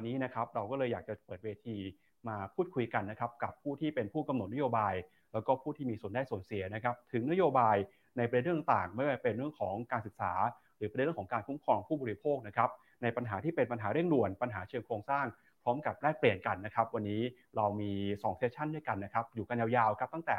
วันนี้นะครับเราก็เลยอยากจะเปิดเวทีมาพูดคุยกันนะครับกับผู้ที่เป็นผู้กำหนดนโยบาย แล้วก็ผู้ที่มีส่วนได้ส่วนเสียนะครับถึงนโยบายในประเด็นเรื่องต่างไม่ว่าเป็นเรื่องของการศึกษา หรือประเด็นเรื่องของการคุ้มครองผู้บริโภคนะครับในปัญหาที่เป็นปัญหาเร่งด่วนปัญหาเชิงโครงสร้างพร้อมกับแลกเปลี่ยนกันนะครับวันนี้เรามี2เซสชันด้วยกันนะครับอยู่กันยาวๆครับตั้งแต่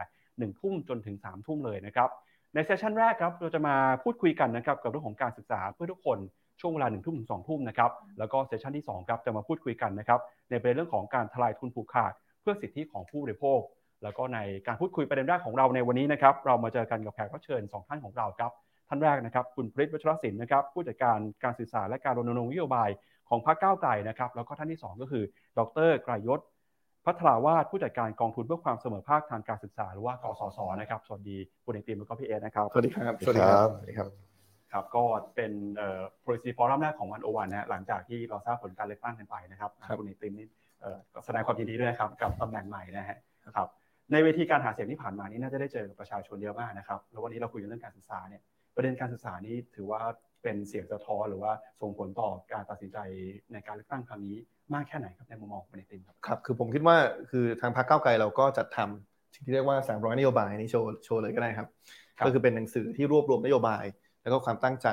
1ทุ่มจนถึง3ทุ่มเลยนะครับในเซสชันแรกครับเราจะมาพูดคุยกันนะครับกับเรื่องของการศึกษาเพื่อทุกคน ช่วงเวลาหนึ่งทุ่มถึงสองทุ่มนะครับแล้วก็เซสชันที่2ครับจะมาพูดคุยกันนะครับในประเด็นเรื่องของการทลายทุนผูกขาด เพื่อสิทธิของผู้บริโภค แล้วก็ในการพูดคุยประเด็นแรกของเราในวันนี้นะครับเรามาเจอกันกับแขกรับเชิญ 2 ท่านของเราครับท่านแรกนะครับคุณพริตวัชรศิลป์นะครับผู้จัดการการสื่อสารและการรณรงค์นโยบายของพรรคก้าวไกลนะครับแล้วก็ท่านที่ 2 ก็คือ ดรไกรยศพัทราวาสผู้จัดการกองทุนเพื่อความเสมอภาคทางการศึกษาหรือว่ากสศนะครับสวัสดีคุณเอกติมแล้วก็พี่เอนะครับสวัสดีครับสวัสดีครับสวัสดี ครับครับก็เป็นเอ่อ policy forum แรกของวันโอวันนะหลังจากที่เราทราบผลการเลือกตั้งกันไปนะครับคุณเอกติมนี่แสดงความยินดีด้วยครับกับตำแหน่งใหม่นะฮะครับในเวทีการหาเสียงที่ผ่านมานี้น่าจะได้เจอกับประชาชนเยอะมากนะครับแล้ววันนี้เราคุยกันเรื่องการศึกษาเนี่ยประเด็นการศึกษานี้ถือว่าเป็นเสียงสะท้อนหรือว่าส่งผลต่อการตัดสินใจในการเลือกตั้งครั้งนี้มากแค่ไหนครับในมุมมองของคุณเอติมครับครับคือผมคิดว่าคือทางพรรคก้าวไกลเราก็จัดทำสิ่งที่เรียกว่า 300 นโยบายนี้โชว์โชว์เลยก็ได้ครับก็คือเป็นหนังสือที่รวบรวมนโยบาย แล้วก็ความตั้งใจ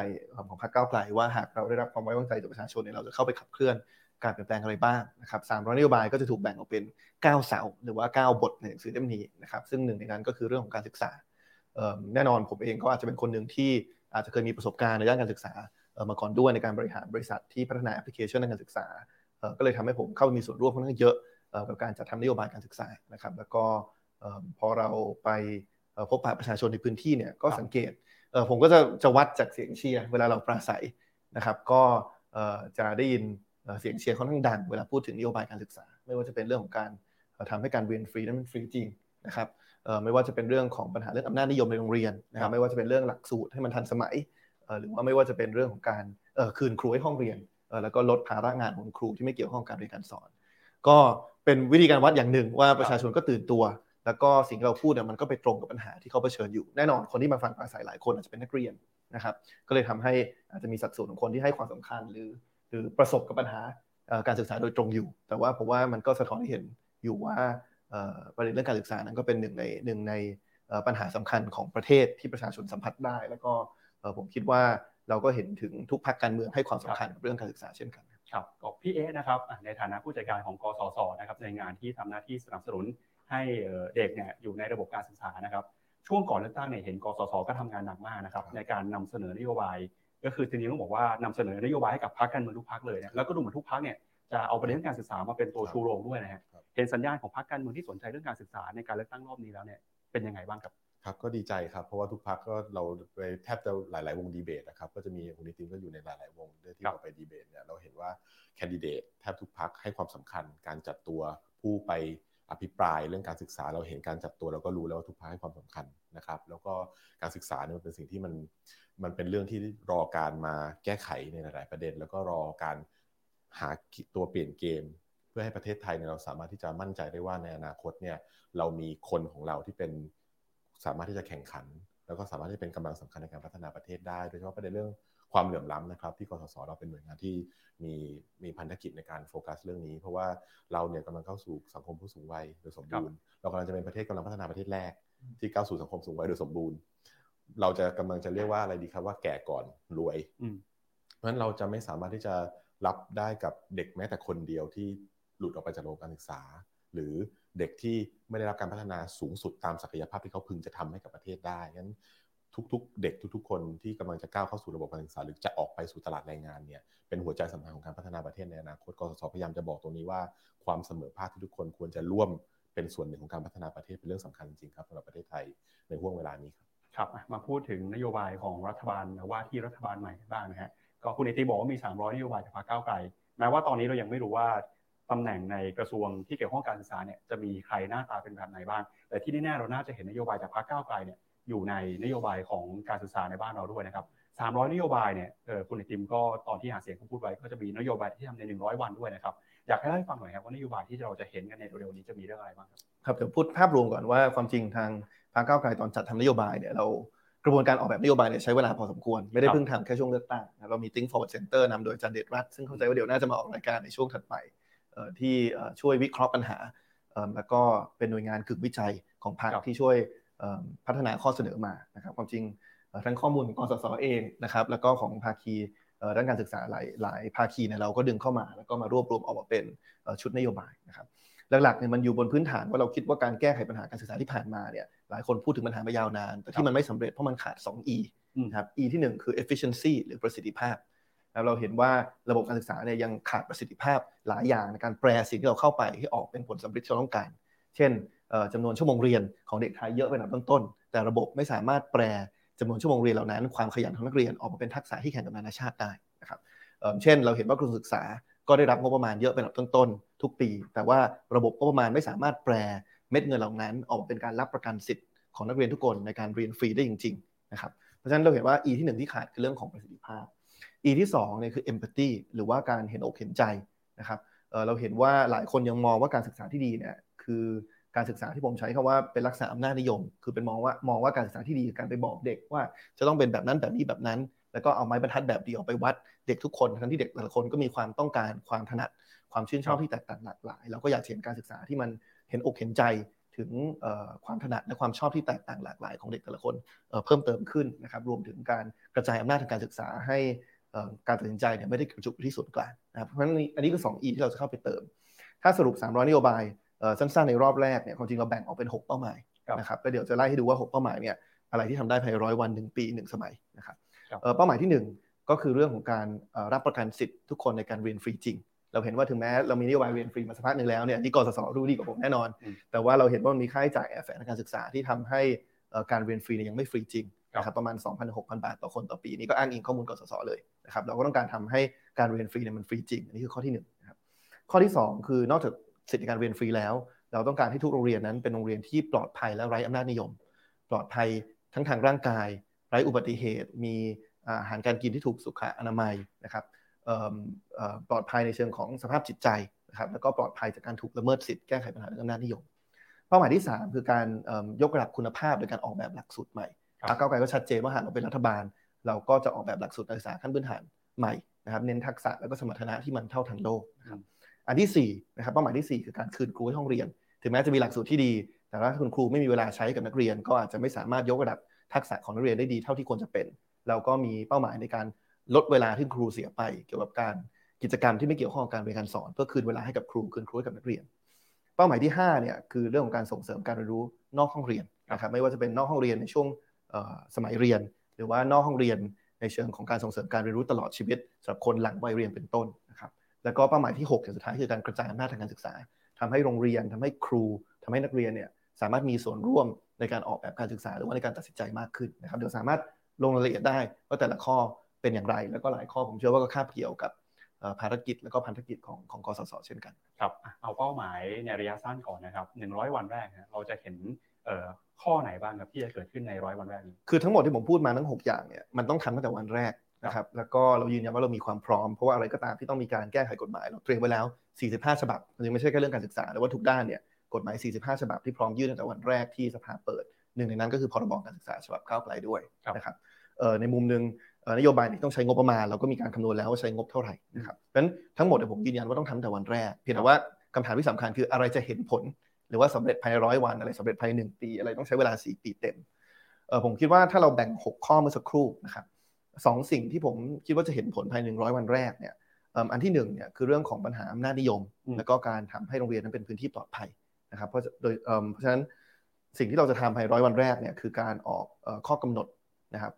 ของพรรคก้าวไกลว่าหากเราได้รับความไว้วางใจจากประชาชนเนี่ยเราจะเข้าไปขับเคลื่อนการเปลี่ยนแปลงอะไรบ้างนะครับ300นโยบายก็จะถูกแบ่งออกเป็น 9 เสา หรือว่า 9 บทในหนังสือเล่มนี้นะครับ ซึ่งหนึ่งในนั้นก็คือเรื่องของการศึกษา แน่นอนผมเองก็อาจจะเป็นคนหนึ่งที่อาจจะเคยมีประสบการณ์ในด้านการศึกษามาก่อนด้วยในการบริหารบริษัทที่พัฒนาแอปพลิเคชันด้านการศึกษา ก็เลยทำให้ผมเข้ามีส่วนร่วมค่อนข้างเยอะกับการจัดทำนโยบายการศึกษานะครับ แล้วก็พอเราไปพบปะประชาชนในพื้นที่เนี่ยก็สังเกต ผมก็จะจะวัดจากเสียงเชียร์เวลาเราปราศัยนะครับ ก็จะได้ยินเสียงเชียร์ค่อนข้างดังเวลาพูดถึงนโยบายการศึกษา ไม่ว่าจะเป็นเรื่องของการทำให้การเรียนฟรีนั้นมันฟรีจริงนะครับไม่ว่าจะเป็นเรื่องของปัญหาเรื่องอำนาจนิยมในโรงเรียนนะครับไม่ว่าจะเป็นเรื่องหลักสูตรให้มันทันสมัยหรือว่าไม่ว่าจะเป็นเรื่องของการคืนครูให้ห้องเรียน แล้วก็ลดภาระงานของครูที่ไม่เกี่ยวข้องการเรียนการสอน ก็เป็นวิธีการวัดอย่างหนึ่งว่าประชาชนก็ตื่นตัว แล้วก็สิ่งที่เราพูดเนี่ยมันก็ไปตรงกับปัญหาที่เขาเผชิญอยู่ แน่นอนคนที่มาฟังปราศัยหลายคนอาจจะเป็นนักเรียนนะครับ ก็เลยทำให้อาจจะมีสัดส่วนของคนที่ให้ความสำคัญหรือ หรือประสบกับปัญหาการศึกษาโดยตรงอยู่ แต่ว่าผมว่ามันก็สะท้อนให้เห็นอยู่ว่าประเด็นเรื่องการศึกษานั้นก็เป็นหนึ่งในหนึ่งในปัญหาสำคัญของประเทศที่ประชาชนสัมผัสได้ แล้วก็ผมคิดว่าเราก็เห็นถึงทุกพรรคการเมืองให้ความสำคัญกับเรื่องการศึกษาเช่นกันครับก็พี่เอนะครับในฐานะผู้จัดการของกสศนะครับในงานที่ทำหน้าที่สนับสนุน ให้เด็กเนี่ยอยู่ในระบบการศึกษานะครับ ช่วงก่อนเลือกตั้งเนี่ยเห็นกสศก็ทำงานหนักมากนะครับ ในการนำเสนอนโยบาย ก็คือจริงๆต้องบอกว่านำเสนอนโยบายให้กับพรรคการเมืองทุกพรรคเลยแล้วก็ดูเหมือนทุกพรรคเนี่ยจะเอาประเด็นการศึกษามาเป็นตัวชูโรงด้วยนะฮะเห็นสัญญาณของพรรคการเมืองที่สนใจเรื่องการศึกษาในการเลือกตั้งรอบนี้แล้วเนี่ยเป็นยังไงบ้างครับครับก็ดีใจครับ เพราะว่าทุกพักก็เราไปแทบจะหลาย ๆ วงดีเบตนะครับก็จะมีคุณนิตินก็อยู่ในหลาย ๆ วงที่เราไปดีเบตเนี่ยเราเห็นว่าแคนดิเดตแทบทุกพักให้ความสำคัญการจัดตัวผู้ไป อภิปรายเรื่องการศึกษาเราเห็นการจัดตัวเราก็รู้แล้วว่าทุกพักให้ความสำคัญนะครับ แล้วก็การศึกษาเนี่ยมันเป็นสิ่งที่มันมันเป็นเรื่องที่รอการมาแก้ไขในหลาย ๆ ประเด็น แล้วก็รอการหาตัวเปลี่ยนเกม เพื่อให้ประเทศไทยเนี่ยเราสามารถที่จะมั่นใจได้ว่าในอนาคตเนี่ยเรามีคนของเราที่เป็นสามารถที่จะแข่งขัน แล้วก็สามารถที่เป็นกำลังสำคัญในการพัฒนาประเทศได้โดยเฉพาะประเด็นเรื่อง ความเหลื่อมล้ำนะครับ ที่กสศเราเป็นหน่วยงานที่มีมีพันธกิจในการโฟกัสเรื่องนี้ เพราะว่าเราเนี่ยกำลังเข้าสู่สังคมผู้สูงวัยโดยสมบูรณ์เรากำลังจะเป็นประเทศกำลังพัฒนาประเทศแรก ที่ก้าวสู่สังคมสูงวัยโดยสมบูรณ์ เราจะกำลังจะเรียกว่าอะไรดีครับว่าแก่ก่อนรวยเพราะฉะนั้นเราจะไม่สามารถที่จะรับได้กับเด็กแม้แต่คนเดียวที่หลุดออกไปจากระบบการศึกษา หรือเด็กที่ไม่ได้รับการพัฒนาสูงสุดตามศักยภาพที่เขาพึงจะทำให้กับประเทศได้งั้น ทุกๆ เด็กทุกๆ คนที่กำลังจะก้าวเข้าสู่ระบบการศึกษาหรือจะออกไปสู่ตลาดแรงงานเนี่ยเป็นหัวใจสำคัญของการพัฒนาประเทศในอนาคตกสศพยายามจะบอกตรงนี้ว่าความเสมอภาคที่ทุกคนควรจะร่วมเป็นส่วนหนึ่งของการพัฒนาประเทศเป็นเรื่องสำคัญจริงครับสำหรับประเทศไทยในห่วงเวลานี้ครับครับมาพูดถึงนโยบายของรัฐบาลว่าที่รัฐบาลใหม่บ้างนะฮะก็คุณเอติบอกว่ามี 300 นโยบายจากพรรคก้าวไกลแม้ว่าตอนนี้เรายังไม่รู้ว่าตำแหน่งในกระทรวงที่เกี่ยวข้องการศึกษาเนี่ยจะมีใครหน้าตาเป็นแบบไหนบ้าง แต่ที่แน่ๆเราน่าจะเห็นนโยบายจากพรรคก้าวไกลเนี่ย อยู่ในนโยบายของการศึกษาในบ้านเราด้วยนะครับ300 นโยบายเนี่ยคุณไอติมก็ตอนที่หาเสียงเขาพูดไว้ก็จะมีนโยบายที่ทำใน 100 วันด้วยนะครับ อยากให้เล่าให้ฟังหน่อยครับว่านโยบายที่เราจะเห็นกันในเร็วๆนี้จะมีเรื่องอะไรบ้างครับครับเดี๋ยวพูดภาพรวมก่อนว่าความจริงทางพรรคก้าวไกลตอนจัดทำนโยบายเนี่ยเรากระบวนการออกแบบนโยบายเนี่ยใช้เวลาพอสมควร ไม่ได้เพิ่งทำแค่ช่วงเลือกตั้งเรามี Think Forward Center นำโดยจันเดชรัตซึ่งเข้าใจว่าเดี๋ยวน่าจะมาออกรายการในช่วงถัดไปที่ช่วยวิเคราะห์ปัญหาแล้วก็เป็นหน่วยงานกึ่งวิจัยของพรรคที่ช่วย พัฒนาข้อเสนอมานะครับความจริงทั้งข้อมูลของกสศเองนะครับแล้วก็ของภาคีด้านการศึกษาหลายหลายภาคีเนี่ยเราก็ดึงเข้ามา แล้วก็มารวบรวมออกมาเป็นชุดนโยบายนะครับหลักๆเนี่ยมันอยู่บนพื้นฐานว่าเราคิดว่าการแก้ไขปัญหาการศึกษาที่ผ่านมาเนี่ยหลายคนพูดถึงปัญหามายาวนาน แต่ที่มันไม่สำเร็จเพราะมันขาด 2 E นะครับ E ที่ 1 คือ efficiency หรือประสิทธิภาพแล้วเราเห็นว่าระบบการศึกษาเนี่ยยังขาดประสิทธิภาพหลายอย่างในการแปลสิ่งที่เราเข้าไปให้ออกเป็นผลสำเร็จที่เราต้องการ เช่น จำนวนชั่วโมงเรียนของเด็กไทยเยอะเป็นอันดับต้นๆแต่ระบบไม่สามารถแปลจำนวนชั่วโมงเรียนเหล่านั้น ความขยันของนักเรียนออกมาเป็นทักษะที่แข่งกับนานาชาติได้นะครับเช่น เราเห็นว่ากระทรวงศึกษาก็ได้รับงบประมาณเยอะเป็นอันดับต้นๆทุกปี แต่ว่าระบบงบประมาณไม่สามารถแปลเม็ดเงินเหล่านั้น ออกมาเป็นการรับประกันสิทธิ์ของนักเรียนทุกคนในการเรียนฟรีได้จริงๆนะครับเพราะฉะนั้นเราเห็นว่า E ที่1ที่ขาดคือเรื่องของประสิทธิภาพ E ที่2เนี่ยคือ empathy หรือว่าการเห็นอกเห็นใจนะครับเราเห็นว่าหลายคนยังมองว่าการศึกษาที่ดีเนี่ยคือ การศึกษาที่ผมใช้คำว่าเป็นลักษณะอำนาจนิยม คือเป็นมองว่ามองว่าการศึกษาที่ดีการไปบอกเด็กว่าจะต้องเป็นแบบนั้นแบบนี้แบบนั้น แล้วก็เอาไม้บรรทัดแบบเดียวไปวัดเด็กทุกคนทั้งที่เด็กแต่ละคนก็มีความต้องการความถนัดความชื่นชอบที่แตกต่างหลากหลายเราก็อยากเห็นการศึกษาที่มันเห็นอกเห็นใจถึงความถนัดและความชอบที่แตกต่างหลากหลายของเด็กแต่ละคนเพิ่มเติมขึ้นนะครับรวมถึงการกระจายอำนาจทางการศึกษาให้การตัดสินใจเนี่ยไม่ได้กระจุกที่ศูนย์กลางนะครับเพราะฉะนั้นอันนี้คือ 2E ที่เราจะเข้าไปเติม ถ้าสรุป 300 นโยบาย สั้นๆในรอบแรกเนี่ยความจริงเราแบ่งออกเป็น 6 เป้าหมายนะครับแล้วเดี๋ยวจะไล่ให้ดูว่า 6 เป้าหมายเนี่ยอะไรที่ทำได้ภายในร้อยวัน 1 ปี 1 สมัยนะครับเป้าหมายที่ 1 ก็คือเรื่องของการรับประกันสิทธิ์ทุกคนในการเรียนฟรีจริง เราเห็นว่าถึงแม้เรามีนโยบายเรียนฟรีมาสักพักหนึ่งแล้วเนี่ยนี่กสศรู้ดีกว่าผมแน่นอน แต่ว่าเราเห็นว่ามันมีค่าใช้จ่ายแอบแฝงในการศึกษาที่ทำให้การเรียนฟรียังไม่ฟรีจริงนะครับประมาณ2,000-6,000 บาทต่อคนต่อปีนี่ก็อ้างอิงข้อมูลกสศเลยนะครับเราก็ต้องการทำให้การเรียนฟรีเนี่ยมันฟรีจริงอันนี้คือข้อที่1นะครับข้อที่ 2 คือนอกจาก สิทธิการเรียนฟรีแล้ว เราต้องการให้ทุกโรงเรียนนั้นเป็นโรงเรียนที่ปลอดภัยและไร้อำนาจนิยม ปลอดภัยทั้งทางร่างกาย ไร้อุบัติเหตุ มีอาหารการกินที่ถูกสุขอนามัยนะครับปลอดภัยในเชิงของสภาพจิตใจนะครับแล้วก็ปลอดภัยจากการถูกละเมิดสิทธิแก้ไขปัญหาเรื่องอำนาจนิยม เป้าหมายที่ 3 คือการยกระดับคุณภาพโดยการออกแบบหลักสูตรใหม่พรรคเก้าไกลก็ชัดเจนว่าหากเราเป็นรัฐบาล เราก็จะออกแบบหลักสูตรการศึกษาขั้นพื้นฐานใหม่นะครับเน้นทักษะแล้วก็สมรรถนะที่มันเท่าทันโลกนะครับ อันที่4นะครับเป้าหมายที่ 4 คือการคืนครูให้ห้องเรียน ถึงแม้จะมีหลักสูตรที่ดี แต่ว่าคุณครูไม่มีเวลาใช้กับนักเรียน ก็อาจจะไม่สามารถยกระดับทักษะของนักเรียนได้ดีเท่าที่ควรจะเป็นเราก็มีเป้าหมายในการลดเวลาที่ครูเสียไป เกี่ยวกับการกิจกรรมที่ไม่เกี่ยวข้องกับการเรียนการสอนเพื่อคืนเวลาให้กับครูคืนครูให้กับนักเรียน เป้าหมายที่5เนี่ยคือเรื่องของการส่งเสริมการเรียนรู้นอกห้องเรียนนะครับไม่ว่าจะเป็นนอกห้องเรียนในช่วงสมัยเรียน หรือว่านอกห้องเรียนในเชิงของการส่งเสริมการเรียนรู้ตลอดชีวิตสำหรับคนหลังวัยเรียนเป็นต้น แล้วก็เป้าหมายที่6อย่างสุดท้ายคือการกระจายอำนาจทางการศึกษาทำให้โรงเรียนทำให้ครูทำให้นักเรียนเนี่ยสามารถมีส่วนร่วมในการออกแบบการศึกษาหรือว่าในการตัดสินใจมากขึ้นนะครับเดี๋ยวสามารถลงรายละเอียดได้ว่าแต่ละข้อเป็นอย่างไร แล้วก็หลายข้อผมเชื่อว่าก็คาบเกี่ยวกับภารกิจและก็พันธกิจของของกสศเช่นกันครับเอาเป้าหมายในระยะสั้นก่อนนะครับ 100 วันแรกเราจะเห็นข้อไหนบ้างครับที่จะเกิดขึ้นในร้อยวันแรกนี้คือทั้งหมดที่ผมพูดมาทั้ง 6 อย่างเนี่ยมันต้องทำตั้งแต่วันแรก นะครับแล้วก็เรายืนยันว่าเรามีความพร้อม เพราะว่าอะไรก็ตามที่ต้องมีการแก้ไขกฎหมาย เราเตรียมไว้แล้ว 45 ฉบับยังไม่ใช่แค่เรื่องการศึกษาแต่ว่าทุกด้านเนี่ยกฎหมาย 45 ฉบับที่พร้อมยื่นตั้งแต่วันแรกที่สภาเปิดหนึ่งในนั้นก็คือพรบการศึกษาฉบับก้าวไกลด้วยนะครับในมุมหนึ่งนโยบายนี้ต้องใช้งบประมาณเราก็มีการคำนวณแล้วว่าใช้งบเท่าไหร่นะครับเพราะฉะนั้นทั้งหมดผมยืนยันว่าต้องทำแต่วันแรก เพียงแต่ว่าคำถามที่สำคัญคืออะไรจะเห็นผล หรือว่าสำเร็จภายในร้อยวันอะไรสำเร็จภายในหนึ่งปี อะไรต้องใช้เวลาสี่ปีเต็มเออผมคิดว่าถ้าเราแบ่ง 6 ข้อเมื่อสักครู่นะครับ สองสิ่งที่ผมคิดว่าจะเห็นผลภายในหนึ่งร้อยวันแรกเนี่ยอันที่หนึ่งเนี่ยคือเรื่องของปัญหาอำนาจนิยม แล้วก็การทำให้โรงเรียนนั้นเป็นพื้นที่ปลอดภัยนะครับเพราะโดยเพราะฉะนั้นสิ่งที่เราจะทำภายในร้อยวันแรกเนี่ยคือการออกข้อกำหนดนะครับ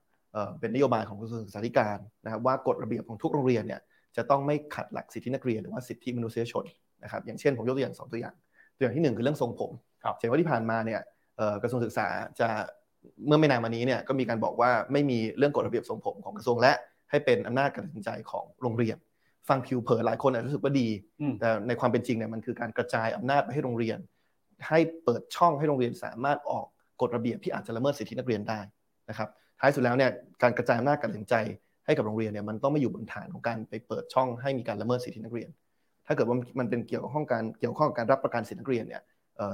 เป็นนโยบายของกระทรวงศึกษาธิการนะครับว่ากฎระเบียบของทุกโรงเรียนเนี่ยจะต้องไม่ขัดหลักสิทธินักเรียนหรือว่าสิทธิมนุษยชนนะครับอย่างเช่นผมยกตัวอย่าง 2 ตัวอย่าง ตัวอย่างที่ 1 คือเรื่องทรงผมเช่นว่าที่ผ่านมาเนี่ยกระทรวงศึกษาจะ เมื่อไม่นานมานี้เนี่ยก็มีการบอกว่าไม่มีเรื่องกฎระเบียบทรงผมของกระทรวงและให้เป็นอำนาจการตัดสินใจของโรงเรียน ฟังผิวเผินหลายคนอาจจะรู้สึกว่าดี แต่ในความเป็นจริงเนี่ยมันคือการกระจายอำนาจไปให้โรงเรียน ให้เปิดช่องให้โรงเรียนสามารถออกกฎระเบียบที่อาจจะละเมิดสิทธินักเรียนได้นะครับท้ายสุดแล้วเนี่ยการกระจายอำนาจการตัดสินใจให้กับโรงเรียนเนี่ยมันต้องไม่อยู่บนฐานของการไปเปิดช่องให้มีการละเมิดสิทธินักเรียน ถ้าเกิดว่ามันเป็นเกี่ยวกับข้องการเกี่ยวข้องกับการรับประกันสิทธินักเรียนเนี่ย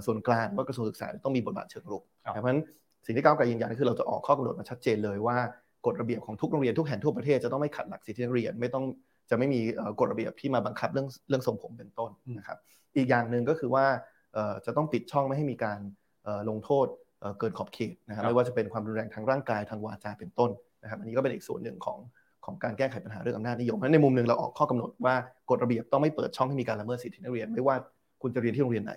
ส่วนกลางว่ากระทรวงศึกษาต้องมีบทบาทเชิงรุก เพราะฉะนั้น สิ่งที่ก้าวไกลยืนยันคือเราจะออกข้อกำหนดมาชัดเจนเลยว่ากฎระเบียบของทุกโรงเรียนทุกแห่งทั่วประเทศจะต้องไม่ขัดหลักสิทธินักเรียนไม่ต้องจะไม่มีกฎระเบียบที่มาบังคับเรื่องเรื่องทรงผมเป็นต้นนะครับอีกอย่างหนึ่งก็คือว่าจะต้องปิดช่องไม่ให้มีการลงโทษเกินขอบเขตนะครับไม่ว่าจะเป็นความรุนแรงทางร่างกายทางวาจาเป็นต้นนะครับอันนี้ก็เป็นอีกส่วนหนึ่งของของการแก้ไขปัญหาเรื่องอำนาจนิยมเพราะในมุมหนึ่งเราออกข้อกำหนดว่ากฎระเบียบต้องไม่เปิดช่องให้มีการละเมิดสิทธินักเรียน ไม่ว่าคุณจะเรียนที่โรงเรียนไหน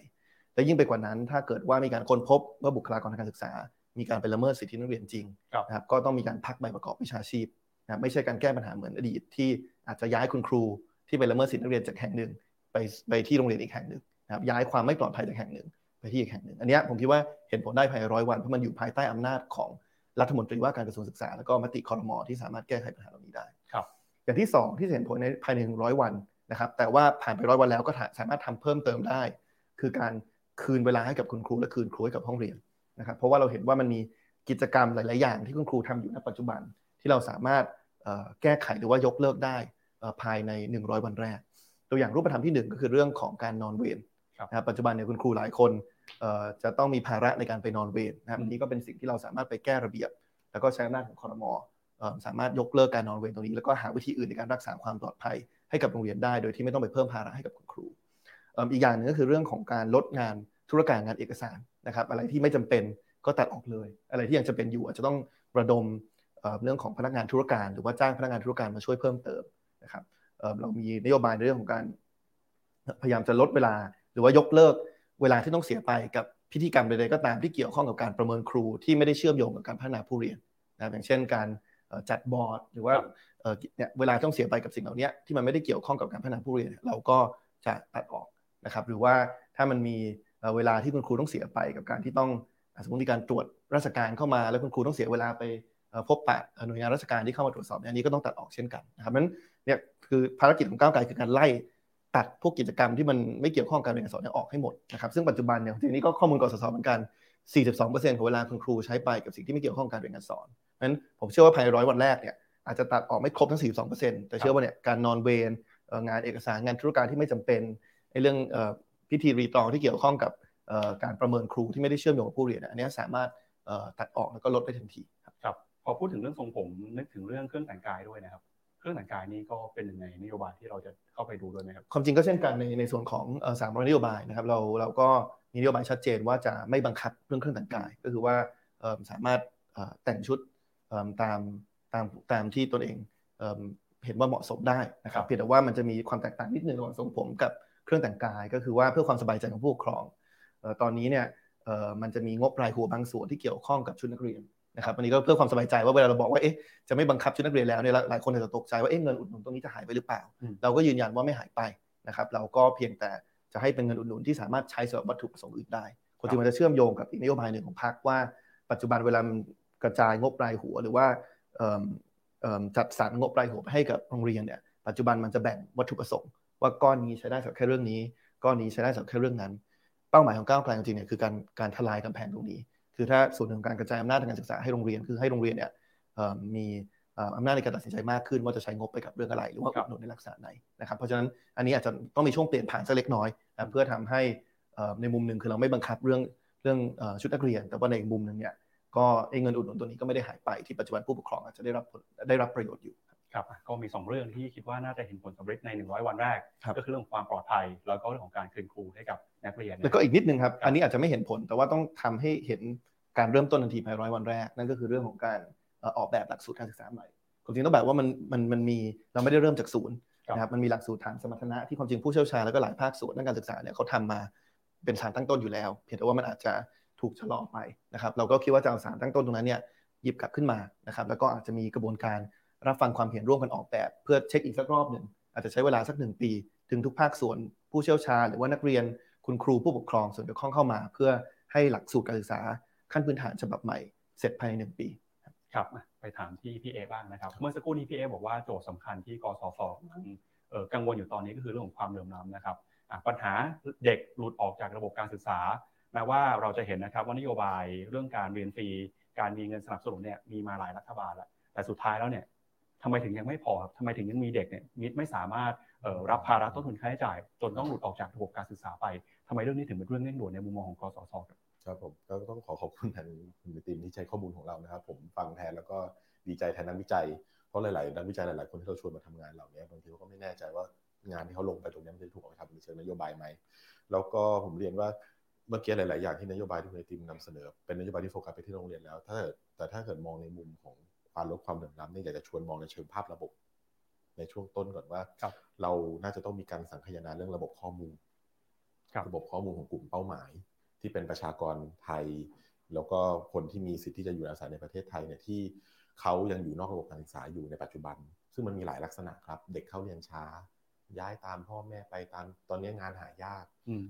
และยิ่งไปกว่านั้นถ้าเกิดว่ามีการค้นพบว่าบุคลากรทางการศึกษา มีการไปละเมิดสิทธินักเรียนจริงนะครับก็ต้องมีการพักใบประกอบวิชาชีพนะไม่ใช่การแก้ปัญหาเหมือนอดีตที่อาจจะย้ายคุณครูที่ไปละเมิดสิทธินักเรียนจากแห่งหนึ่ง ไปไปที่โรงเรียนอีกแห่งหนึ่งนะครับย้ายความไม่ปลอดภัยจากแห่งหนึ่ง ไปที่อีกแห่งหนึ่ง อันนี้ผมคิดว่าเห็นผลได้ภายในร้อยวันเพราะมันอยู่ภายใต้อำนาจของรัฐมนตรีว่าการกระทรวงศึกษา แล้วก็มติคอรมอที่สามารถแก้ไขปัญหาเหล่านี้ได้ครับอย่างที่ 2 ที่เห็นผลในภายในร้อยวันนะครับแต่ว่าผ่านไปร้อยวันแล้วก็สามารถทำเพิ่มเติมได้ คือการคืนเวลาให้กับคุณครูและคืนครูให้กับห้องเรียน นะครับเพราะว่าเราเห็นว่ามันมีกิจกรรมหลาย ๆ อย่างที่คุณครูทำอยู่ในปัจจุบัน ที่เราสามารถแก้ไขหรือว่ายกเลิกได้ภายใน 100 วันแรก ตัวอย่างรูปธรรมที่ 1 ก็คือเรื่องของการนอนเวรนะครับปัจจุบันเนี่ยคุณครูหลายคนจะต้องมีภาระในการไปนอนเวรนะครับอันนี้ก็เป็นสิ่งที่เราสามารถไปแก้ระเบียบ แล้วก็ใช้อำนาจของคอรมอสามารถยกเลิกการนอนเวรตรงนี้ แล้วก็หาวิธีอื่นในการรักษาความปลอดภัยให้กับโรงเรียนได้ โดยที่ไม่ต้องไปเพิ่มภาระให้กับคุณครูอีกอย่างหนึ่งก็คือเรื่องของการลดงานธุรการงานเอกสาร นะครับอะไรที่ไม่จำเป็นก็ตัดออกเลย อะไรที่ยังจะเป็นอยู่อาจจะต้องระดมเรื่องของพนักงานธุรการหรือว่าจ้างพนักงานธุรการมาช่วยเพิ่มเติมนะครับเรามีนโยบายในเรื่องของการ พยายามจะลดเวลา หรือว่ายกเลิกเวลาที่ต้องเสียไปกับพิธีกรรมใดๆก็ตามที่เกี่ยวข้องกับการประเมินครูที่ไม่ได้เชื่อมโยงกับการพัฒนาผู้เรียนนะอย่างเช่น การจัดบอร์ด หรือว่าเนี่ยเวลาต้องเสียไปกับสิ่งเหล่านี้ที่มันไม่ได้เกี่ยวข้องกับการพัฒนาผู้เรียน เราก็จะตัดออกนะครับ หรือว่าถ้ามันมี เวลาที่คุณครูต้องเสียไปกับการที่ต้องสมมติมีการตรวจราชการเข้ามาแล้วคุณครูต้องเสียเวลาไปพบปะหน่วยงานราชการที่เข้ามาตรวจสอบอันนี้ก็ต้องตัดออกเช่นกันนะครับนั้นเนี่ยคือภารกิจของก้าวไกลคือการไล่ตัดพวกกิจกรรมที่มันไม่เกี่ยวข้องกับการเรียนการสอนออกให้หมดนะครับซึ่งปัจจุบันเนี่ยทีนี้ก็ข้อมูลกสศเหมือนกัน 42%ของเวลาคุณครูใช้ไปกับสิ่งที่ไม่เกี่ยวข้องกับการเรียนการสอนนั้นผมเชื่อว่าภายในร้อยวันแรกเนี่ยอาจจะตัดออกไม่ครบทั้ง 42%แต่เชื่อว่าเนี่ยการนอนเวรงานเอกสารงานธุรการที่ไม่จำเป็นในเรื่อง พิธีรีตองที่เกี่ยวข้องกับการประเมินครูที่ไม่ได้เชื่อมโยงกับผู้เรียนอันนี้สามารถตัดออกแล้วก็ลดได้ทันทีครับพอพูดถึงเรื่องทรงผมนึกถึงเรื่องเครื่องแต่งกายด้วยนะครับเครื่องแต่งกายนี้ก็เป็นหนึ่งในนโยบายที่เราจะเข้าไปดูด้วยไหมครับความจริงก็เช่นกันในในส่วนของสามร้อยนโยบายนะครับเราเราก็มีนโยบายชัดเจนว่าจะไม่บังคับเรื่องเครื่องแต่งกาย ก็คือว่าสามารถแต่งชุดตามตามตามที่ตนเองเห็นว่าเหมาะสมได้นะครับเพียงแต่ว่ามันจะมีความแตกต่างนิดนึงระหว่างทรงผมกับ เครื่องแต่งกายก็คือว่าเพื่อความสบายใจของผู้ปกครองตอนนี้เนี่ยมันจะมีงบรายหัวบางส่วนที่เกี่ยวข้องกับชุดนักเรียนนะครับอันนี้ก็เพื่อความสบายใจว่าเวลาเราบอกว่าเอ๊ะจะไม่บังคับชุดนักเรียนแล้วเนี่ยหลายคนอาจจะตกใจว่าเอ๊ะเงินอุดหนุนตรงนี้จะหายไปหรือเปล่า เราก็ยืนยันว่าไม่หายไปนะครับเราก็เพียงแต่จะให้เป็นเงินอุดหนุนที่สามารถใช้สำหรับวัตถุประสงค์อื่นได้คนที่มันจะเชื่อมโยงกับอีกนโยบายหนึ่งของพรรคว่าปัจจุบันเวลากระจายงบรายหัวหรือว่าจัดสรรงบรายหัวไปให้กับโรงเรียนเนี่ยปัจจุบันมันจะแบ่งวัตถุประสงค์ ว่าก้อนนี้ใช้ได้สำหรับแค่เรื่องนี้ ก้อนนี้ใช้ได้สำหรับแค่เรื่องนั้น เป้าหมายของก้าวไกลจริงๆเนี่ยคือการการทลายกำแพงตรงนี้ คือถ้าส่วนหนึ่งการกระจายอำนาจทางการศึกษาให้โรงเรียนคือให้โรงเรียนเนี่ยมีอำนาจในการตัดสินใจมากขึ้น ว่าจะใช้งบไปกับเรื่องอะไร หรือว่าอุดหนุนในลักษณะไหนนะครับเพราะฉะนั้นอันนี้อาจจะต้องมีช่วงเปลี่ยนผ่านสักเล็กน้อยเพื่อทำให้ในมุมหนึ่งคือเราไม่บังคับเรื่องเรื่องชุดนักเรียน แต่ว่าในอีกมุมหนึ่งเนี่ยก็เงินอุดหนุนตัวนี้ก็ไม่ได้หายไปที่ปัจจุบันผู้ปกครองอาจจะได้รับได้รับประโยชน์อยู่ ครับก็มี 2 เรื่องที่คิดว่าน่าจะเห็นผลสำเร็จใน 100 วันแรก ก็คือเรื่องความปลอดภัย แล้วก็เรื่องของการคืนครูให้กับนักเรียนแล้วก็อีกนิดนึงครับ อันนี้อาจจะไม่เห็นผล แต่ว่าต้องทำให้เห็นการเริ่มต้นทันทีภายร้อยวันแรก นั่นก็คือเรื่องของการออกแบบหลักสูตรการศึกษาใหม่ความจริงต้องแบบว่ามันมันมันมีเราไม่ได้เริ่มจากศูนย์นะครับมันมีหลักสูตรฐานสมรรถนะที่ความจริงผู้เชี่ยวชาญแล้วก็หลายภาคส่วนด้านการศึกษาเนี่ยเขาทำมาเป็นสารตั้งต้นอยู่แล้ว เพียงแต่ว่ามันอาจจะถูกชะลอไปนะครับเราก็คิดว่าจะเอาสารตั้งต้นตรงนั้นเนี่ยหยิบกลับขึ้นมานะครับแล้วก็อาจจะมีกระบวนการ รับฟังความเห็นร่วมกันออกแบบ เพื่อเช็คอีกสักรอบหนึ่งอาจจะใช้เวลาสักหนึ่งปี ถึงทุกภาคส่วนผู้เชี่ยวชาญ หรือว่านักเรียนคุณครูผู้ปกครองส่วนเกี่ยวข้องเข้ามา เพื่อให้หลักสูตรการศึกษาขั้นพื้นฐานฉบับใหม่เสร็จภายในหนึ่งปีครับไปถามที่พี่เอบ้างนะครับ เมื่อสักครู่นี้พี่เอบอกว่าโจทย์สำคัญที่กสศกังวลอยู่ตอนนี้ก็คือเรื่องของความเหลื่อมล้ำนะครับปัญหาเด็กหลุดออกจากระบบการศึกษาแม้ว่าเราจะเห็นนะครับว่านโยบายเรื่องการเรียนฟรี การมีเงินสนับสนุนเนี่ยมีมาหลายรัฐบาลแล้วแต่สุดท้ายแล้วเนี่ย ทำไมถึงยังไม่พอครับทำไมถึงยังมีเด็กเนี่ยมิไม่สามารถรับภาระต้นทุนค่าใช้จ่าย จนต้องหลุดออกจากระบบการศึกษาไปทำไมเรื่องนี้ถึงเป็นเรื่องเร่งด่วนในมุมมองของกสศครับครับผมก็ต้องขอขอบคุณทางคุณตินที่ใช้ข้อมูลของเรานะครับ ผมฟังแทนแล้วก็ดีใจแทนนักวิจัยเพราะหลาย ๆ นักวิจัยหลาย ๆ คนที่เราชวนมาทำงานเหล่านี้บางทีเขาก็ไม่แน่ใจว่างานที่เขาลงไปตรงนี้มันจะถูกเอาไปทำในเชิงนโยบายไหมแล้วก็ผมเรียนว่าเมื่อกี้หลาย ๆ อย่างที่นโยบายที่คุณติมนำเสนอ เป็นนโยบายที่โฟกัสไปที่โรงเรียนแล้ว ถ้าแต่ถ้าเกิดมองในมุมของ ความลดความเหลื่อมล้ำเนี่ยอยากจะชวนมองในเชิงภาพระบบ ในช่วงต้นก่อนว่า เราน่าจะต้องมีการสังคายนาเรื่องระบบข้อมูลระบบข้อมูลของกลุ่มเป้าหมาย ที่เป็นประชากรไทย แล้วก็คนที่มีสิทธิ์ที่จะอยู่อาศัยในประเทศไทยเนี่ยที่เขายังอยู่นอกระบบการศึกษาอยู่ในปัจจุบัน ซึ่งมันมีหลายลักษณะครับ เด็กเข้าเรียนช้า ย้ายตามพ่อแม่ไปตามตอนนี้งานหายาก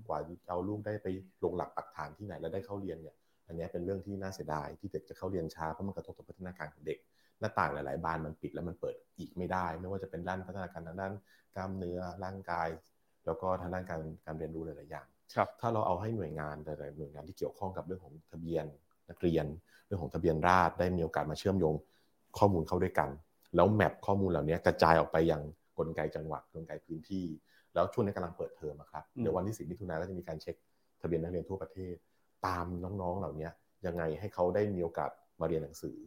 กว่าเอาลูกได้ไปลงหลักปักฐานที่ไหนแล้วได้เข้าเรียนเนี่ยอันนี้เป็นเรื่องที่น่าเสียดายที่เด็กจะเข้าเรียนช้าเพราะมันกระทบต่อพัฒนาการของเด็ก หน้าต่างหลาย ๆ บานมันปิดแล้วมันเปิดอีกไม่ได้ ไม่ว่าจะเป็นด้านพัฒนาการทางด้านกล้ามเนื้อร่างกาย แล้วก็ทางด้านการการเรียนรู้หลาย ๆ อย่างถ้าเราเอาให้หน่วยงานแต่หน่วยงานที่เกี่ยวข้องกับเรื่องของทะเบียนนักเรียน เรื่องของทะเบียนราษฎรได้มีโอกาสมาเชื่อมโยงข้อมูลเข้าด้วยกัน แล้วแมปข้อมูลเหล่านี้กระจายออกไปอย่างกลไกจังหวัดกลไกพื้นที่ แล้วช่วงนี้กำลังเปิดเทอมครับเดี๋ยววันที่สิบมิถุนายนก็จะมีการเช็คทะเบียนนักเรียนทั่วประเทศ ตามน้องๆเหล่านี้ยังไงให้เขาได้มีโอกาสมาเรียนหนังสือ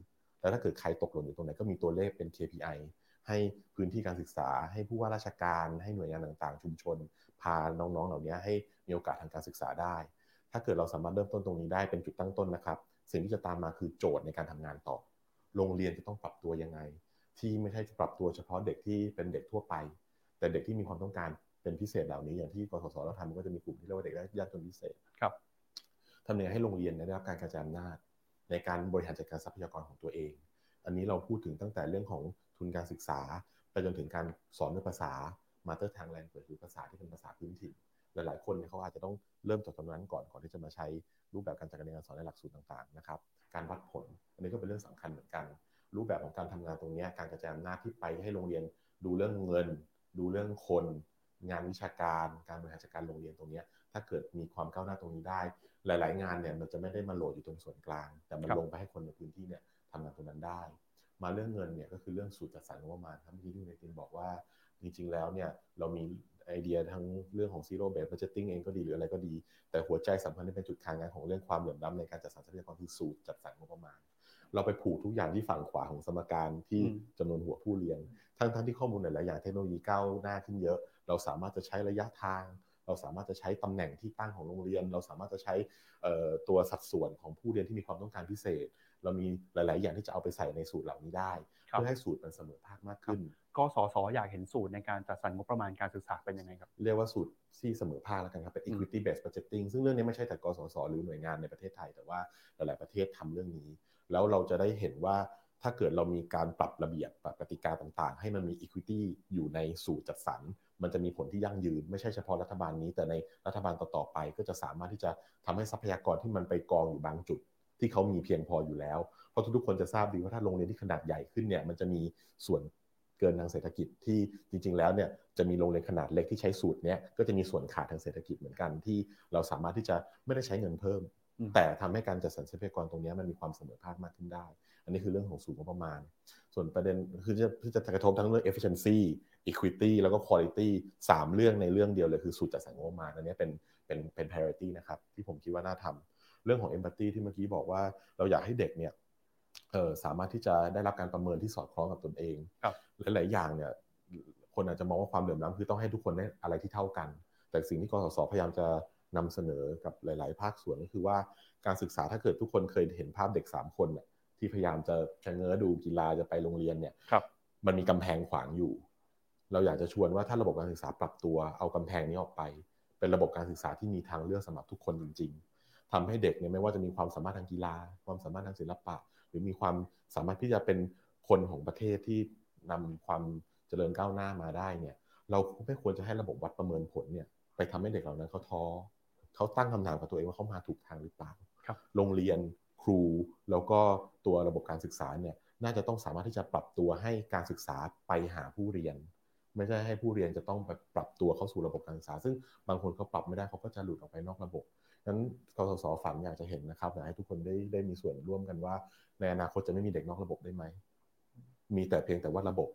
แล้วถ้าเกิดใครตกหล่นอยู่ตรงไหนก็มีตัวเลขเป็น KPI ให้พื้นที่การศึกษา ให้ผู้ว่าราชการให้หน่วยงานต่างๆ ชุมชน พาน้องๆ เหล่านี้ให้มีโอกาสทางการศึกษาได้ ถ้าเกิดเราสามารถเริ่มต้นตรงนี้ได้เป็นจุดตั้งต้นนะครับ สิ่งที่จะตามมาคือโจทย์ในการทำงานต่อ โรงเรียนจะต้องปรับตัวยังไง ที่ไม่ใช่จะปรับตัวเฉพาะเด็กที่เป็นเด็กทั่วไป แต่เด็กที่มีความต้องการเป็นพิเศษเหล่านี้อย่างที่กสศเราทำก็จะมีกลุ่มที่เรียกว่าเด็กยากจนพิเศษครับทำยังไงให้โรงเรียนได้รับการกระจายอำนาจ ในการบริหารจัดการทรัพยากรของตัวเอง อันนี้เราพูดถึงตั้งแต่เรื่องของทุนการศึกษา ไปจนถึงการสอนด้วยภาษามาเตอร์ทางแลนเปิดหรือภาษาที่เป็นภาษาพื้นถิ่น หลาย ๆ คนเนี่ยเขาอาจจะต้องเริ่มจากตรงนั้นก่อนก่อนที่จะมาใช้รูปแบบการจัดการเรียนการสอนในหลักสูตรต่าง ๆ นะครับ การวัดผล อันนี้ก็เป็นเรื่องสำคัญเหมือนกัน รูปแบบของการทำงานตรงนี้การกระจายอำนาจที่ไปให้โรงเรียนดูเรื่องเงิน ดูเรื่องคน งานวิชาการ การบริหารจัดการโรงเรียนตรงนี้ถ้าเกิดมีความก้าวหน้าตรงนี้ได้ หลาย ๆ งานเนี่ยมันจะไม่ได้มาโหลดอยู่ตรงส่วนกลาง แต่มันลงไปให้คนในพื้นที่เนี่ยทำงานตรงนั้นได้ มาเรื่องเงินเนี่ยก็คือเรื่องสูตรจัดสรรงบประมาณครับเมื่อกี้ที่ในทีมบอกว่า จริง ๆ แล้วเนี่ยเรามีไอเดียทั้งเรื่องของ zero based budgeting เองก็ดีหรืออะไรก็ดี แต่หัวใจสำคัญที่เป็นจุดขายงานของเรื่องความเหลื่อมล้าในการจัดสรรทรัพยากรคือสูตรจัดสรรงบประมาณ เราไปผูกทุกอย่างที่ฝั่งขวาของสมการที่จำนวนหัวผู้เรียนทั้งทั้งที่ข้อมูลหลายๆอย่างเทคโนโลยีก้าวหน้าขึ้นเยอะ เราสามารถจะใช้ระยะทาง เราสามารถจะใช้ตำแหน่งที่ตั้งของโรงเรียน เราสามารถจะใช้ตัวสัดส่วนของผู้เรียนที่มีความต้องการพิเศษ เรามีหลาย ๆ อย่างที่จะเอาไปใส่ในสูตรเหล่านี้ได้ เพื่อให้สูตรมันเสมอภาคมากขึ้นกสศอยากเห็นสูตรในการจัดสรรงบประมาณการศึกษาเป็นยังไงครับ เรียกว่าสูตรที่เสมอภาคแล้วกันครับ เป็น equity based budgeting ซึ่งเรื่องนี้ไม่ใช่แต่กสศหรือหน่วยงานในประเทศไทย แต่ว่าหลาย ๆ ประเทศทำเรื่องนี้ แล้วเราจะได้เห็นว่าถ้าเกิดเรามีการปรับระเบียบปรับกติกาต่าง ๆ ให้มันมี equity อยู่ในสูตรจัดสรร มันจะมีผลที่ยั่งยืน ไม่ใช่เฉพาะรัฐบาลนี้ แต่ในรัฐบาลต่อๆไป ก็จะสามารถที่จะทำให้ทรัพยากรที่มันไปกองอยู่บางจุด ที่เขามีเพียงพออยู่แล้ว เพราะทุกๆคนจะทราบดีว่าถ้าโรงเรียนที่ขนาดใหญ่ขึ้นเนี่ยมันจะมีส่วนเกินทางเศรษฐกิจที่จริง ๆ แล้วเนี่ยจะมีโรงเรียนขนาดเล็กที่ใช้สูตรเนี้ยก็จะมีส่วนขาดทางเศรษฐกิจเหมือนกันที่เราสามารถที่จะไม่ได้ใช้เงินเพิ่ม แต่ทำให้การจัดสรรทรัพยากรตรงนี้มันมีความเสมอภาคมากขึ้นได้ อันนี้คือเรื่องของสูตรงบประมาณ ส่วนประเด็นคือจะจะกระทบทั้งเรื่อง efficiency equity แล้วก็ quality 3 เรื่องในเรื่องเดียวเลยคือสูตรจัดสรรงบประมาณอันนี้เป็นเป็นเป็น priority นะครับที่ผมคิดว่าน่าทำเรื่องของ empathy ที่เมื่อกี้บอกว่าเราอยากให้เด็กเนี่ยเออสามารถที่จะได้รับการประเมินที่สอดคล้องกับตนเองหลาย ๆ อย่างเนี่ยคนอาจจะมองว่าความเหลื่อมล้ำคือต้องให้ทุกคนได้อะไรที่เท่ากัน แต่สิ่งที่กสศพยายามจะนำเสนอกับหลาย ๆ ภาคส่วนก็คือว่าการศึกษาถ้าเกิดทุกคนเคยเห็นภาพเด็ก 3 คนเนี่ยที่พยายามจะชะเง้อดูกีฬาจะไปโรงเรียนเนี่ยมันมีกำแพงขวางอยู่ เราอยากจะชวนว่าถ้าระบบการศึกษาปรับตัวเอากำแพงนี้ออกไป เป็นระบบการศึกษาที่มีทางเลือกสำหรับทุกคนจริง ๆทำให้เด็กเนี่ยไม่ว่าจะมีความสามารถทางกีฬา ความสามารถทางศิลปะ หรือมีความสามารถที่จะเป็นคนของประเทศที่นำความเจริญก้าวหน้ามาได้เนี่ย เราไม่ควรจะให้ระบบวัดประเมินผลเนี่ยไปทำให้เด็กเหล่านั้นเขาท้อเขาตั้งคำถามกับตัวเองว่าเขามาถูกทางหรือเปล่าโรงเรียนครูแล้วก็ตัวระบบการศึกษาเนี่ยน่าจะต้องสามารถที่จะปรับตัวให้การศึกษาไปหาผู้เรียน ไม่ใช่ให้ผู้เรียนจะต้องไปปรับตัวเข้าสู่ระบบการศึกษา ซึ่งบางคนเขาปรับไม่ได้เขาก็จะหลุดออกไปนอกระบบนั้นกสศฝันอยากจะเห็นนะครับอยากให้ทุกคนได้ได้มีส่วนร่วมกันว่า ในอนาคตจะไม่มีเด็กนอกระบบได้ไหมมีแต่เพียงแต่ว่าระบบ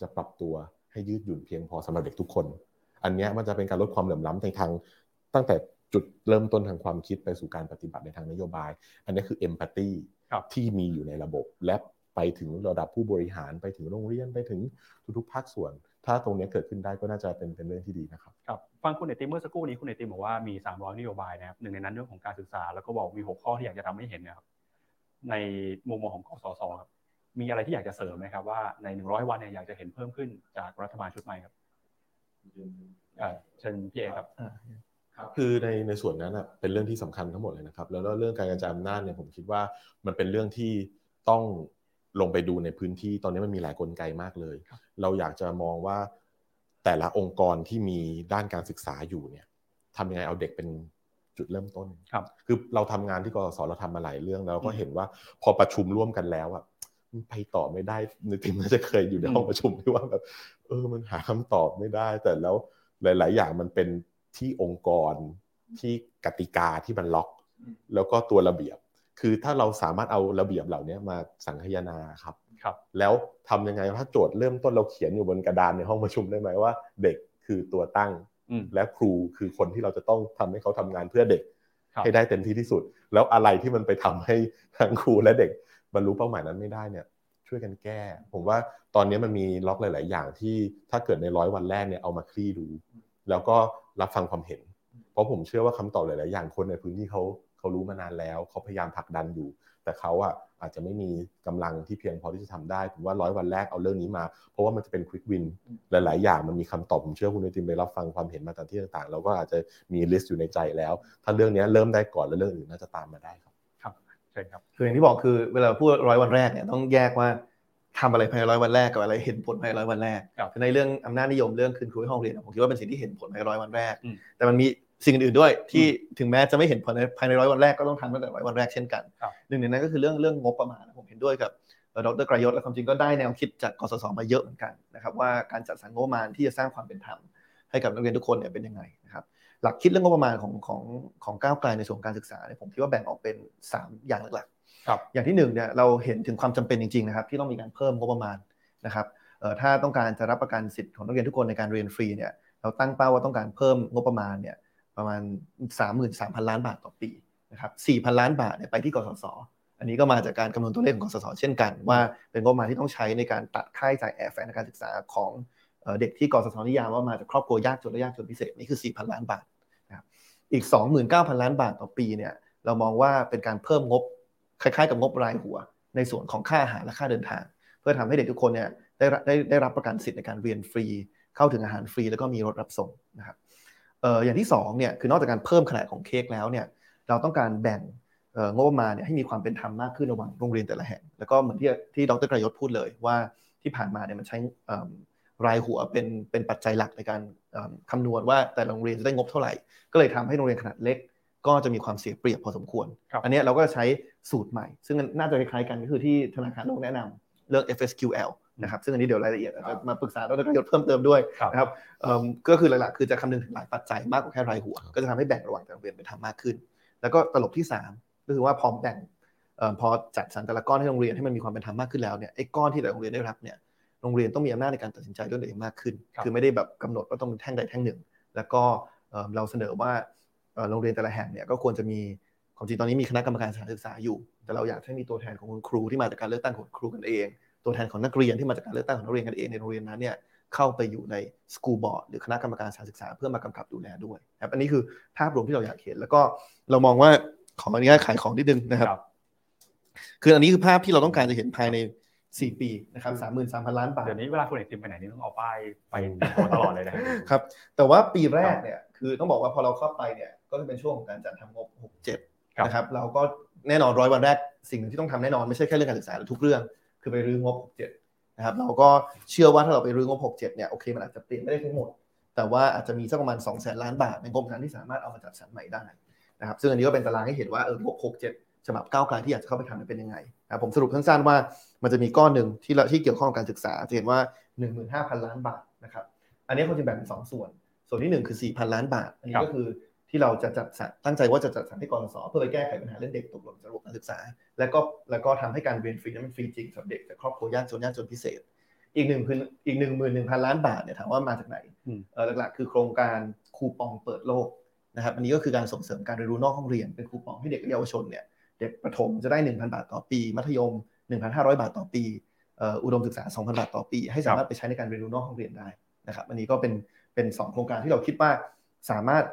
จะปรับตัวให้ยืดหยุ่นเพียงพอสำหรับเด็กทุกคน อันนี้มันจะเป็นการลดความเหลื่อมล้ำในทาง ตั้งแต่จุดเริ่มต้นทางความคิดไปสู่การปฏิบัติในทางนโยบาย อันนี้คือเอมพัตตีที่มีอยู่ในระบบและไปถึงระดับผู้บริหารไปถึงโรงเรียนไปถึงทุกๆภาคส่วนถ้าตรงนี้เกิดขึ้นได้ก็น่าจะเป็นเป็นเรื่องที่ดีนะครับครับฟังคุณเอติมเมื่อสักครู่นี้คุณเอติมบอกว่ามี 300 นโยบายนะครับหนึ่งในนั้นเรื่องของการศึกษา แล้วก็บอกมี 6 ข้อที่อยากจะทำให้เห็นนะครับในมุมมองของกสศครับมีอะไรที่อยากจะเสริมไหมครับว่าใน 100 วันเนี่ยอยากจะเห็นเพิ่มขึ้นจากรัฐบาลชุดใหม่ครับเชิญพี่เอครับคือในในส่วนนั้นเป็นเรื่องที่สำคัญทั้งหมดเลยนะครับ แล้วเรื่องการกระจายอำนาจเนี่ยผมคิดว่ามันเป็นเรื่องที่ต้อง ลงไปดูในพื้นที่ตอนนี้มันมีหลายกลไกมากเลย เราอยากจะมองว่าแต่ละองค์กรที่มีด้านการศึกษาอยู่เนี่ยทำยังไงเอาเด็กเป็นจุดเริ่มต้นครับคือเราทำงานที่กสศเราทำมาหลายเรื่องแล้วก็เห็นว่าพอประชุมร่วมกันแล้วอะไปต่อไม่ได้นึกถึงน่าจะเคยอยู่ในห้องประชุมที่ว่าแบบเออมันหาคำตอบไม่ได้ แต่แล้วหลาย ๆ อย่างมันเป็นที่องค์กรที่กติกาที่มันล็อก แล้วก็ตัวระเบียบ คือถ้าเราสามารถเอาระเบียบเหล่านี้มาสังคายนาครับครับ แล้วทำยังไงถ้าโจทย์เริ่มต้นเราเขียนอยู่บนกระดานในห้องประชุมได้ไหมว่า เด็กคือตัวตั้งและครูคือคนที่เราจะต้องทำให้เขาทำงานเพื่อเด็ก ให้ได้เต็มที่ที่สุด แล้วอะไรที่มันไปทำให้ทั้งครูและเด็กบรรลุเป้าหมายนั้นไม่ได้เนี่ย ช่วยกันแก้ ผมว่าตอนนี้มันมีล็อกหลาย ๆ อย่างที่ถ้าเกิดในร้อยวันแรกเนี่ยเอามาคลี่ดู แล้วก็รับฟังความเห็น เพราะผมเชื่อว่าคำตอบหลาย ๆ อย่างคนในพื้นที่เขา เขารู้มานานแล้ว เขาพยายามผลักดันอยู่ แต่เขาอะอาจจะไม่มีกำลังที่เพียงพอที่จะทำได้ผมว่าร้อยวันแรกเอาเรื่องนี้มา เพราะว่ามันจะเป็น quick win หลาย ๆ อย่างมันมีคำตอบผมเชื่อคุณไอติมไปรับฟังความเห็นมาต่างที่ต่างๆแล้วก็อาจจะมี list อยู่ในใจแล้ว ถ้าเรื่องนี้เริ่มได้ก่อนแล้วเรื่องอื่นน่าจะตามมาได้ครับครับใช่ครับคืออย่างที่บอกคือเวลาพูดร้อยวันแรกเนี่ยต้องแยกว่าทำอะไรภายในร้อยวันแรกกับอะไรเห็นผลภายในร้อยวันแรกในเรื่องอำนาจนิยมเรื่องคืนครูให้ห้องเรียนผมคิดว่าเป็นสิ่งที่เห็นผลภายในร้อยวันแรก แต่มันมี สิ่งอื่นๆด้วยที่ถึงแม้จะไม่เห็นผลภายในร้อยวันแรกก็ต้องทำตั้งแต่ร้อยวันแรกเช่นกันหนึ่งในนั้นก็คือเรื่องเรื่องงบประมาณผมเห็นด้วยกับดรกรยศและความจริงก็ได้แนวคิดจากกสศมาเยอะเหมือนกันนะครับว่าการจัดสรรงบประมาณที่จะสร้างความเป็นธรรมให้กับนักเรียนทุกคนเนี่ยเป็นยังไงนะครับหลักคิดเรื่องงบประมาณของของของก้าวไกลในส่วนการศึกษาเนี่ยผมคิดว่าแบ่งออกเป็น 3 อย่างหลักๆอย่างที่1เนี่ยเราเห็นถึงความจำเป็นจริงๆนะครับที่ต้องมีการเพิ่มงบประมาณนะครับถ้าต้องการจะรับประกันสิทธิ์ของนักเรียนทุกคนในการเรียนฟรีเนี่ยเราตั้งเป้าว่าต้องการเพิ่มงบประมาณเนี่ย ประมาณ 33,000 ล้านบาทต่อปีนะครับ4,000 ล้านบาทเนี่ยไปที่กสศอันนี้ก็มาจากการคำนวณตัวเลขของกสศเช่นกัน ว่าเป็นงบประมาณที่ต้องใช้ในการตัดค่าใช้จ่ายแอร์แฟในการศึกษาของเด็กที่กสศนิยามว่ามาจากครอบครัวยากจนและยากจนพิเศษนี่คือ 4,000 ล้านบาทนะครับอีก 29,000 ล้านบาทต่อปีเนี่ยเรามองว่าเป็นการเพิ่มงบคล้ายๆ กับงบรายหัว ในส่วนของค่าอาหารและค่าเดินทาง เพื่อทำให้เด็กทุกคนเนี่ยได้ได้ได้รับประกันสิทธิ์ในการเรียนฟรี เข้าถึงอาหารฟรีแล้วก็มีรถรับส่งนะครับ เอ่ออย่างที่2เนี่ยคือนอกจากการเพิ่มขนาดของเค้กแล้วเนี่ยเราต้องการแบ่งงบประมาณเนี่ยให้มีความเป็นธรรมมากขึ้นระหว่างโรงเรียนแต่ละแห่ง แล้วก็เหมือนที่ที่ดรกรยศพูดเลยว่าที่ผ่านมาเนี่ยมันใช้รายหัวเป็นเป็นปัจจัยหลักในการคำนวณว่าแต่โรงเรียนจะได้งบเท่าไหร่ ก็เลยทำให้โรงเรียนขนาดเล็ก ก็จะมีความเสียเปรียบพอสมควร อันนี้เราก็ใช้สูตรใหม่ ซึ่งน่าจะคล้ายๆกันก็คือที่ธนาคารโลกแนะนำเรื่อง FSQL นะครับซึ่งอันนี้เดี๋ยวรายละเอียดจะมาปรึกษาดรกยศเพิ่มเติมด้วยนะครับก็คือหลักๆคือจะคำนึงถึงหลายปัจจัยมากกว่าแค่รายหัว ก็จะทำให้แบ่งระหว่างแต่โรงเรียนเป็นธรรมมากขึ้น แล้วก็ตลบที่ 3 ก็คือว่าพอแบ่งพอจัดสรรแต่ละก้อนให้โรงเรียนให้มันมีความเป็นธรรมมากขึ้นแล้วเนี่ยไอ้ก้อนที่แต่โรงเรียนได้รับเนี่ยโรงเรียนต้องมีอำนาจในการตัดสินใจด้วยตัวเองมากขึ้น คือไม่ได้แบบกำหนดว่าต้องเป็นแท่งใดแท่งหนึ่ง แล้วก็เราเสนอว่าโรงเรียนแต่ละแห่งเนี่ยก็ควรจะมีความจริงตอนนี้มีคณะกรรมการสถานศึกษาอยู่ แต่เราอยากให้มีตัวแทนของคุณครูที่มาจากการเลือกตั้งของครูกันเอง ตัวแทนของนักเรียนที่มาจากการเลือกตั้งของนักเรียนกันเองในโรงเรียนนั้นเนี่ยเข้าไปอยู่ในสกูบอร์ดหรือคณะกรรมการสถานศึกษาเพื่อมากำกับดูแลด้วยครับอันนี้คือภาพรวมที่เราอยากเห็น แล้วก็เรามองว่าขออนุญาตขายของนิดนึงนะครับ คืออันนี้คือภาพที่เราต้องการจะเห็นภายในสี่ปีนะครับสามหมื่นสามพันล้านบาทเดี๋ยวนี้เวลาคุณเอกติมไปไหนนี่ต้องเอาป้ายไปตลอดเลยนะครับ แต่ว่าปีแรกเนี่ยคือต้องบอกว่าพอเราเข้าไปเนี่ยก็จะเป็นช่วงของการจัดทำงบหกเจ็ดนะครับเราก็แน่นอนร้อยวันแรกสิ่งหนึ่งที่ต้องทำแน่นอนไม่ใช่แค่เรื่องการศึกษาทุกเรื่อง คือไปรื้องบหกเจ็ดนะครับ เราก็เชื่อว่าถ้าเราไปรื้องบหกเจ็ดเนี่ย โอเค มันอาจจะเปลี่ยนไม่ได้ทั้งหมด แต่ว่าอาจจะมีสักประมาณ2องแสนล้านบาทในงบนั้นที่สามารถเอามาจัดสรรใหม่ได้นะครับ ซึ่งอันนี้ก็เป็นตารางให้เห็นว่าเอองบหกเจ็ดฉบับก้าวไกลที่อยากจะเข้าไปทำเป็นยังไงนะผมสรุปสั้นๆว่ามันจะมีก้อนหนึ่งที่ที่เกี่ยวข้องกับการศึกษา จะเห็นว่า 15,000 ล้านบาทนะครับ อันนี้เขาจะแบ่งเป็นสองส่วน ส่วนที่ 1 คือ 4,000 ล้านบาท อันนี้ก็คือ ที่เราจะจัดสรรตั้งใจว่าจะจัดสรรที่กรสเพื่อไปแก้ไขปัญหาเรื่องเด็กตกหล่นจากระบบการศึกษา แล้วก็แล้วก็ทำให้การเรียนฟรีนั้นมันฟรีจริงสำหรับเด็กจากครอบครัวยากจนยากจนพิเศษ อีกหนึ่งคืออีกหนึ่งหมื่นหนึ่งพันล้านบาทเนี่ยถามว่ามาจากไหนหลักๆ คือโครงการคูปองเปิดโลกนะครับอันนี้ก็คือการส่งเสริมการเรียนรู้นอกห้องเรียนเป็นคูปองให้เด็กเยาวชนเนี่ยเด็กประถมจะได้ 1,000 บาทต่อปี มัธยม 1,500 บาทต่อปีอุดมศึกษา 2,000 บาทต่อปี ให้สามารถไปใช้ในการเรียนรู้นอกห้องเรียนได้นะครับอันนี้ก็เป็นเป็นสองโครงการที่เราคิดว่าสามารถ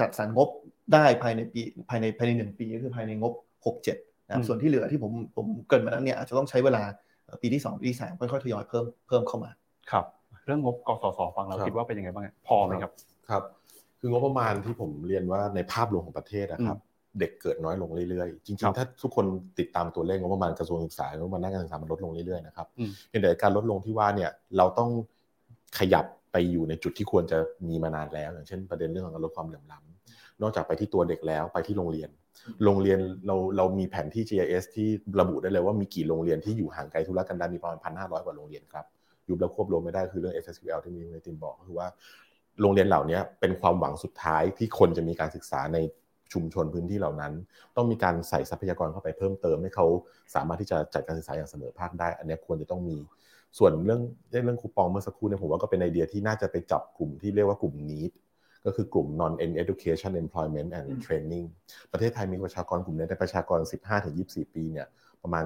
จัดสรรงบได้ภายในปีภายในภายในหนึ่งปีก็คือภายในงบ 67นะส่วนที่เหลือที่ผมผมเกินมาแล้วเนี่ยอาจจะต้องใช้เวลาปีที่ 2 ปีที่3ค่อยๆทยอยเพิ่มเพิ่มเข้ามาครับ เรื่องงบกสศฟังเราคิดว่าเป็นยังไงบ้างพอไหมครับครับ คืองบประมาณที่ผมเรียนว่าในภาพรวมของประเทศนะครับ เด็กเกิดน้อยลงเรื่อยๆ จริงๆ ถ้าทุกคนติดตามตัวเลขงบประมาณกระทรวงศึกษางบประมาณด้านการศึกษามันลดลงเรื่อยๆนะครับเพียงแต่การลดลงที่ว่าเนี่ยเราต้องขยับ ไปอยู่ในจุดที่ควรจะมีมานานแล้ว อย่างเช่นประเด็นเรื่องของการลดความเหลื่อมล้ำนอกจากไปที่ตัวเด็กแล้วไปที่โรงเรียน โรงเรียนเราเรามีแผนที่ GIS ที่ระบุได้เลยว่ามีกี่โรงเรียนที่อยู่ห่างไกลธุรกันดารมีประมาณพันห้าร้อยกว่าโรงเรียนครับยุบแล้วควบรวมไม่ได้คือเรื่อง SSQL ที่มีในติมบอกคือว่าโรงเรียนเหล่านี้เป็นความหวังสุดท้ายที่คนจะมีการศึกษาในชุมชนพื้นที่เหล่านั้น ต้องมีการใส่ทรัพยากรเข้าไปเพิ่มเติมให้เขาสามารถที่จะจัดการศึกษาอย่างเสมอภาคได้ อันนี้ควรจะต้องมี ส่วนเรื่องเรื่องคูปองเมื่อสักครู่เนี่ยผมว่าก็เป็นไอเดียที่น่าจะไปจับกลุ่มที่เรียกว่ากลุ่ม need ก็คือกลุ่ม non education employment and training ประเทศไทยมีประชากรกลุ่มนี้ในประชากร 15-24 ปีเนี่ยประมาณ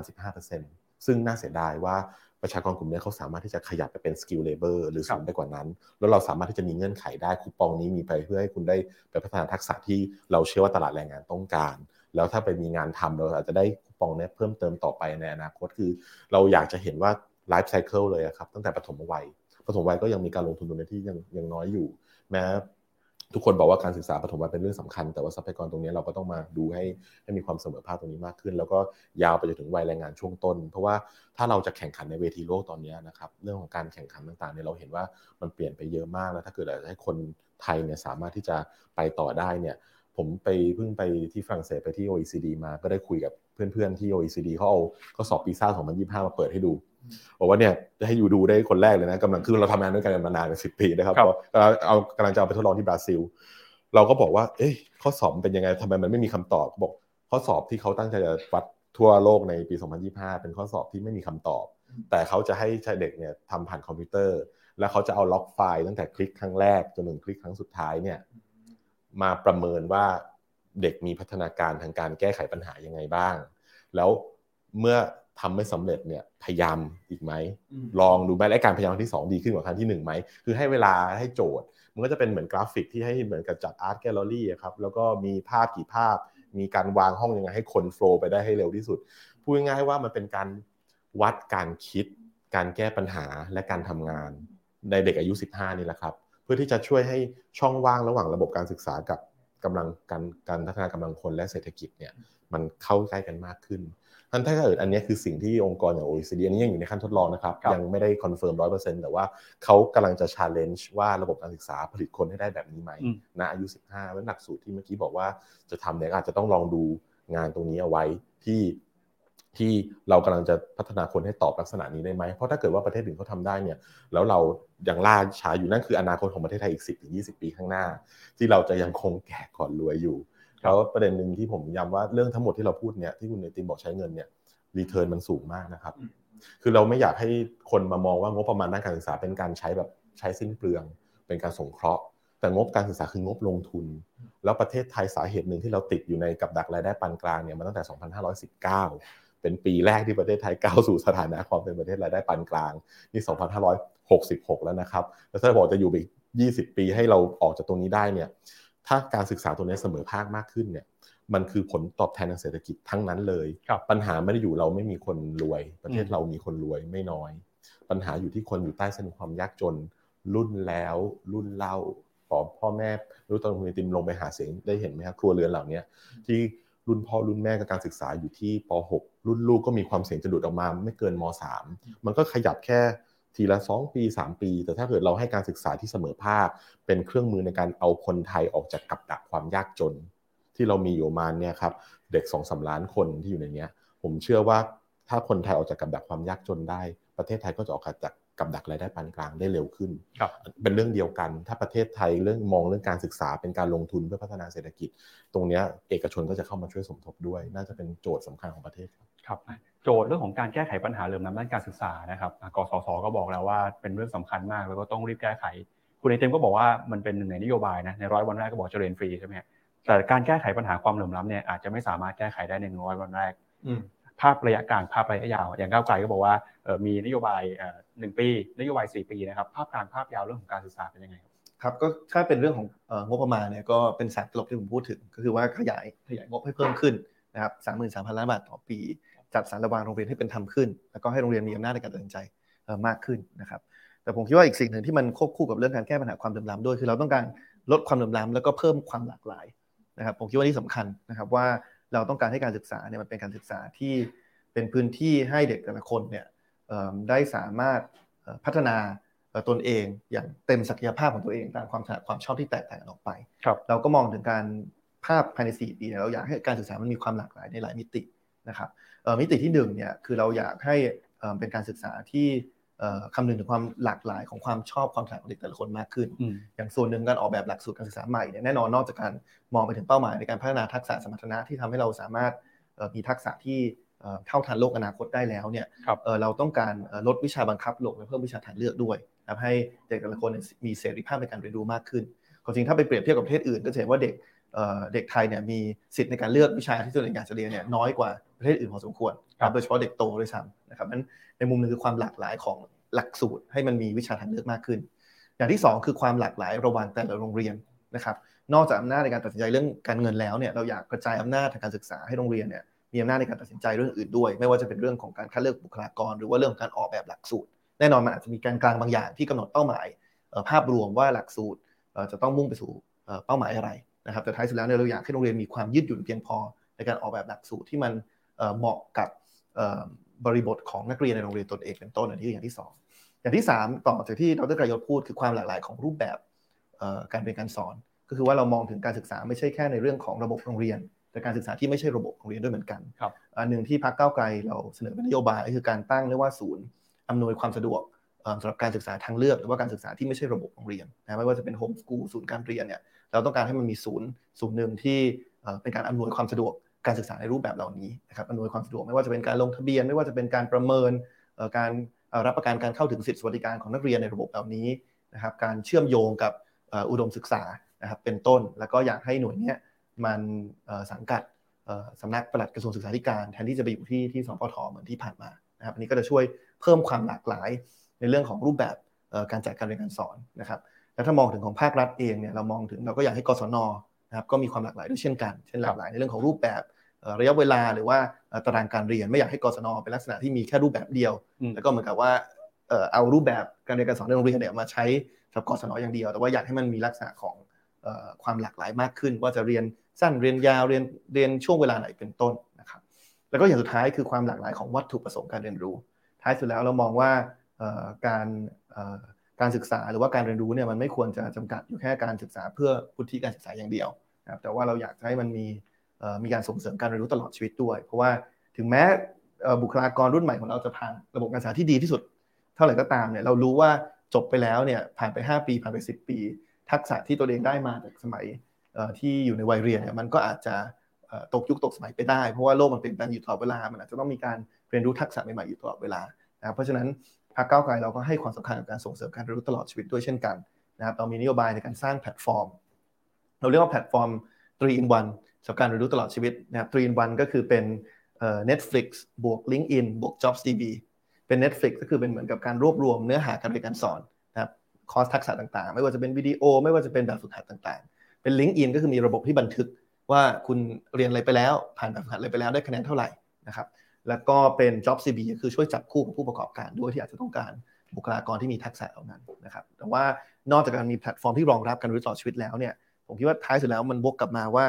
15%ซึ่งน่าเสียดายว่าประชากรกลุ่มนี้เขาสามารถที่จะขยับไปเป็น skill labor หรือสูงไปกว่านั้น แล้วเราสามารถที่จะมีเงื่อนไขได้คูปองนี้มีไปเพื่อให้คุณได้ไปพัฒนาทักษะที่เราเชื่อว่าตลาดแรงงานต้องการ แล้วถ้าไปมีงานทำเราอาจจะได้คูปองนี้เพิ่มเติมต่อไปในอนาคตคือ เราอยากจะเห็นว่า ไลฟ์ไซเคิลเลยครับตั้งแต่ปฐมวัยปฐมวัยก็ยังมีการลงทุนตรงนี้ที่ยังยังน้อยอยู่ แม้ทุกคนบอกว่าการศึกษาปฐมวัยเป็นเรื่องสำคัญ แต่ว่าทรัพยากรตรงนี้เราก็ต้องมาดูให้ให้มีความเสมอภาคตรงนี้มากขึ้น แล้วก็ยาวไปจนถึงวัยแรงงานช่วงต้น เพราะว่าถ้าเราจะแข่งขันในเวทีโลกตอนนี้นะครับเรื่องของการแข่งขันต่างๆเนี่ยเราเห็นว่ามันเปลี่ยนไปเยอะมากแล้วถ้าเกิดอยากให้คนไทยเนี่ยสามารถที่จะไปต่อได้เนี่ย ผมไปเพิ่งไปที่ฝรั่งเศสไปที่ OECD มาก็ได้คุยกับเพื่อนๆที่ OECD เขาเอาข้อสอบปีซ่า2025 มาเปิดให้ดูบอกว่าเนี่ยจะให้อยู่ดูได้คนแรกเลยนะกำลังคือเราทำงานด้วยกันมานานเป็นสิปีนะครับเอากำลังจะเอาไปทดลองที่บราซิล เราก็บอกว่า เอ้ยข้อสอบเป็นยังไงทำไมมันไม่มีคำตอบบอก ข้อสอบที่เขาตั้งใจจะวัดทั่วโลกในปี 2025 เป็นข้อสอบที่ไม่มีคำตอบ แต่เขาจะให้ชายเด็กเนี่ยทำผ่านคอมพิวเตอร์ แล้วเขาจะเอา log file ตั้งแต่คลิกครั้งแรกจนถึงคลิกครั้งสุดท้ายเนี่ย มาประเมินว่าเด็กมีพัฒนาการทางการแก้ไขปัญหายังไงบ้าง แล้วเมื่อทำไม่สำเร็จเนี่ยพยายามอีกไหม ลองดูไหมและการพยายามที่ 2 ดีขึ้นกว่าครั้งที่1ไหมคือให้เวลาให้โจทย์ มันก็จะเป็นเหมือนกราฟิกที่ให้เหมือนกับจัด art gallery ครับแล้วก็มีภาพกี่ภาพ มีการวางห้องยังไงให้คน flow ไปได้ให้เร็วที่สุด พูดง่ายๆว่ามันเป็นการวัดการคิด การแก้ปัญหาและการทำงานในเด็กอายุ 15 นี่แหละครับ เพื่อที่จะช่วยให้ช่องว่างระหว่างระบบการศึกษากับกำลังการการพัฒนากำลังคนและเศรษฐกิจเนี่ยมันเข้าใกล้กันมากขึ้นท่านถ้าเกิดอันนี้คือสิ่งที่องค์กรอย่าง OECD อันนี้ยังอยู่ในขั้นทดลองนะครับ ยังไม่ได้ confirm ร้อยเปอร์เซ็นต์แต่ว่าเขากำลังจะ challenge ว่าระบบการศึกษาผลิตคนให้ได้แบบนี้ไหมณอายุ 15แล้วหลักสูตรที่เมื่อกี้บอกว่าจะทำเนี่ยอาจจะต้องลองดูงานตรงนี้เอาไว้ที่ ที่เรากำลังจะพัฒนาคนให้ตอบลักษณะนี้ได้ไหมเพราะถ้าเกิดว่าประเทศอื่นเขาทาได้เนี่ยแล้วเรายังล่าช้าอยู่นั่นคืออนาคตของประเทศไทยอีก 10-20 ปีข้างหน้า ที่เราจะยังคงแก่ก่อนรวยอยู่แล้วประเด็นหนึ่งที่ผมย้ำว่าเรื่องทั้งหมดที่เราพูดเนี่ยที่คุณเนติมบอกใช้เงินเนี่ยรีเทิร์นมันสูงมากนะครับคือเราไม่อยากให้คนมามองว่างบประมาณด้านการศึกษาเป็นการใช้แบบใช้สิ้นเปลือง เป็นการสงเคราะห์ แต่งบการศึกษาคืองบลงทุน แล้วประเทศไทยสาเหตุหนึ่งที่เราติดอยู่ในกับดักรายได้ปานกลางเนี่ยมาตั้งแต่ 2519 เป็นปีแรกที่ประเทศไทยก้าวสู่สถานะความเป็นประเทศรายได้ปานกลางนี่ 2566 แล้วนะครับ แล้วถ้าบอกจะอยู่ไป20 ปีให้เราออกจากตรงนี้ได้เนี่ย ถ้าการศึกษาตัวนี้เสมอภาคมากขึ้นเนี่ย มันคือผลตอบแทนทางเศรษฐกิจทั้งนั้นเลย ปัญหาไม่ได้อยู่เราไม่มีคนรวย ประเทศเรามีคนรวยไม่น้อย ปัญหาอยู่ที่คนอยู่ใต้เส้นความยากจน รุ่นแล้ว รุ่นเล่าขอพ่อแม่รู้ตอนคุณติมลงไปหาเสียงได้เห็นไหมครับครัวเรือนเหล่านี้ที่ รุ่นพ่อรุ่นแม่กับการศึกษาอยู่ที่ป .6 รุ่นลูกก็มีความเสี่ยงจะดุดออกมาไม่เกินม .3 มันก็ขยับแค่ทีละ 2 ปี 3 ปี แต่ถ้าเกิดเราให้การศึกษาที่เสมอภาค เป็นเครื่องมือในการเอาคนไทยออกจากกับดักความยากจน ที่เรามีอยู่มาเนี่ยครับเด็กสองสาล้านคนที่อยู่ในนี้ผมเชื่อว่าถ้าคนไทยออกจากกับดักความยากจนได้ ประเทศไทยก็จะออกจาก กับดักรายได้ปานกลางได้เร็วขึ้น เป็นเรื่องเดียวกัน ถ้าประเทศไทยเรื่องมองเรื่องการศึกษาเป็นการลงทุนเพื่อพัฒนาเศรษฐกิจ ตรงนี้เอกชนก็จะเข้ามาช่วยสมทบด้วย น่าจะเป็นโจทย์สำคัญของประเทศครับโจทย์เรื่องของการแก้ไขปัญหาเรื่องน้ำด้านการศึกษานะครับกสศก็บอกแล้วว่าเป็นเรื่องสำคัญมากแล้วก็ต้องรีบแก้ไข คุณไอเต็มก็บอกว่ามันเป็นหนึ่งในนโยบายนะในร้อยวันแรกก็บอกจะเรียนฟรีใช่ไหมแต่การแก้ไขปัญหาความเหลื่อมล้ำเนี่ยอาจจะไม่สามารถแก้ไขได้ในร้อยวันแรกภาพระยะกลางภาพระยะยาว อย่างก้าวไกลก็บอกว่ามีนโยบาย หนึ่งปีนโยบายสี่ปีนะครับภาพกลางภาพยาวเรื่องของการศึกษาเป็นยังไงครับครับก็ถ้าเป็นเรื่องของงบประมาณเนี่ยก็เป็นสารตลบที่ผมพูดถึง ก็คือว่าขยายขยายงบให้เพิ่มขึ้นนะครับสามหมื่นสามพันล้านบาทต่อปี จัดสรรระวางโรงเรียนให้เป็นธรรมขึ้น แล้วก็ให้โรงเรียนมีอำนาจในการตัดสินใจมากขึ้นนะครับแต่ผมคิดว่าอีกสิ่งหนึ่งที่มันควบคู่กับเรื่องการแก้ปัญหาความเหลื่อมล้ำด้วยคือเราต้องการลดความเหลื่อมล้ำแล้วก็เพิ่มความหลากหลายนะครับผมคิดว่านี่สำคัญนะครับว่าเราต้องการให้การศึกษาเนี่ยมันเป็นการศึกษาที่เป็นพื้นที่ให้เด็กแต่ละคนเนี่ย ได้สามารถพัฒนาตนเองอย่างเต็มศักยภาพของตัวเองตามความถนัดความชอบที่แตกต่างกันออกไปเราก็มองถึงการภาพภายใน 4 ปีเราอยากให้การศึกษามันมีความหลากหลายในหลายมิตินะครับมิติที่1เนี่ยคือเราอยากให้เป็นการศึกษาที่คำนึงถึงความหลากหลายของความชอบความถนัดของเด็กแต่ละคนมากขึ้น อย่างส่วนหนึ่งการออกแบบหลักสูตรการศึกษาใหม่เนี่ยแน่นอนนอกจากการมองไปถึงเป้าหมายในการพัฒนาทักษะสมรรถนะที่ทำให้เราสามารถมีทักษะที่ เท่าทันโลกอนาคตได้แล้วเนี่ยเราต้องการลดวิชาบังคับลงและเพิ่มวิชาทางเลือกด้วยนะให้เด็กแต่ละคนมีเสรีภาพในการเรียนรู้มากขึ้นความจริงถ้าไปเปรียบเทียบกับประเทศอื่นก็จะเห็นว่าเด็กเด็กไทยเนี่ยมีสิทธิ์ในการเลือกวิชาที่ตัวเองอยากจะเรียนเนี่ยน้อยกว่าประเทศอื่นพอสมควรโดยเฉพาะเด็กโตด้วยซ้ำนะครับนั้นในมุมนึงคือความหลากหลายของหลักสูตรให้มันมีวิชาทางเลือกมากขึ้น อย่างที่ 2 คือความหลากหลายระหว่างแต่ละโรงเรียนนะครับนอกจากอำนาจในการตัดสินใจเรื่องการเงินแล้วเนี่ยเราอยากกระจายอำนาจทางการศึกษาให้โรงเรียนเนี่ย มีอำนาจในการตัดสินใจเรื่องอื่นด้วย ไม่ว่าจะเป็นเรื่องของการคัดเลือกบุคลากร หรือว่าเรื่องการออกแบบหลักสูตร แน่นอนมันอาจจะมีการกลางบางอย่างที่กำหนดเป้าหมายภาพรวมว่าหลักสูตรจะต้องมุ่งไปสู่เป้าหมายอะไรนะครับแต่ท้ายสุดแล้วเนี่ยเราอยากให้โรงเรียนมีความยืดหยุ่นเพียงพอ ในการออกแบบหลักสูตรที่มันเหมาะกับบริบทของนักเรียนในโรงเรียนตนเองเป็นต้นอันนี้อย่างที่ 2 อย่างที่ 3 ต่อจากที่ดรกรยศพูดคือความหลากหลายของรูปแบบการเรียนการสอน ก็คือว่าเรามองถึงการศึกษาไม่ใช่แค่ในเรื่องของระบบโรงเรียน แต่การศึกษาที่ไม่ใช่ระบบโรงเรียนด้วยเหมือนกันอันหนึ่งที่พรรคก้าวไกลเราเสนอเป็นนโยบายคือการตั้งเรียกว่าศูนย์อำนวยความสะดวกสำหรับการศึกษาทางเลือก หรือว่าการศึกษาที่ไม่ใช่ระบบโรงเรียนนะไม่ว่าจะเป็นโฮมสกูลศูนย์การเรียนเนี่ยเราต้องการให้มันมีศูนย์ศูนย์หนึ่งที่เป็นการอำนวยความสะดวกการศึกษาในรูปแบบเหล่านี้นะครับอำนวยความสะดวกไม่ว่าจะเป็นการลงทะเบียน ไม่ว่าจะเป็นการประเมินการรับประกันการเข้าถึงสิทธิสวัสดิการของนักเรียนในระบบเหล่านี้นะครับการเชื่อมโยงกับอุดมศึกษานะครับเป็นต้น แล้วก็อยากให้หน่วยนี้ มันสังกัดสำนักปลัดกระทรวงศึกษาธิการแทนที่จะไปอยู่ที่ที่สพทเหมือนที่ผ่านมานะครับอันนี้ก็จะช่วยเพิ่มความหลากหลายในเรื่องของรูปแบบการจัดการเรียนการสอนนะครับแล้วถ้ามองถึงของภาครัฐเองเนี่ยเรามองถึงเราก็อยากให้กศนนะครับก็มีความหลากหลายด้วยเช่นกันเช่นหลากหลายในเรื่องของรูปแบบระยะเวลาหรือว่าตารางการเรียนไม่อยากให้กศนเป็นลักษณะที่มีแค่รูปแบบเดียว แล้วก็เหมือนกับว่าเอารูปแบบการเรียนการสอนในโรงเรียนเนี่ยมาใช้สำหรับกศนอย่างเดียว แต่ว่าอยากให้มันมีลักษณะของความหลากหลายมากขึ้น ว่าจะเรียน สั้นเรียนยาวเรียนเรียนช่วงเวลาไหนเป็นต้นนะครับ แล้วก็อย่างสุดท้ายคือความหลากหลายของวัตถุประสงค์การเรียนรู้ ท้ายสุดแล้วเรามองว่าการการศึกษาหรือว่าการเรียนรู้เนี่ยมันไม่ควรจะจำกัดอยู่แค่การศึกษาเพื่อพุทธิการศึกษาอย่างเดียวนะครับแต่ว่าเราอยากให้มันมีมีการส่งเสริมการเรียนรู้ตลอดชีวิตด้วย เพราะว่าถึงแม้บุคลากรรุ่นใหม่ของเราจะผ่านระบบการศึกษาที่ดีที่สุด เท่าไหร่ก็ตามเนี่ยเรารู้ว่าจบไปแล้วเนี่ยผ่านไป 5 ปีผ่านไป 10 ปี ทักษะที่ตัวเองได้มาจากสมัย ที่อยู่ในวัยเรียนเนี่ยมันก็อาจจะตกยุคตกสมัยไปได้ เพราะว่าโลกมันเปลี่ยนแปลงอยู่ตลอดเวลา มันอาจจะต้องมีการเรียนรู้ทักษะใหม่ๆอยู่ตลอดเวลานะเพราะฉะนั้นพรรคก้าวไกลเราก็ให้ความสำคัญกับการส่งเสริมการเรียนรู้ตลอดชีวิตด้วยเช่นกันนะครับเรามีนโยบายในการสร้างแพลตฟอร์ม เราเรียกว่าแพลตฟอร์ม 3 in 1สำหรับการเรียนรู้ตลอดชีวิตนะครับ3 in 1ก็คือเป็น Netflix บวก LinkedIn บวก JobsDB เป็น Netflix ก็คือเป็นเหมือนกับการรวบรวมเนื้อหาการเรียนการสอนนะครับคอร์สทักษะต่างๆ ไม่ว่าจะเป็นวิดีโอไม่ว่าจะเป็นแบบฝึกหัดต่างๆ เป็น LinkedIn ก็คือมีระบบที่บันทึกว่าคุณเรียนอะไรไปแล้ว ผ่านแบบฝึกหัดอะไรไปแล้วได้คะแนนเท่าไหร่นะครับแล้วก็เป็น JobsDB ก็คือช่วยจับคู่กับผู้ประกอบการด้วยที่อาจจะต้องการบุคลากรที่มีทักษะเหล่านั้นนะครับแต่ว่านอกจากการมีแพลตฟอร์มที่รองรับการเรียนรู้ตลอชีวิตแล้วเนี่ยผมคิดว่าท้ายสุดแล้วมันบวกกลับมาว่า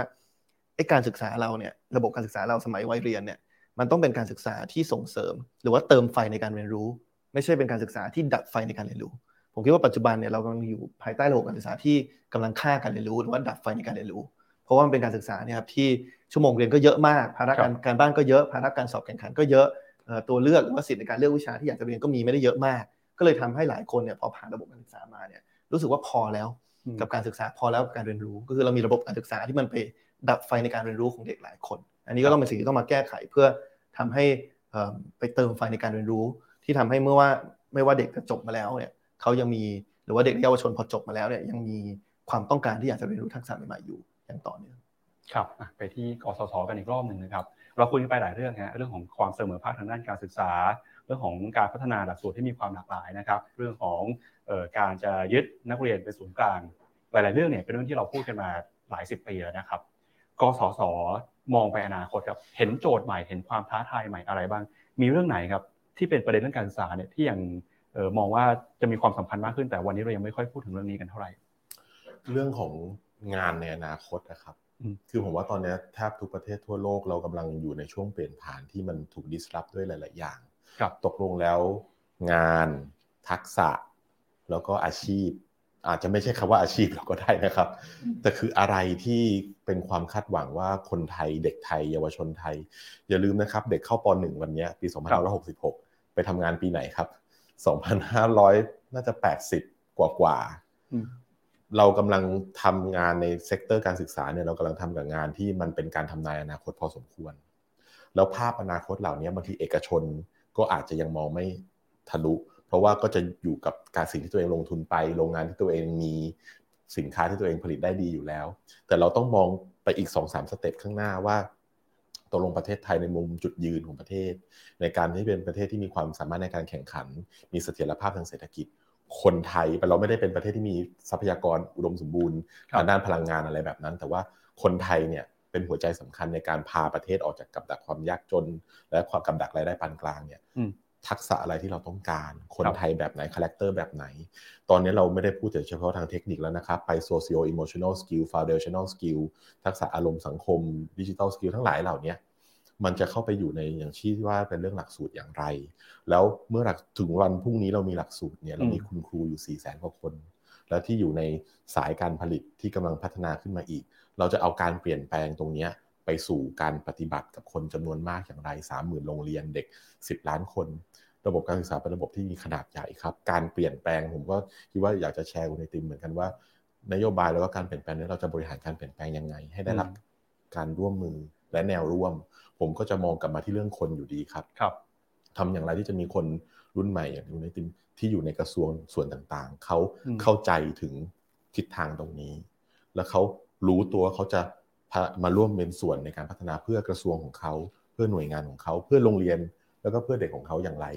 ไอ้การศึกษาเราเนี่ยระบบการศึกษาเราสมัยวัยเรียนเนี่ยมันต้องเป็นการศึกษาที่ส่งเสริม หรือว่าเติมไฟในการเรียนรู้ ไม่ใช่เป็นการศึกษาที่ดับไฟในการเรียนรู้ ผมคิดว่าปัจจุบันเนี่ยเรากำลังอยู่ภายใต้ระบบการศึกษาที่กำลังฆ่าการเรียนรู้หรือว่าดับไฟในการเรียนรู้ เพราะว่ามันเป็นการศึกษาเนี่ยครับที่ชั่วโมงเรียนก็เยอะมากภาระการการบ้านก็เยอะภาระการสอบแข่งขันก็เยอะตัวเลือกหรือว่าสิทธิในการเลือกวิชาที่อยากจะเรียนก็มีไม่ได้เยอะมาก ก็เลยทำให้หลายคนเนี่ยพอผ่านระบบการศึกษามาเนี่ยรู้สึกว่าพอแล้วกับการศึกษาพอแล้วกับการเรียนรู้ ก็คือเรามีระบบการศึกษาที่มันไปดับไฟในการเรียนรู้ของเด็กหลายคน อันนี้ก็ต้องเป็นสิ่งที่ต้องมาแก้ไขเพื่อทำให้ไปเติมไฟในการเรียนรู้ ที่ทำให้เมื่อว่าไม่ว่าเด็กจะจบมาแล้วเนี่ย เขายังมีหรือว่าเด็กเยาวชนพอจบมาแล้วเนี่ยยังมีความต้องการที่อยากจะเรียนรู้ทักษะใหม่ๆอยู่อย่างต่อเนื่องครับไปที่กสศกันอีกรอบหนึ่งนะครับเราคุยกันไปหลายเรื่องฮะเรื่องของความเสมอภาคทางด้านการศึกษา เรื่องของการพัฒนาหลักสูตรที่มีความหลากหลายนะครับ เรื่องของการจะยึดนักเรียนเป็นศูนย์กลาง หลาย ๆ เรื่องเนี่ยเป็นเรื่องที่เราพูดกันมาหลายสิบปีแล้วนะครับกสศมองไปอนาคตครับเห็นโจทย์ใหม่เห็นความท้าทายใหม่อะไรบ้าง มีเรื่องไหนครับที่เป็นประเด็นเรื่องการศึกษาเนี่ยที่ยัง มองว่าจะมีความสำคัญมากขึ้นแต่วันนี้เรายังไม่ค่อยพูดถึงเรื่องนี้กันเท่าไหร่ เรื่องของงานในอนาคตนะครับคือผมว่าตอนนี้แทบทุกประเทศทั่วโลกเรากำลังอยู่ในช่วงเปลี่ยนผ่านที่มันถูกดิสรับด้วยหลาย ๆ อย่างตกลงแล้วงานทักษะ แล้วก็อาชีพ อาจจะไม่ใช่คำว่าอาชีพเราก็ได้นะครับ แต่คืออะไรที่เป็นความคาดหวังว่าคนไทยเด็กไทย เยาวชนไทย อย่าลืมนะครับ เด็กเข้าป .1 วันนี้ปี2566 ไปทำงานปีไหนครับ 2,500 น่าจะ 80 กว่ากว่าเรากำลังทำงานใน sector การศึกษาเนี่ยเรากำลังทำกับงานที่มันเป็นการทำนายอนาคตพอสมควร แล้วภาพอนาคตเหล่านี้บางทีเอกชนก็อาจจะยังมองไม่ทะลุเพราะว่าก็จะอยู่กับการสิ่งที่ตัวเองลงทุนไปโรงงานที่ตัวเองมีสินค้าที่ตัวเองผลิตได้ดีอยู่แล้ว แต่เราต้องมองไปอีก2อสามสเต็ปข้างหน้าว่า ตกลงประเทศไทยในมุมจุดยืนของประเทศ ในการที่เป็นประเทศที่มีความสามารถในการแข่งขัน มีเสถียรภาพทางเศรษฐกิจ คนไทยเราไม่ได้เป็นประเทศที่มีทรัพยากรอุดมสมบูรณ์ทางด้านพลังงานอะไรแบบนั้น แต่ว่าคนไทยเนี่ยเป็นหัวใจสำคัญในการพาประเทศออกจากกับดักความยากจน และความกับดักรายได้ปานกลางเนี่ย ทักษะอะไรที่เราต้องการ คนไทยแบบไหน character แบบไหน ตอนนี้เราไม่ได้พูดแต่เฉพาะทางเทคนิคแล้วนะครับ ไป socio emotional skill foundational skill ทักษะอารมณ์สังคม digital skill ทั้งหลายเหล่านี้มันจะเข้าไปอยู่ในอย่างที่ว่าเป็นเรื่องหลักสูตรอย่างไร แล้วเมื่อหลักถึงวันพรุ่งนี้เรามีหลักสูตรเนี่ยเรามีคุณครูอยู่4ี่แสนกว่าคน แล้วที่อยู่ในสายการผลิตที่กำลังพัฒนาขึ้นมาอีก เราจะเอาการเปลี่ยนแปลงตรงนี้ ไปสู่การปฏิบัติกับคนจำนวนมากอย่างไร 3 0,000 โรงเรียนเด็ก 10 ล้านคน ระบบการศึกษาเป็นระบบที่มีขนาดใหญ่ครับ การเปลี่ยนแปลงผมก็คิดว่าอยากจะแชร์คุณในติมเหมือนกันว่า นโยบายแล้วก็การเปลี่ยนแปลงนี้เราจะบริหารการเปลี่ยนแปลงยังไง ให้ได้รับการร่วมมือและแนวร่วม ผมก็จะมองกลับมาที่เรื่องคนอยู่ดีครับครับทำอย่างไรที่จะมีคนรุ่นใหม่อย่างอยู่ในทีมที่อยู่ในกระทรวงส่วนต่างๆเขาเข้าใจถึงทิศทางตรงนี้ แล้วเขารู้ตัวเขาจะ มาร่วมเป็นส่วนในการพัฒนาเพื่อกระทรวงของเขา เพื่อหน่วยงานของเขา เพื่อโรงเรียนแล้วก็เพื่อเด็กของเขาอย่างไร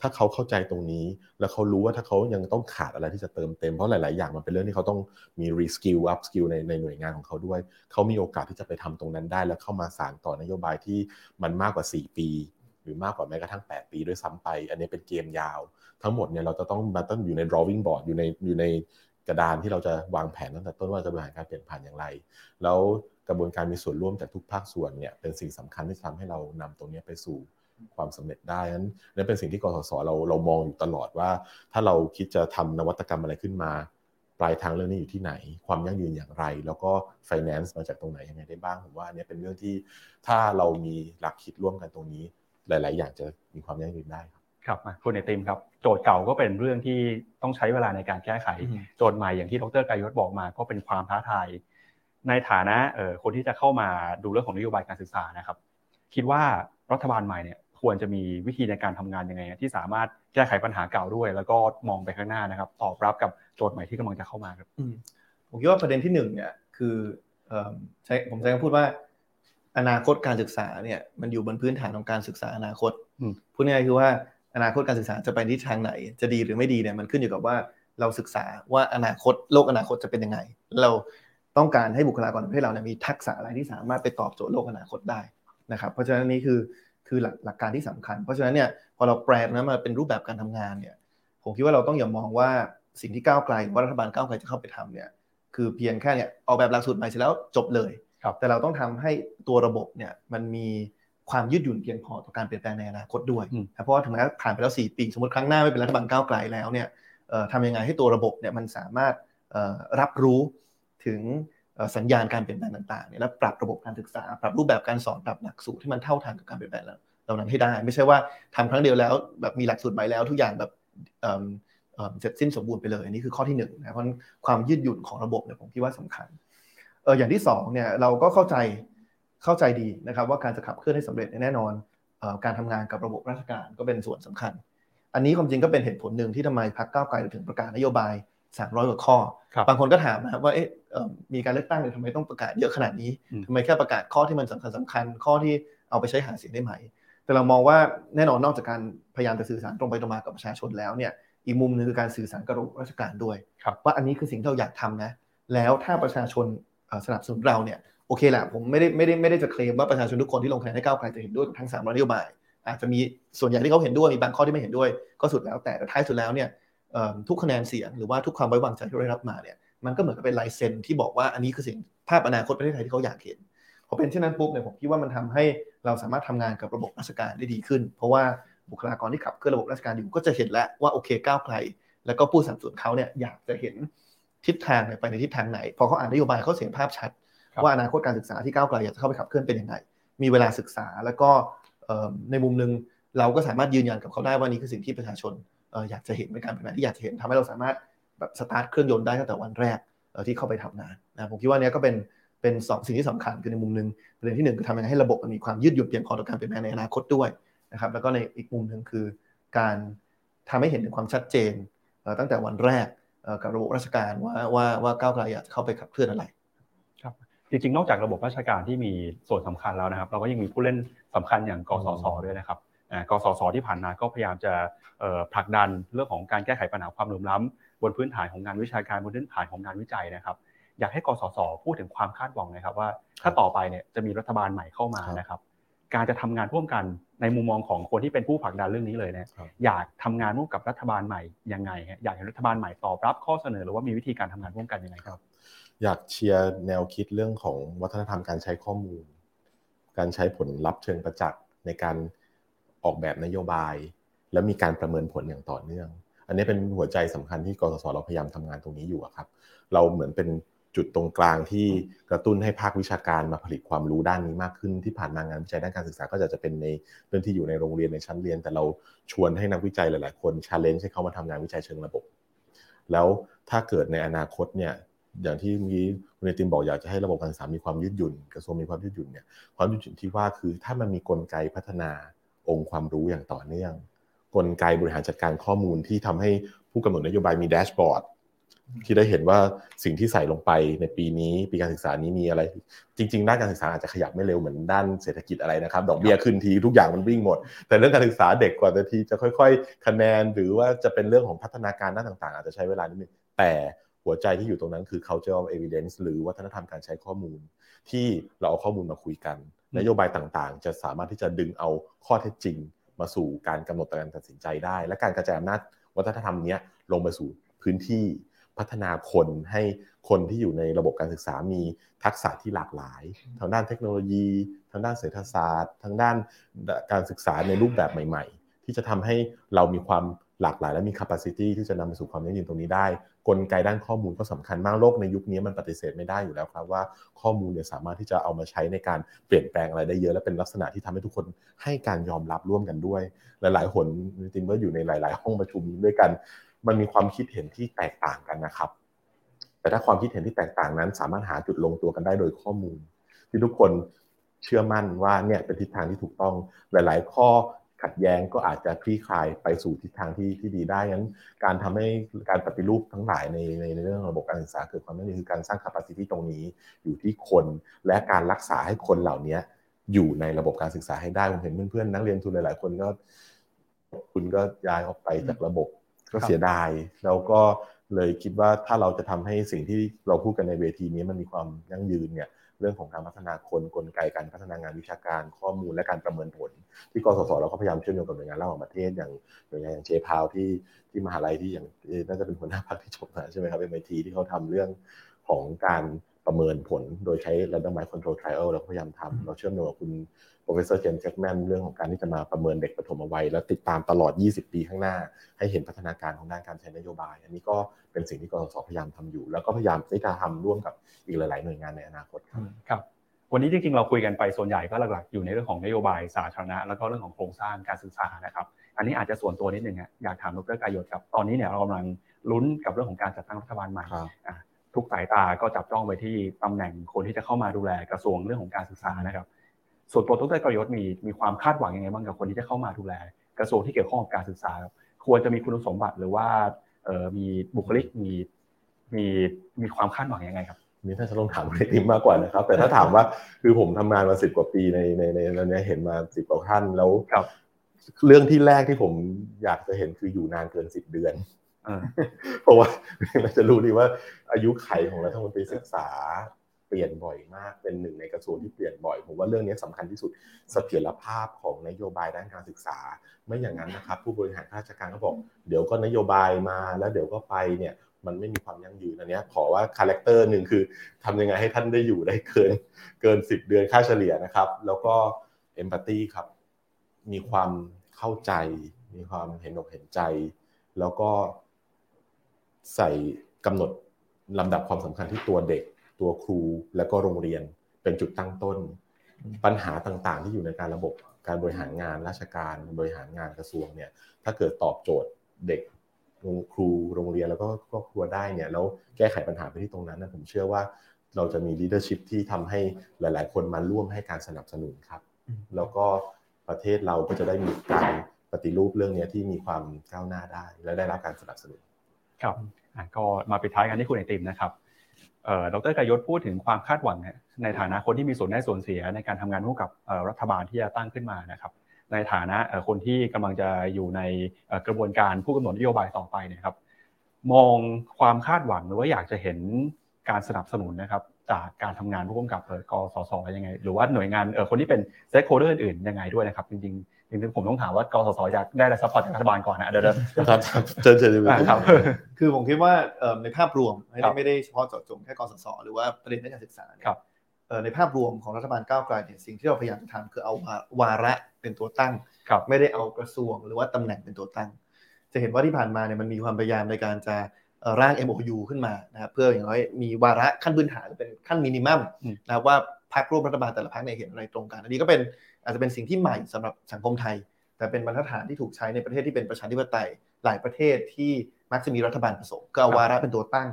ถ้าเขาเข้าใจตรงนี้ แล้วเขารู้ว่าถ้าเขายังต้องขาดอะไรที่จะเติมเต็ม เพราะหลาย ๆ อย่างมันเป็นเรื่องที่เขาต้องมี reskill upskill ในในหน่วยงานของเขาด้วย เขามีโอกาสที่จะไปทำตรงนั้นได้ แล้วเข้ามาสานต่อนโยบายที่มันมากกว่า 4 ปี หรือมากกว่าแม้กระทั่ง 8 ปีด้วยซ้ำไป อันนี้เป็นเกมยาว ทั้งหมดเนี่ยเราจะต้องมาต้องอยู่ใน drawing board อยู่ในอยู่ในกระดานที่เราจะวางแผนตั้งแต่ต้นว่าจะบริหารการเปลี่ยนผ่านอย่างไร แล้ว กระบวนการมีส่วนร่วมจากทุกภาคส่วนเนี่ยเป็นสิ่งสำคัญที่ทำให้เรานำตรงนี้ไปสู่ความสำเร็จได้นั้นนั่นเป็นสิ่งที่กสศเราเรามองอยู่ตลอดว่า ถ้าเราคิดจะทำนวัตกรรมอะไรขึ้นมา ปลายทางเรื่องนี้อยู่ที่ไหน ความยั่งยืนอย่างไร แล้วก็ finance มาจากตรงไหนยังไงได้บ้างผมว่าอันนี้เป็นเรื่องที่ถ้าเรามีหลักคิดร่วมกันตรงนี้ หลาย ๆ อย่างจะมีความยั่งยืนได้ครับครับคุณเอติมครับโจทย์เก่าก็เป็นเรื่องที่ต้องใช้เวลาในการแก้ไข โจทย์ใหม่อย่างที่ดรกายศบอกมา ก็เป็นความท้าทาย ในฐานะคนที่จะเข้ามาดูเรื่องของนโยบายการศึกษานะครับ คิดว่ารัฐบาลใหม่เนี่ยควรจะมีวิธีในการทำงานยังไง ที่สามารถแก้ไขปัญหาเก่าด้วย แล้วก็มองไปข้างหน้านะครับ ตอบรับกับโจทย์ใหม่ที่กำลังจะเข้ามาครับผมคิดว่าประเด็นที่หนึ่งเนี่ยคือใช้ผมใช้คำพูดว่า อนาคตการศึกษาเนี่ยมันอยู่บนพื้นฐานของการศึกษาอนาคตพูดง่ายๆคือว่าอนาคตการศึกษาจะไปทิศทางไหน จะดีหรือไม่ดีเนี่ยมันขึ้นอยู่กับว่าเราศึกษาว่าอนาคตโลกอนาคตจะเป็นยังไง เรา ต้องการให้บุคลากรในประเทศเราเนี่ยมีทักษะอะไรที่สามารถไปตอบโจทย์โลกอนาคตได้นะครับ เพราะฉะนั้นนี้คือคือหลักหลักการที่สำคัญ เพราะฉะนั้นเนี่ยพอเราแปลนั้นมาเป็นรูปแบบการทำงานเนี่ยผมคิดว่าเราต้องอย่ามองว่าสิ่งที่ก้าวไกลว่ารัฐบาลก้าวไกลจะเข้าไปทำเนี่ยคือเพียงแค่เนี่ยออกแบบหลักสูตรใหม่เสร็จแล้วจบเลย แต่เราต้องทำให้ตัวระบบเนี่ยมันมีความยืดหยุ่นเพียงพอต่อการเปลี่ยนแปลงในอนาคตด้วย เพราะว่าถึงแม้ผ่านไปแล้ว 4 ปี สมมติครั้งหน้าไม่เป็นรัฐบาลก้าวไกลแล้วเนี่ยทำยังไงให้ตัวระบบเนี่ยมันสามารถรับรู้ ถึงสัญญาณการเปลี่ยนแปลงต่างๆเนี่ยแล้วปรับระบบการศึกษา ปรับรูปแบบการสอนปรับหลักสูตรที่มันเท่าทันกับการเปลี่ยนแปลงเหล่านั้นให้ได้ ไม่ใช่ว่าทำครั้งเดียวแล้วแบบมีหลักสูตรใหม่แล้วทุกอย่างแบบเสร็จสิ้นสมบูรณ์ไปเลยอันนี้คือข้อที่หนึ่งนะเพราะความยืดหยุ่นของระบบเนี่ยผมคิดว่าสำคัญเอออย่างที่สองเนี่ยเราก็เข้าใจเข้าใจดีนะครับ ว่าการจะขับเคลื่อนให้สำเร็จแน่นอนการทำงานกับระบบราชการก็เป็นส่วนสำคัญ อันนี้ความจริงก็เป็นเหตุผลหนึ่งที่ทำไมพรรคก้าวไกลถึงประกาศนโยบาย 300กว่าข้อ บางคนก็ถามนะครับว่าเอ๊ะมีการเลือกตั้งเนี่ยทำไมต้องประกาศเยอะขนาดนี้ทำไมแค่ประกาศข้อที่มันสำคัญสำคัญ ข้อที่เอาไปใช้หาเสียงได้ไหม แต่เรามองว่าแน่นอนนอกจากการพยายามจะสื่อสารตรงไปตรงมากับประชาชนแล้วเนี่ยอีกมุมนึงคือการสื่อสารกับระบบราชการด้วย ว่าอันนี้คือสิ่งที่เราอยากทำนะ แล้วถ้าประชาชนสนับสนุนเราเนี่ยโอเคแหละผมไม่ได้ไม่ได้ไม่ได้จะเคลมว่าประชาชนทุกคนที่ลงคะแนนให้ก้าวไกลจะเห็นด้วยทั้งสามร้อยนโยบาย อาจจะมีส่วนใหญ่ที่เขาเห็นด้วยมีบางข้อที่ไม่เห็นด้วย ก็สุดแล้วแต่ท้ายสุดแล้วเนี่ย ทุกคะแนนเสียงหรือว่าทุกความไว้วางใจที่ได้รับมาเนี่ยมันก็เหมือนกับเป็นลายเซ็นที่บอกว่าอันนี้คือสิ่งภาพอนาคตประเทศไทยที่เขาอยากเห็นพอเป็นเช่นนั้นปุ๊บเนี่ยผมคิดว่ามันทำให้เราสามารถทำงานกับระบบราชการได้ดีขึ้น เพราะว่าบุคลากรที่ขับเคลื่อนระบบราชการอยู่ก็จะเห็นแล้วว่าโอเคก้าวไกลแล้วก็ผู้สนับสนุนเขาเนี่ยอยากจะเห็นทิศทางไปในทิศทางไหน พอเขาอ่านนโยบายเขาเห็นภาพชัด ว่าอนาคตการศึกษาที่ก้าวไกลอยากจะเข้าไปขับเคลื่อนเป็นยังไง มีเวลาศึกษาแล้วก็ในมุมหนึ่งเราก็สามารถยืนยันกับเขาได้ว่านี่คือสิ่งที่ประชาชน อยากจะเห็นเป็นการเปลี่ยนแปลงที่อยากจะเห็นทำให้เราสามารถแบบสตาร์ทเครื่องยนต์ได้ตั้งแต่วันแรกที่เข้าไปทำงานนะผมคิดว่านี้ก็เป็นเป็นสองสิ่งที่สำคัญคือในมุมหนึ่งประเด็นที่หนึ่งคือทำยังไงให้ระบบมันมีความยืดหยุ่นเพียงพอต่อการเปลี่ยนแปลงในอนาคตด้วยนะครับแล้วก็ในอีกมุมหนึ่งคือ การทำให้เห็นถึงความชัดเจนตั้งแต่วันแรกกับระบบราชการว่าว่าว่าก้าวไกลอยากจะเข้าไปขับเคลื่อนอะไรครับจริงๆ นอกจากระบบราชการที่มีส่วนสำคัญแล้วนะครับ เราก็ยังมีผู้เล่นสำคัญอย่างกสศด้วยนะครับ กสศที่ผ่านมาก็พยายามจะผลักดันเรื่องของการแก้ไขปัญหาความเหลื่อมล้ำบนพื้นฐานของงานวิชาการบนพื้นฐานของงานวิจัยนะครับ อยากให้กสศพูดถึงความคาดหวังนะครับ ว่าถ้าต่อไปเนี่ยจะมีรัฐบาลใหม่เข้ามานะครับ การจะทำงานร่วมกันในมุมมองของคนที่เป็นผู้ผลักดันเรื่องนี้เลยเนี่ยอยากทำงานร่วมกับรัฐบาลใหม่ยังไงอยากเห็นรัฐบาลใหม่ตอบรับข้อเสนอหรือว่ามีวิธีการทำงานร่วมกันยังไงครับ อยากเชียร์แนวคิดเรื่องของวัฒนธรรมการใช้ข้อมูล การใช้ผลลัพธ์เชิงประจักษ์ในการ ออกแบบนโยบาย และมีการประเมินผลอย่างต่อเนื่อง อันนี้เป็นหัวใจสำคัญที่กสศเราพยายามทำงานตรงนี้อยู่ครับ เราเหมือนเป็นจุดตรงกลางที่กระตุ้นให้ภาควิชาการมาผลิตความรู้ด้านนี้มากขึ้น ที่ผ่านมางานวิจัยด้านการศึกษาก็จะจะเป็นในเรื่องที่อยู่ในโรงเรียนในชั้นเรียน แต่เราชวนให้นักวิจัยหลาย ๆ คนชาเลนจ์ให้เขามาทำงานวิจัยเชิงระบบ แล้วถ้าเกิดในอนาคตเนี่ยอย่างที่เมื่อกี้คุณเอติมบอกอยากจะให้ระบบการศึกษามีความยืดหยุ่น กระทรวงมีความยืดหยุ่นเนี่ยความยืดหยุ่นที่ว่าคือถ้ามันมีกลไกพัฒนา องค์ความรู้อย่างต่อเนื่อง กลไกบริหารจัดการข้อมูลที่ทำให้ผู้กำหนดนโยบายมีแดชบอร์ดที่ได้เห็นว่าสิ่งที่ใส่ลงไปในปีนี้ ปีการศึกษานี้มีอะไร จริงๆด้านการศึกษาอาจจะขยับไม่เร็วเหมือนด้านเศรษฐกิจอะไรนะครับ ดอกเบี้ยขึ้นทีทุกอย่างมันวิ่งหมด แต่เรื่องการศึกษาเด็กกว่าทีจะค่อย ๆ คะแนนหรือว่าจะเป็นเรื่องของพัฒนาการด้านต่างๆ อาจจะใช้เวลานิดนึงแต่หัวใจที่อยู่ตรงนั้นคือ culture of evidence หรือวัฒนธรรมการใช้ข้อมูล ที่เราเอาข้อมูลมาคุยกัน นโยบายต่างๆ จะสามารถที่จะดึงเอาข้อเท็จจริง มาสู่การกำหนดการตัดสินใจได้ และการกระจายอำนาจวัฒนธรรมนี้ลงไปสู่พื้นที่พัฒนาคนให้คนที่อยู่ในระบบการศึกษามีทักษะที่หลากหลาย ทางด้านเทคโนโลยี ทางด้านเศรษฐศาสตร์ ทางด้านการศึกษาในรูปแบบใหม่ ๆ ที่จะทำให้เรามีความหลากหลายและมี capacity ที่จะนำไปสู่ความยั่งยืนตรงนี้ได้ กลไกด้านข้อมูลก็สำคัญมากโลกในยุคนี้มันปฏิเสธไม่ได้อยู่แล้วครับว่าข้อมูลเนี่ยสามารถที่จะเอามาใช้ในการเปลี่ยนแปลงอะไรได้เยอะและเป็นลักษณะที่ทำให้ทุกคนให้การยอมรับร่วมกันด้วย หลายๆหนจริงๆเมื่ออยู่ในหลาย ๆ ห้องประชุมด้วยกัน มันมีความคิดเห็นที่แตกต่างกันนะครับ แต่ถ้าความคิดเห็นที่แตกต่างนั้น สามารถหาจุดลงตัวกันได้โดยข้อมูล ที่ทุกคนเชื่อมั่นว่าเนี่ยเป็นทิศทางที่ถูกต้องหลาย ๆ ข้อ ขัดแย้งก็อาจจะคลี่คลายไปสู่ทิศทางที่ที่ดีได้งั้น การทำให้การปฏิรูปทั้งหลายในในในเรื่องระบบการศึกษาเกิดความยั่งยืนคือการสร้าง capacity ตรงนี้อยู่ที่คนและการรักษาให้คนเหล่านี้อยู่ในระบบการศึกษาให้ได้ผมเห็นเพื่อนๆนักเรียนทุนหลาย ๆ คนก็ คุณก็ย้ายออกไปจากระบบก็เสียดายแล้วก็เลยคิดว่าถ้าเราจะทำให้สิ่งที่เราพูดกันในเวทีนี้มันมีความยั่งยืนเนี่ย เรื่องของการพัฒนาคนกลไกการพัฒนางานวิชาการข้อมูลและการประเมินผล ที่กสศเราก็พยายามเชื่อมโยงกับหน่วยงานระหว่างประเทศอย่างหน่วยงานอย่างเชพาวที่ที่มหาลัยที่อย่างน่าจะเป็นหัวหน้าพักที่จบมาใช่ไหมครับเอ็มไอทีที่เขาทำเรื่องของการ ประเมินผลโดยใช้ randomized control trial เราพยายามทำเราเชื่อมโยงกับคุณ professor James Jackman เรื่องของการที่จะมาประเมินเด็กปฐมวัย และติดตามตลอด 20 ปีข้างหน้า ให้เห็นพัฒนาการของด้านการใช้นโยบาย อันนี้ก็เป็นสิ่งที่กสศพยายามทำอยู่ แล้วก็พยายามที่จะทำร่วมกับอีกหลาย ๆ หน่วยงานในอนาคตครับครับวันนี้จริงๆ เราคุยกันไปส่วนใหญ่ก็หลักๆ อยู่ในเรื่องของนโยบายสาธารณะ แล้วก็เรื่องของโครงสร้างการศึกษานะครับ อันนี้อาจจะส่วนตัวนิดนึงอยากถามดรกายศครับตอนนี้เนี่ยเรากำลังลุ้นกับเรื่องของการจัดตั้งรัฐบาลใหม่ ทุกสายตาก็จับจ้องไปที่ตำแหน่งคนที่จะเข้ามาดูแลกระทรวงเรื่องของการศึกษานะครับ ส่วนตัวทุกท่านกรยศมีมีความคาดหวังยังไงบ้างกับคนที่จะเข้ามาดูแล กระทรวงที่เกี่ยวข้องกับการศึกษาครับควรจะมีคุณสมบัติหรือว่ามีบุคลิกมีมีมีความคาดหวังยังไงครับนี่ถ้าจะต้องถามคุณติมมากกว่านะครับ แต่ถ้าถามว่าคือผมทำงานมาสิบกว่าปีในในในในนี้เห็นมาสิบกว่าท่านแล้วครับเรื่องที่แรกที่ผมอยากจะเห็นคืออยู่นานเกินสิบเดือน เพราะว่าเราจะรู้ดีว่าอายุไขของรัฐมนตรีศึกษาเปลี่ยนบ่อยมาก เป็นหนึ่งในกระทรวงที่เปลี่ยนบ่อย ผมว่าเรื่องนี้สำคัญที่สุด เสถียรภาพของนโยบายด้านการศึกษา ไม่อย่างนั้นนะครับ ผู้บริหารราชการก็บอก เดี๋ยวก็นโยบายมาแล้วเดี๋ยวก็ไปเนี่ย มันไม่มีความยั่งยืนอันนี้ขอว่าคาแรคเตอร์หนึ่งคือทำยังไงให้ท่านได้อยู่ได้เกินเกินสิบเดือนค่าเฉลี่ยนะครับ แล้วก็เอมพัตตีครับ มีความเข้าใจ มีความเห็นอกเห็นใจ แล้วก็ ใส่กำหนดลำดับความสำคัญที่ตัวเด็ก ตัวครูแล้วก็โรงเรียนเป็นจุดตั้งต้น ปัญหาต่างๆ ที่อยู่ในการระบบการบริหารงานราชการบริหารงานกระทรวงเนี่ยถ้าเกิดตอบโจทย์เด็กครูโรงเรียนแล้วก็ครอบครัวได้เนี่ยแล้วแก้ไขปัญหาไปที่ตรงนั้นนะผมเชื่อว่าเราจะมีลีดเดอร์ชิพที่ทำให้หลาย ๆ คนมาร่วมให้การสนับสนุนครับ แล้วก็ประเทศเราก็จะได้มีการปฏิรูปเรื่องนี้ที่มีความก้าวหน้าได้ และได้รับการสนับสนุน ครับก็มาปิดท้ายกันที่คุณไอติมนะครับดรกยศพูดถึงความคาดหวังในฐานะคนที่มีส่วนได้ส่วนเสียในการทำงานร่วมกับรัฐบาลที่จะตั้งขึ้นมานะครับ ในฐานะคนที่กำลังจะอยู่ในกระบวนการผู้กำหนดนโยบายต่อไปนะครับ มองความคาดหวังหรือว่าอยากจะเห็นการสนับสนุนนะครับ จากการทำงานร่วมกับกสศยังไง หรือว่าหน่วยงานคนที่เป็น stakeholder อื่นยังไงด้วยนะครับ จริงๆ จริงๆผมต้องถามว่ากสศอยากได้อะไร support จากรัฐบาลก่อนนะเดี๋ยวครับเชิญเชิญครับ คือผมคิดว่าในภาพรวมไม่ได้เฉพาะเจาะจงแค่กสศหรือว่าประเด็นด้านการศึกษาครับในภาพรวมของรัฐบาลก้าวไกลเนี่ยสิ่งที่เราพยายามจะทำคือเอาวาระเป็นตัวตั้ง ไม่ได้เอากระทรวงหรือว่าตำแหน่งเป็นตัวตั้ง จะเห็นว่าที่ผ่านมาเนี่ยมันมีความพยายามในการจะร่าง MOU ขึ้นมานะครับเพื่ออย่างน้อยมีวาระขั้นพื้นฐานเป็นขั้นมินิมัมนะครับว่า พรรคร่วมรัฐบาลแต่ละพรรคในเห็นอะไรตรงกัน อันนี้ก็เป็นอาจจะเป็นสิ่งที่ใหม่สำหรับสังคมไทย แต่เป็นบรรทัดฐานที่ถูกใช้ในประเทศที่เป็นประชาธิปไตยหลายประเทศที่มักจะมีรัฐบาลผสมก็เอาวาระเป็นตัวตั้ง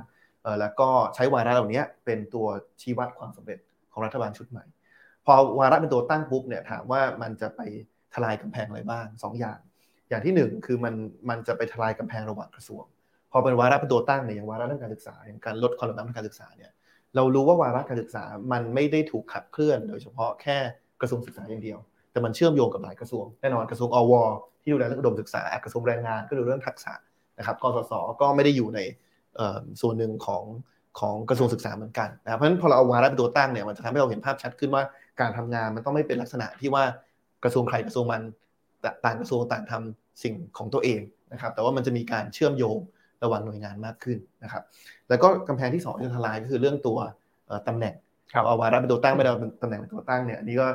แล้วก็ใช้วาระเหล่านี้เป็นตัวชี้วัดความสำเร็จของรัฐบาลชุดใหม่ พอวาระเป็นตัวตั้งปุ๊บเนี่ยถามว่ามันจะไปทลายกำแพงอะไรบ้าง2ออย่าง อย่างที่ 1 คือมันมันจะไปทลายกำแพงระหว่างกระทรวง พอเป็นวาระเป็นตัวตั้งเนี่ยอย่างวาระเรื่องการศึกษาอย่างการลดความเหลื่อมล้ำทางการศึกษาเนี่ย เรารู้ว่าวาระการศึกษามันไม่ได้ถูกขับเคลื่อน โดยเฉพาะแค่กระทรวงศึกษาอย่างเดียว แต่มันเชื่อมโยงกับหลายกระทรวงแน่นอนกระทรวงอวที่ดูแลเรื่องอุดมศึกษากระทรวงแรงงานก็ดูเรื่องทักษะนะครับกสศก็ไม่ได้อยู่ในส่วนหนึ่งของของกระทรวงศึกษาเหมือนกันนะเพราะฉะนั้นพอเราเอาวาระเป็นตัวตั้งเนี่ยมันจะทำให้เราเห็นภาพชัดขึ้นว่าการทำงานมันต้องไม่เป็นลักษณะที่ว่ากระทรวงใครกระทรวงมันต่างกระทรวงต่างทำสิ่งของตัวเองนะครับแต่ว่ามันจะมีการเชื่อมโยง ระหว่างหน่วยงานมากขึ้นนะครับ แล้วก็กำแพงที่2ที่ทลายก็คือเรื่องตัวตำแหน่งเอาวาระเป็นตัวตั้งไม่ได้เป็นตำแหน่งเป็นตัวตั้งเนี่ยอันนี้ก็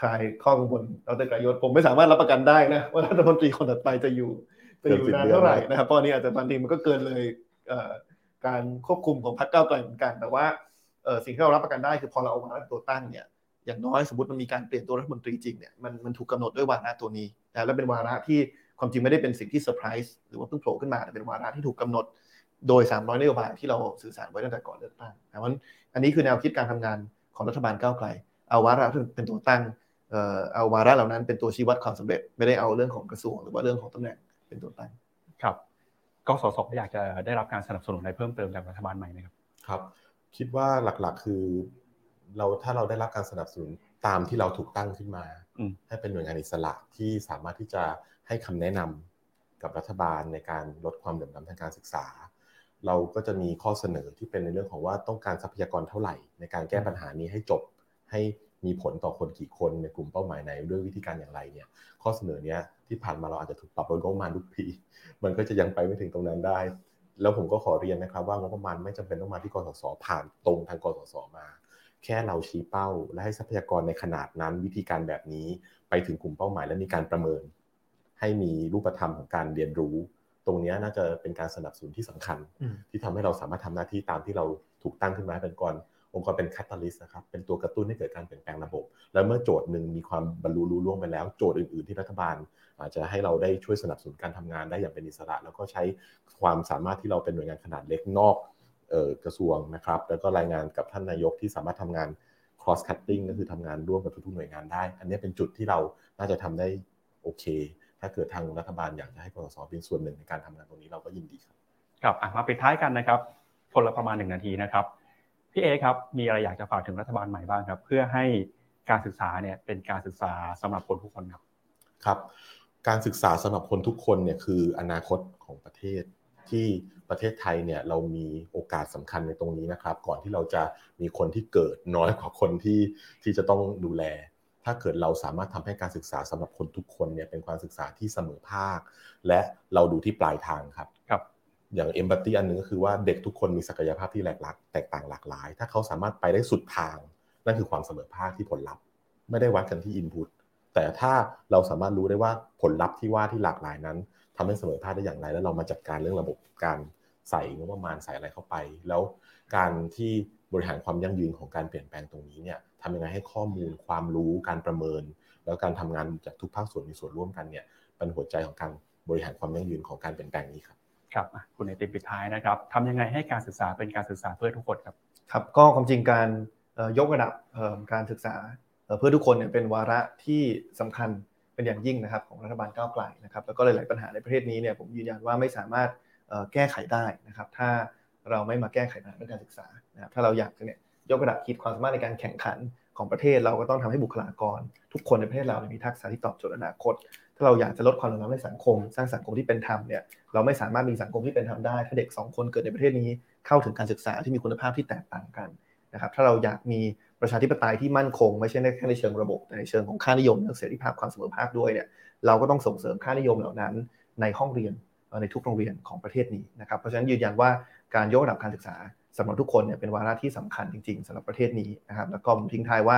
คลายข้อกังวลเราแต่กระยศผมไม่สามารถรับประกันได้นะว่ารัฐมนตรีคนต่อไปจะอยู่จะอยู่นานเท่าไหร่นะครับเพราะนี้อาจจะบางทีมันก็เกินเลยการควบคุมของพรรคก้าวไกลเหมือนกัน แต่ว่าสิ่งที่เรารับประกันได้คือพอเราเอาวาระตัวตั้งเนี่ยอย่างน้อยสมมติมันมีการเปลี่ยนตัวรัฐมนตรีจริงเนี่ยมันมันถูกกำหนดด้วยวาระตัวนี้นะและเป็นวาระที่ ความจริงไม่ได้เป็นสิ่งที่เซอร์ไพรส์หรือว่าเพิ่งโผล่ขึ้นมาแต่เป็นวาระที่ถูกกำหนด โดย 300นโยบายที่เราสื่อสารไว้ตั้งแต่ก่อนเลือกตั้งเพราะอันนี้คือแนวคิดการทำงานของรัฐบาลก้าวไกล เอาวาระเป็นตัวตั้งเอาวาระเหล่านั้นเป็นตัวชี้วัดความสำเร็จ ไม่ได้เอาเรื่องของกระทรวง หรือว่าเรื่องของตำแหน่งเป็นตัวตั้งครับกสศอยากจะได้รับการสนับสนุนในเพิ่มเติมจากรัฐบาลใหม่ไหมครับครับ คิดว่าหลักๆคือ เราถ้าเราได้รับการสนับสนุนตามที่เราถูกตั้งขึ้นมา ให้เป็นหน่วยงานอิสระที่สามารถที่จะ ให้คำแนะนำกับรัฐบาลในการลดความเหลื่อมล้ำทางการศึกษา เราก็จะมีข้อเสนอที่เป็นในเรื่องของว่าต้องการทรัพยากรเท่าไหร่ ในการแก้ปัญหานี้ให้จบให้มีผลต่อคนกี่คนในกลุ่มเป้าหมายไหนด้วยวิธีการอย่างไรเนี่ยข้อเสนอเนี้ยที่ผ่านมาเราอาจจะถูกปรับลดงบประมาณทุกปีมันก็จะยังไปไม่ถึงตรงนั้นได้ แล้วผมก็ขอเรียนนะครับว่างบประมาณไม่จำเป็นต้องมาที่กสศผ่านตรงทางกสศมา แค่เราชี้เป้า และให้ทรัพยากรในขนาดนั้นวิธีการแบบนี้ไปถึงกลุ่มเป้าหมายและมีการประเมิน ให้มีรูปธรรมของการเรียนรู้ ตรงนี้น่าจะเป็นการสนับสนุนที่สำคัญ ที่ทำให้เราสามารถทำหน้าที่ตามที่เราถูกตั้งขึ้นมาเป็นก่อนองค์กรเป็นคาตาลิสต์นะครับเป็นตัวกระตุ้นให้เกิดการเปลี่ยนแปลงระบบ แล้วเมื่อโจทย์หนึ่งมีความบรรลุรู้ล่วงไปแล้ว โจทย์อื่น ๆ ที่รัฐบาล อาจจะให้เราได้ช่วยสนับสนุนการทำงานได้อย่างเป็นอิสระ แล้วก็ใช้ความสามารถที่เราเป็นหน่วยงานขนาดเล็กนอกกระทรวงนะครับ แล้วก็รายงานกับท่านนายกที่สามารถทำงาน cross cutting ก็คือทำงานร่วมกับทุกๆหน่วยงานได้ อันนี้เป็นจุดที่เราน่าจะทำได้โอเค ถ้าเกิดทางรัฐบาลอยากจะให้กสศเป็นส่วนหนึ่งในการทำงานตรงนี้เราก็ยินดีครับครับมาปิดท้ายกันนะครับ คนละประมาณหนึ่งนาทีนะครับพี่เอครับมีอะไรอยากจะฝากถึงรัฐบาลใหม่บ้างครับ เพื่อให้การศึกษาเนี่ยเป็นการศึกษาสำหรับคนทุกคนครับครับ การศึกษาสำหรับคนทุกคนเนี่ยคืออนาคตของประเทศที่ประเทศไทยเนี่ยเรามีโอกาสสำคัญในตรงนี้นะครับ ก่อนที่เราจะมีคนที่เกิดน้อยกว่าคนที่ที่จะต้องดูแล ถ้าเกิดเราสามารถทำให้การศึกษาสำหรับคนทุกคนเนี่ยเป็นการศึกษาที่เสมอภาค และเราดูที่ปลายทางครับครับ อย่างเอมพัตตีอันนึงก็คือว่าเด็กทุกคนมีศักยภาพที่แหลกหลากแตกต่างหลากหลาย ถ้าเขาสามารถไปได้สุดทาง นั่นคือความเสมอภาคที่ผลลัพธ์ ไม่ได้วัดกันที่อินพุตแต่ถ้าเราสามารถรู้ได้ว่าผลลัพธ์ที่ว่าที่หลากหลายนั้นทำให้เสมอภาคได้อย่างไร แล้วเรามาจัดการเรื่องระบบการใส่งบประมาณใส่อะไรเข้าไป แล้วการที่บริหารความยั่งยืนของการเปลี่ยนแปลงตรงนี้เนี่ย ทำยังไงให้ข้อมูลความรู้การประเมิน แล้วการทำงานจากทุกภาคส่วนมีส่วนร่วมกันเนี่ยเป็นหัวใจของการบริหารความยั่งยืนของการเปลี่ยนแปลงนี้ครับครับคุณในติปิดท้ายนะครับทำยังไงให้การศึกษาเป็นการศึกษาเพื่อทุกคนครับครับก็ความจริงการยกระดับการศึกษาเพื่อทุกคนเนี่ยเป็นวาระที่สำคัญเป็นอย่างยิ่งนะครับของรัฐบาลก้าวไกลนะครับแล้วก็หลาย ๆ ปัญหาในประเทศนี้เนี่ยผมยืนยันว่าไม่สามารถแก้ไขได้นะครับ ถ้าเราไม่มาแก้ไขปัญหาเรื่องการศึกษานะครับถ้าเราอยากจะเนี่ย ยกระดับคิดความสามารถในการแข่งขันของประเทศเราก็ต้องทำให้บุคลากร ทุกคนในประเทศเรามีทักษะที่ตอบโจทย์อนาคต ถ้าเราอยากจะลดความเหลื่อมล้ำในสังคม สร้างสังคมที่เป็นธรรมเนี่ยเราไม่สามารถมีสังคมที่เป็นธรรมได้ ถ้าเด็ก 2 คนเกิดในประเทศนี้เข้าถึงการศึกษาที่มีคุณภาพที่แตกต่างกันนะครับถ้าเราอยากมีประชาธิปไตยที่มั่นคง ไม่ใช่แค่ในเชิงระบบแต่ในเชิงของค่านิยมเรื่องเสรีภาพความเสมอภาคด้วยเนี่ยเราก็ต้องส่งเสริมค่านิยมเหล่านั้น ในห้องเรียนในทุกโรงเรียนของประเทศนี้นะครับเพราะฉะนั้นยืนยันว่าการยกระดับการศึกษา สำหรับทุกคนเนี่ยเป็นวาระที่สำคัญจริงๆสำหรับประเทศนี้นะครับแล้วก็ผมทิ้งท้ายว่า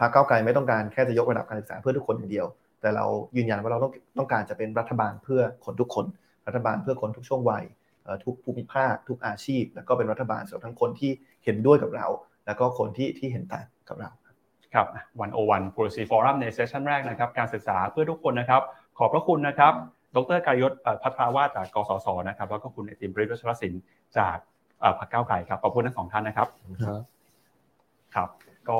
พรรคเก้าไกลไม่ต้องการแค่จะยกระดับการศึกษาเพื่อทุกคนอย่างเดียว แต่เรายืนยันว่าเราต้องต้องการจะเป็นรัฐบาลเพื่อคนทุกคน รัฐบาลเพื่อคนทุกช่วงวัยทุกภูมิภาค ทุกอาชีพ แล้วก็เป็นรัฐบาลสำหรับทั้งคนที่เห็นด้วยกับเรา แล้วก็คนที่ที่เห็นต่างกับเราครับวันโอวัน policy forum ในเซสชันแรกนะครับการศึกษาเพื่อทุกคนนะครับ ขอบพระคุณนะครับ ดรกายศพัทราวาจากกสศนะครับแล้วก็คุณไอติมบริวัชรศิลป์จาก พรรคก้าวไกลครับขอบคุณทั้งสองท่านนะครับครับครับ ก็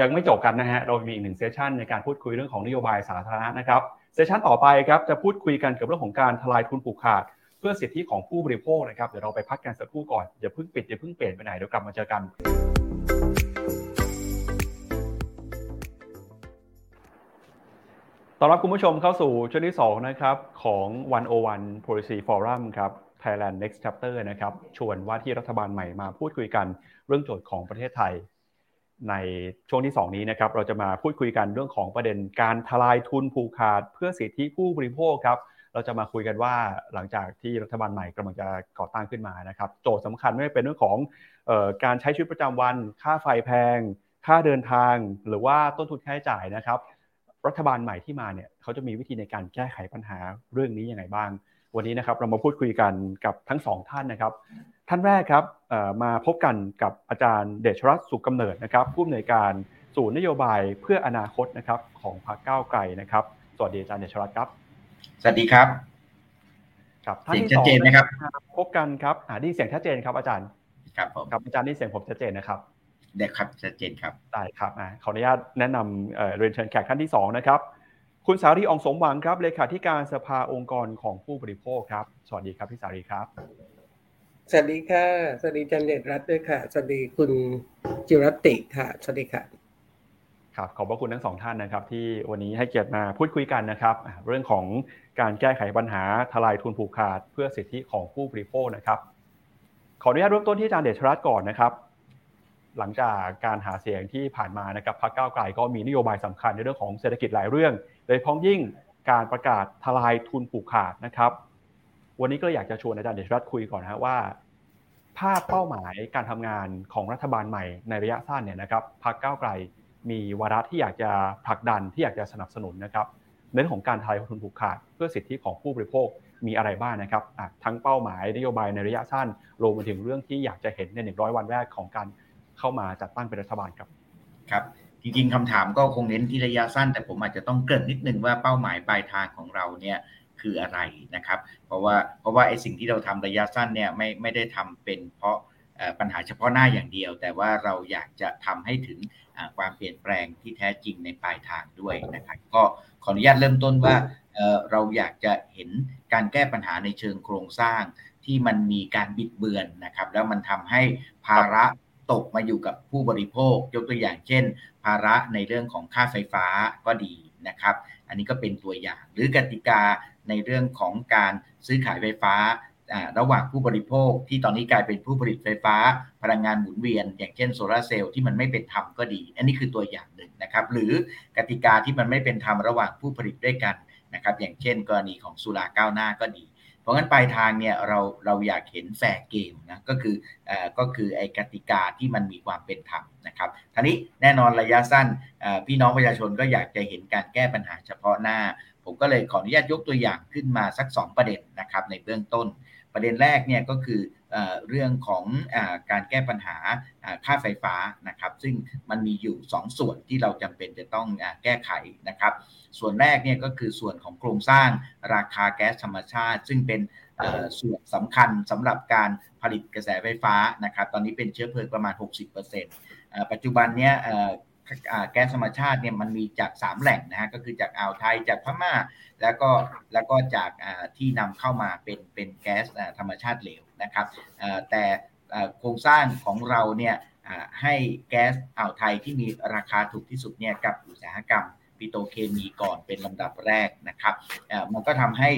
ยังไม่จบกันนะฮะเรามีอีกหนึ่งเซสชันในการพูดคุยเรื่องของนโยบายสาธารณะนะครับเซสชันต่อไปครับจะพูดคุยกันกับเรื่องของการทลายทุนผูกขาด เพื่อสิทธิของผู้บริโภคนะครับเดี๋ยวเราไปพักกันสักครู่ก่อนอย่าเพิ่งปิดอย่าเพิ่งเปลี่ยนไปไหนเดี๋ยวกลับมาเจอกัน ต้อนรับคุณผู้ชมเข้าสู่ช่วงที่2นะครับของ 101 Policy Forum ครับ Thailand Next Chapter นะครับชวนว่าที่รัฐบาลใหม่มาพูดคุยกันเรื่องโจทย์ของประเทศไทย ในช่วงที่ 2 นี้นะครับเราจะมาพูดคุยกันเรื่องของประเด็นการทลายทุนผูกขาด เพื่อสิทธิผู้บริโภคครับเราจะมาคุยกันว่าหลังจากที่รัฐบาลใหม่กำลังจะก่อตั้งขึ้นมานะครับโจทย์สำคัญไม่เป็นเรื่องของออการใช้ชีวิตประจำวัน ค่าไฟแพง ค่าเดินทาง หรือว่าต้นทุนค่าใช้จ่ายนะครับ รัฐบาลใหม่ที่มาเนี่ยเขาจะมีวิธีในการแก้ไขปัญหาเรื่องนี้ยังไงบ้าง วันนี้นะครับเรามาพูดคุยกันกับทั้งสองท่านนะครับ ท่านแรกครับมาพบกันกับอาจารย์เดชรัตน์สุกกำเนิดนะครับผู้อำนวยการศูนย์นโยบายเพื่ออนาคตนะครับของพรรคก้าวไกลนะครับ สวัสดีอาจารย์เดชรัตน์ครับ สวัสดีครับครับท่านที่สองนะครับพบกันครับอ่าดีเสียงชัดเจนครับอาจารย์ครับผมครับอาจารย์นี่เสียงผมชัดเจนนะครับได้ครับชัดเจนครับได้ครับขออนุญาตแนะนำเรียนเชิญแขกท่านที่2นะครับ คุณสารีอองสมหวังครับเลขาธิการสภาองค์กรของผู้บริโภคครับ สวัสดีครับพี่สารีครับ สวัสดีค่ะ สวัสดีจันเดชรัตน์ด้วยค่ะ สวัสดีคุณจิรัติค่ะ สวัสดีค่ะ ครับ ขอบพระคุณทั้งสองท่านนะครับ ที่วันนี้ให้เกียรติมาพูดคุยกันนะครับ เรื่องของการแก้ไขปัญหาทลายทุนผูกขาด เพื่อสิทธิของผู้บริโภคนะครับ ขออนุญาตเริ่มต้นที่อาจารย์เดชรัตน์ก่อนนะครับหลังจากการหาเสียงที่ผ่านมานะครับพรรคก้าวไกลก็มีนโยบายสำคัญในเรื่องของเศรษฐกิจหลายเรื่องโดยพ้องยิ่งการประกาศทลายทุนผูกขาดนะครับ วันนี้ก็อยากจะชวนอาจารย์เดชรัตน์คุยก่อนนะว่า ภาพเป้าหมายการทำงานของรัฐบาลใหม่ในระยะสั้นเนี่ยนะครับพรรคก้าวไกลมีวาระที่อยากจะผลักดันที่อยากจะสนับสนุนนะครับในเรื่องของการทลายทุนผูกขาด เพื่อสิทธิของผู้บริโภคมีอะไรบ้างนะครับทั้งเป้าหมายนโยบายในระยะสั้นรวมไปถึงเรื่องที่อยากจะเห็นใน 100 วันแรกของการเข้ามาจัดตั้งเป็นรัฐบาลครับครับ จริงๆคำถามก็คงเน้นที่ระยะสั้น แต่ผมอาจจะต้องเกริ่นนิดนึงว่าเป้าหมายปลายทางของเราเนี่ยคืออะไรนะครับ เพราะว่าเพราะว่าไอ้สิ่งที่เราทำระยะสั้นเนี่ยไม่ไม่ได้ทำเป็นเพราะปัญหาเฉพาะหน้าอย่างเดียว แต่ว่าเราอยากจะทำให้ถึงความเปลี่ยนแปลงที่แท้จริงในปลายทางด้วยนะครับ ก็ขออนุญาตเริ่มต้นว่าเราอยากจะเห็นการแก้ปัญหาในเชิงโครงสร้างที่มันมีการบิดเบือนนะครับ แล้วมันทำให้ภาระตกมาอยู่กับผู้บริโภค ยกตัวอย่างเช่น ภาระในเรื่องของค่าไฟฟ้าก็ดีนะครับ อันนี้ก็เป็นตัวอย่าง หรือกติกาในเรื่องของการซื้อขายไฟฟ้าระหว่างผู้บริโภคที่ตอนนี้กลายเป็นผู้ผลิตไฟฟ้า พลังงานหมุนเวียน อย่างเช่นโซลาเซลล์ที่มันไม่เป็นธรรมก็ดี อันนี้คือตัวอย่างหนึ่งนะครับหรือกติกาที่มันไม่เป็นธรรมระหว่างผู้ผลิตด้วยกันนะครับอย่างเช่น กรณีของสุราก้าวหน้าก็ดี เพราะงั้นปลายทางเนี่ยเราเราอยากเห็นแฟร์เกมนะก็คืออก็คือไอ้กติกาที่มันมีความเป็นธรรมนะครับทีนี้แน่นอนระยะสั้นพี่น้องประชาชนก็อยากจะเห็นการแก้ปัญหาเฉพาะหน้า ผมก็เลยขออนุญาตยกตัวอย่างขึ้นมาสัก 2 ประเด็นนะครับในเบื้องต้น ประเด็นแรกเนี่ยก็คือ เรื่องของอการแก้ปัญหาค่าไฟฟ้านะครับ ซึ่งมันมีอยู่ 2 ส่วนที่เราจำเป็นจะต้องแก้ไขนะครับ ส่วนแรกเนี่ยก็คือส่วนของโครงสร้างราคาแก๊สธรรมชาติ ซึ่งเป็นส่วนสำคัญสำหรับการผลิตกระแสไฟฟ้านะครับ ตอนนี้เป็นเชื้อเพลิงประมาณ 60%ปัจจุบันเนี้ย แก๊สธรรมชาติเนี่ยมันมีจาก 3 แหล่งนะฮะก็คือจากอ่าวไทยจากพม่า แล้วก็แล้วก็จากที่นำเข้ามาเป็นเป็นแก๊สธรรมชาติเหลวนะครับแต่โครงสร้างของเราเนี่ยให้แก๊สอ่าวไทยที่มีราคาถูกที่สุดเนี่ยกับอุตสาหกรรมปิโตเคมีก่อนเป็นลำดับแรกนะครับมันก็ทำให้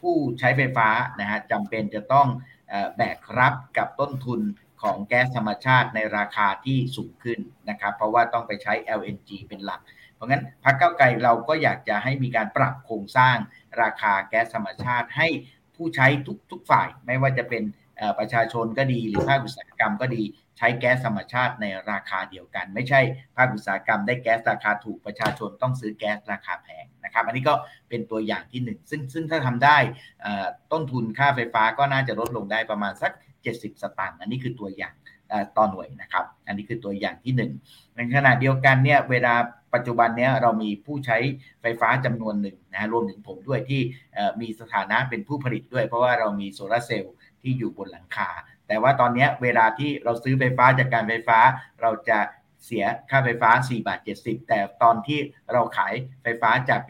ผู้ใช้ไฟฟ้านะฮะจำเป็นจะต้องแบกรับกับต้นทุน ของแก๊สธรรมชาติในราคาที่สูงขึ้นนะครับ เพราะว่าต้องไปใช้ LNG เป็นหลัก เพราะงั้นพรรคเก้าไกลเราก็อยากจะให้มีการปรับโครงสร้างราคาแก๊สธรรมชาติให้ผู้ใช้ทุกทุกฝ่าย ไม่ว่าจะเป็นประชาชนก็ดีหรือภาคอุตสาหกรรมก็ดีใช้แก๊สธรรมชาติในราคาเดียวกัน ไม่ใช่ภาคอุตสาหกรรมได้แก๊สราคาถูกประชาชนต้องซื้อแก๊สราคาแพงนะครับ อันนี้ก็เป็นตัวอย่างที่หนึ่งซึ่งซึ่งถ้าทำได้ต้นทุนค่าไฟฟ้าก็น่าจะลดลงได้ประมาณสัก 70 สตางค์อันนี้คือตัวอย่างต่อหน่วยนะครับ อันนี้คือตัวอย่างที่ 1 ในขณะเดียวกันเนี่ยเวลาปัจจุบันเนี้ยเรามีผู้ใช้ไฟฟ้าจำนวนหนึ่งนะรวมถึงผมด้วยที่มีสถานะเป็นผู้ผลิตด้วย เพราะว่าเรามีโซลาเซลล์ที่อยู่บนหลังคา แต่ว่าตอนนี้เวลาที่เราซื้อไฟฟ้าจากการไฟฟ้าเราจะเสียค่าไฟฟ้า 4 บาท 70 แต่ตอนที่เราขายไฟฟ้าจาก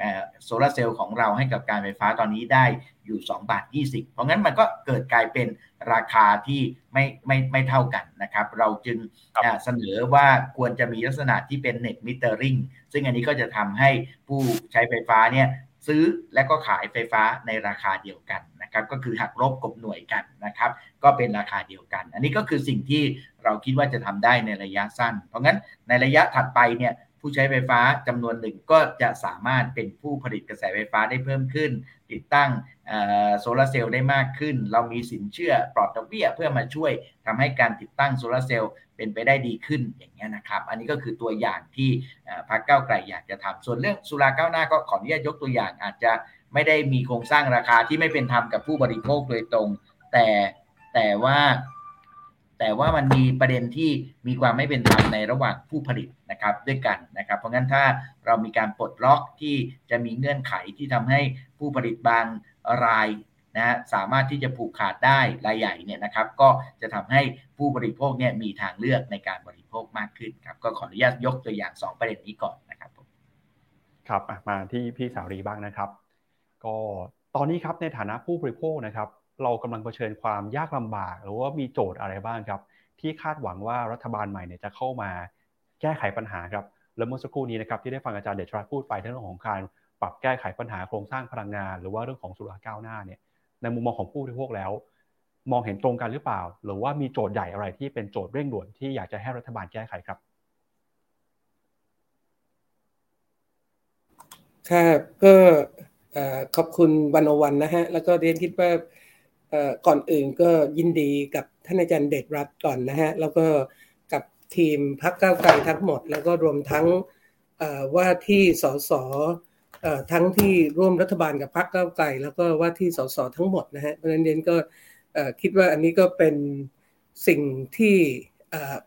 โซลาเซลล์ของเราให้กับการไฟฟ้าตอนนี้ได้ อยู่ 2 บาท 20 เพราะงั้นมันก็เกิดกลายเป็นราคาที่ไม่ไม่ไม่เท่ากันนะครับ เราจึงเสนอว่าควรจะมีลักษณะที่เป็น net metering ซึ่งอันนี้ก็จะทำให้ผู้ใช้ไฟฟ้าเนี่ยซื้อและก็ขายไฟฟ้าในราคาเดียวกันนะครับ ก็คือหักลบกบหน่วยกันนะครับ ก็เป็นราคาเดียวกัน อันนี้ก็คือสิ่งที่เราคิดว่าจะทำได้ในระยะสั้น เพราะงั้นในระยะถัดไปเนี่ยผู้ใช้ไฟฟ้าจำนวนหนึ่งก็จะสามารถเป็นผู้ผลิตกระแสไฟฟ้าได้เพิ่มขึ้น ติดตั้งโซลาเซลล์ได้มากขึ้น เรามีสินเชื่อปลอดดอกเบี้ยเพื่อมาช่วยทำให้การติดตั้งโซลาเซลล์เป็นไปได้ดีขึ้นอย่างเงี้ยนะครับ อันนี้ก็คือตัวอย่างที่พรรคเก้าไกลอยากจะทำส่วนเรื่องสุราก้าวหน้าก็ขออนุญาตยกตัวอย่าง อาจจะไม่ได้มีโครงสร้างราคาที่ไม่เป็นธรรมกับผู้บริโภคโดยตรง แต่แต่ว่า แต่ว่ามันมีประเด็นที่มีความไม่เป็นธรรมในระหว่างผู้ผลิตนะครับด้วยกันนะครับ เพราะงั้นถ้าเรามีการปลดล็อกที่จะมีเงื่อนไขที่ทำให้ผู้ผลิตบางรายนะสามารถที่จะผูกขาดได้รายใหญ่เนี่ยนะครับก็จะทำให้ผู้บริโภคเนี่ยมีทางเลือกในการบริโภคมากขึ้นครับก็ขออนุญาตยกตัวอย่าง 2 ประเด็นนี้ก่อนนะครับผมครับมาที่พี่สาวรีบ้างนะครับ ก็ตอนนี้ครับในฐานะผู้บริโภคนะครับ เรากำลังเผชิญความยากลำบาก หรือว่ามีโจทย์อะไรบ้างครับ ที่คาดหวังว่ารัฐบาลใหม่เนี่ยจะเข้ามาแก้ไขปัญหาครับแล้วเมื่อสักครู่นี้นะครับที่ได้ฟังอาจารย์เดชรัตพูดไปเรื่องของการปรับแก้ไขปัญหาโครงสร้างพลังงาน หรือว่าเรื่องของสุราก้าวหน้าเนี่ยในมุมมองของผู้บริโภคแล้ว มองเห็นตรงกันหรือเปล่า หรือว่ามีโจทย์ใหญ่อะไรที่เป็นโจทย์เร่งด่วนที่อยากจะให้รัฐบาลแก้ไขครับค่ะก็ขอบคุณวันอวันนะฮะ แล้วก็เรียนคิดว่า ก่อนอื่นก็ยินดีกับท่านอาจารย์เดชรัตก่อนนะฮะ แล้วก็กับทีมพักเก้าไกลทั้งหมด แล้วก็รวมทั้งว่าที่สสทั้งที่ร่วมรัฐบาลกับพรรคก้าไกล แล้วก็ว่าที่สสทั้งหมดนะฮะเพราะฉะนั้นเดนก็คิดว่าอันนี้ก็เป็นสิ่งที่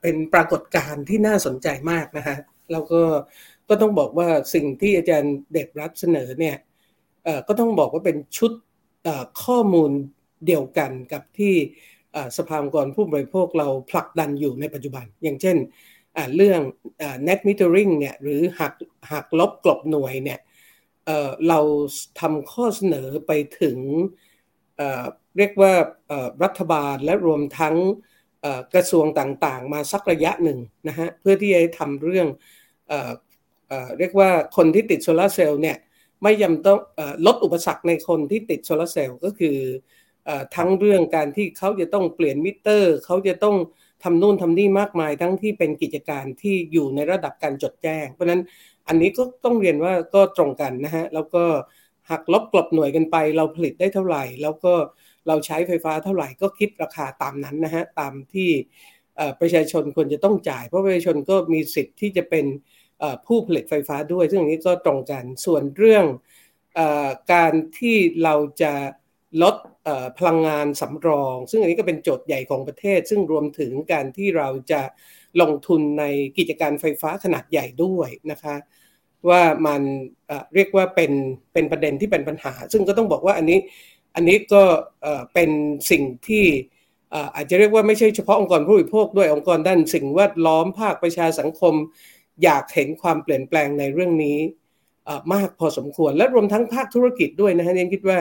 เป็นปรากฏการณ์ที่น่าสนใจมากนะฮะแล้วก็ก็ต้องบอกว่าสิ่งที่อาจารย์เด็กรับเสนอเนี่ยก็ต้องบอกว่าเป็นชุดข้อมูล เดียวกันกับที่สภาองค์กรผู้บริโภคเราผลักดันอยู่ในปัจจุบัน อย่างเช่นเรื่อง net metering เนี่ยหรือหักหักลบกลบหน่วยเนี่ยเราทำข้อเสนอไปถึงเรียกว่ารัฐบาลและรวมทั้งกระทรวงต่างๆ มาสักระยะหนึ่งนะฮะเพื่อที่จะทำเรื่องเรียกว่าคนที่ติดโซลาเซลล์เนี่ยไม่ยำต้องลดอุปสรรคในคนที่ติดโซลาเซลล์ก็คือ ทั้งเรื่องการที่เขาจะต้องเปลี่ยนมิเตอร์ เขาจะต้องทำนู่นทำนี่มากมาย ทั้งที่เป็นกิจการที่อยู่ในระดับการจดแจ้ง เพราะนั้นอันนี้ก็ต้องเรียนว่าก็ตรงกันนะฮะ แล้วก็หักลบกลบหน่วยกันไป เราผลิตได้เท่าไหร่ แล้วก็เราใช้ไฟฟ้าเท่าไหร่ก็คิดราคาตามนั้นนะฮะตามที่ประชาชนควรจะต้องจ่าย เพราะประชาชนก็มีสิทธิ์ที่จะเป็นผู้ผลิตไฟฟ้าด้วย ซึ่งอันนี้ก็ตรงกันส่วนเรื่องอการที่เราจะ ลดพลังงานสำรอง ซึ่งอันนี้ก็เป็นโจทย์ใหญ่ของประเทศ ซึ่งรวมถึงการที่เราจะลงทุนในกิจการไฟฟ้าขนาดใหญ่ด้วยนะคะว่ามันเรียกว่าเป็นเป็นประเด็นที่เป็นปัญหา ซึ่งก็ต้องบอกว่าอันนี้อันนี้ก็เป็นสิ่งที่อาจจะเรียกว่าไม่ใช่เฉพาะองค์กรผู้บริโภคด้วยองค์กรด้านสิ่งแวดล้อมภาคประชาสังคม อยากเห็นความเปลี่ยนแปลงในเรื่องนี้มากพอสมควรและรวมทั้งภาคธุรกิจด้วยนะฮะยังคิดว่า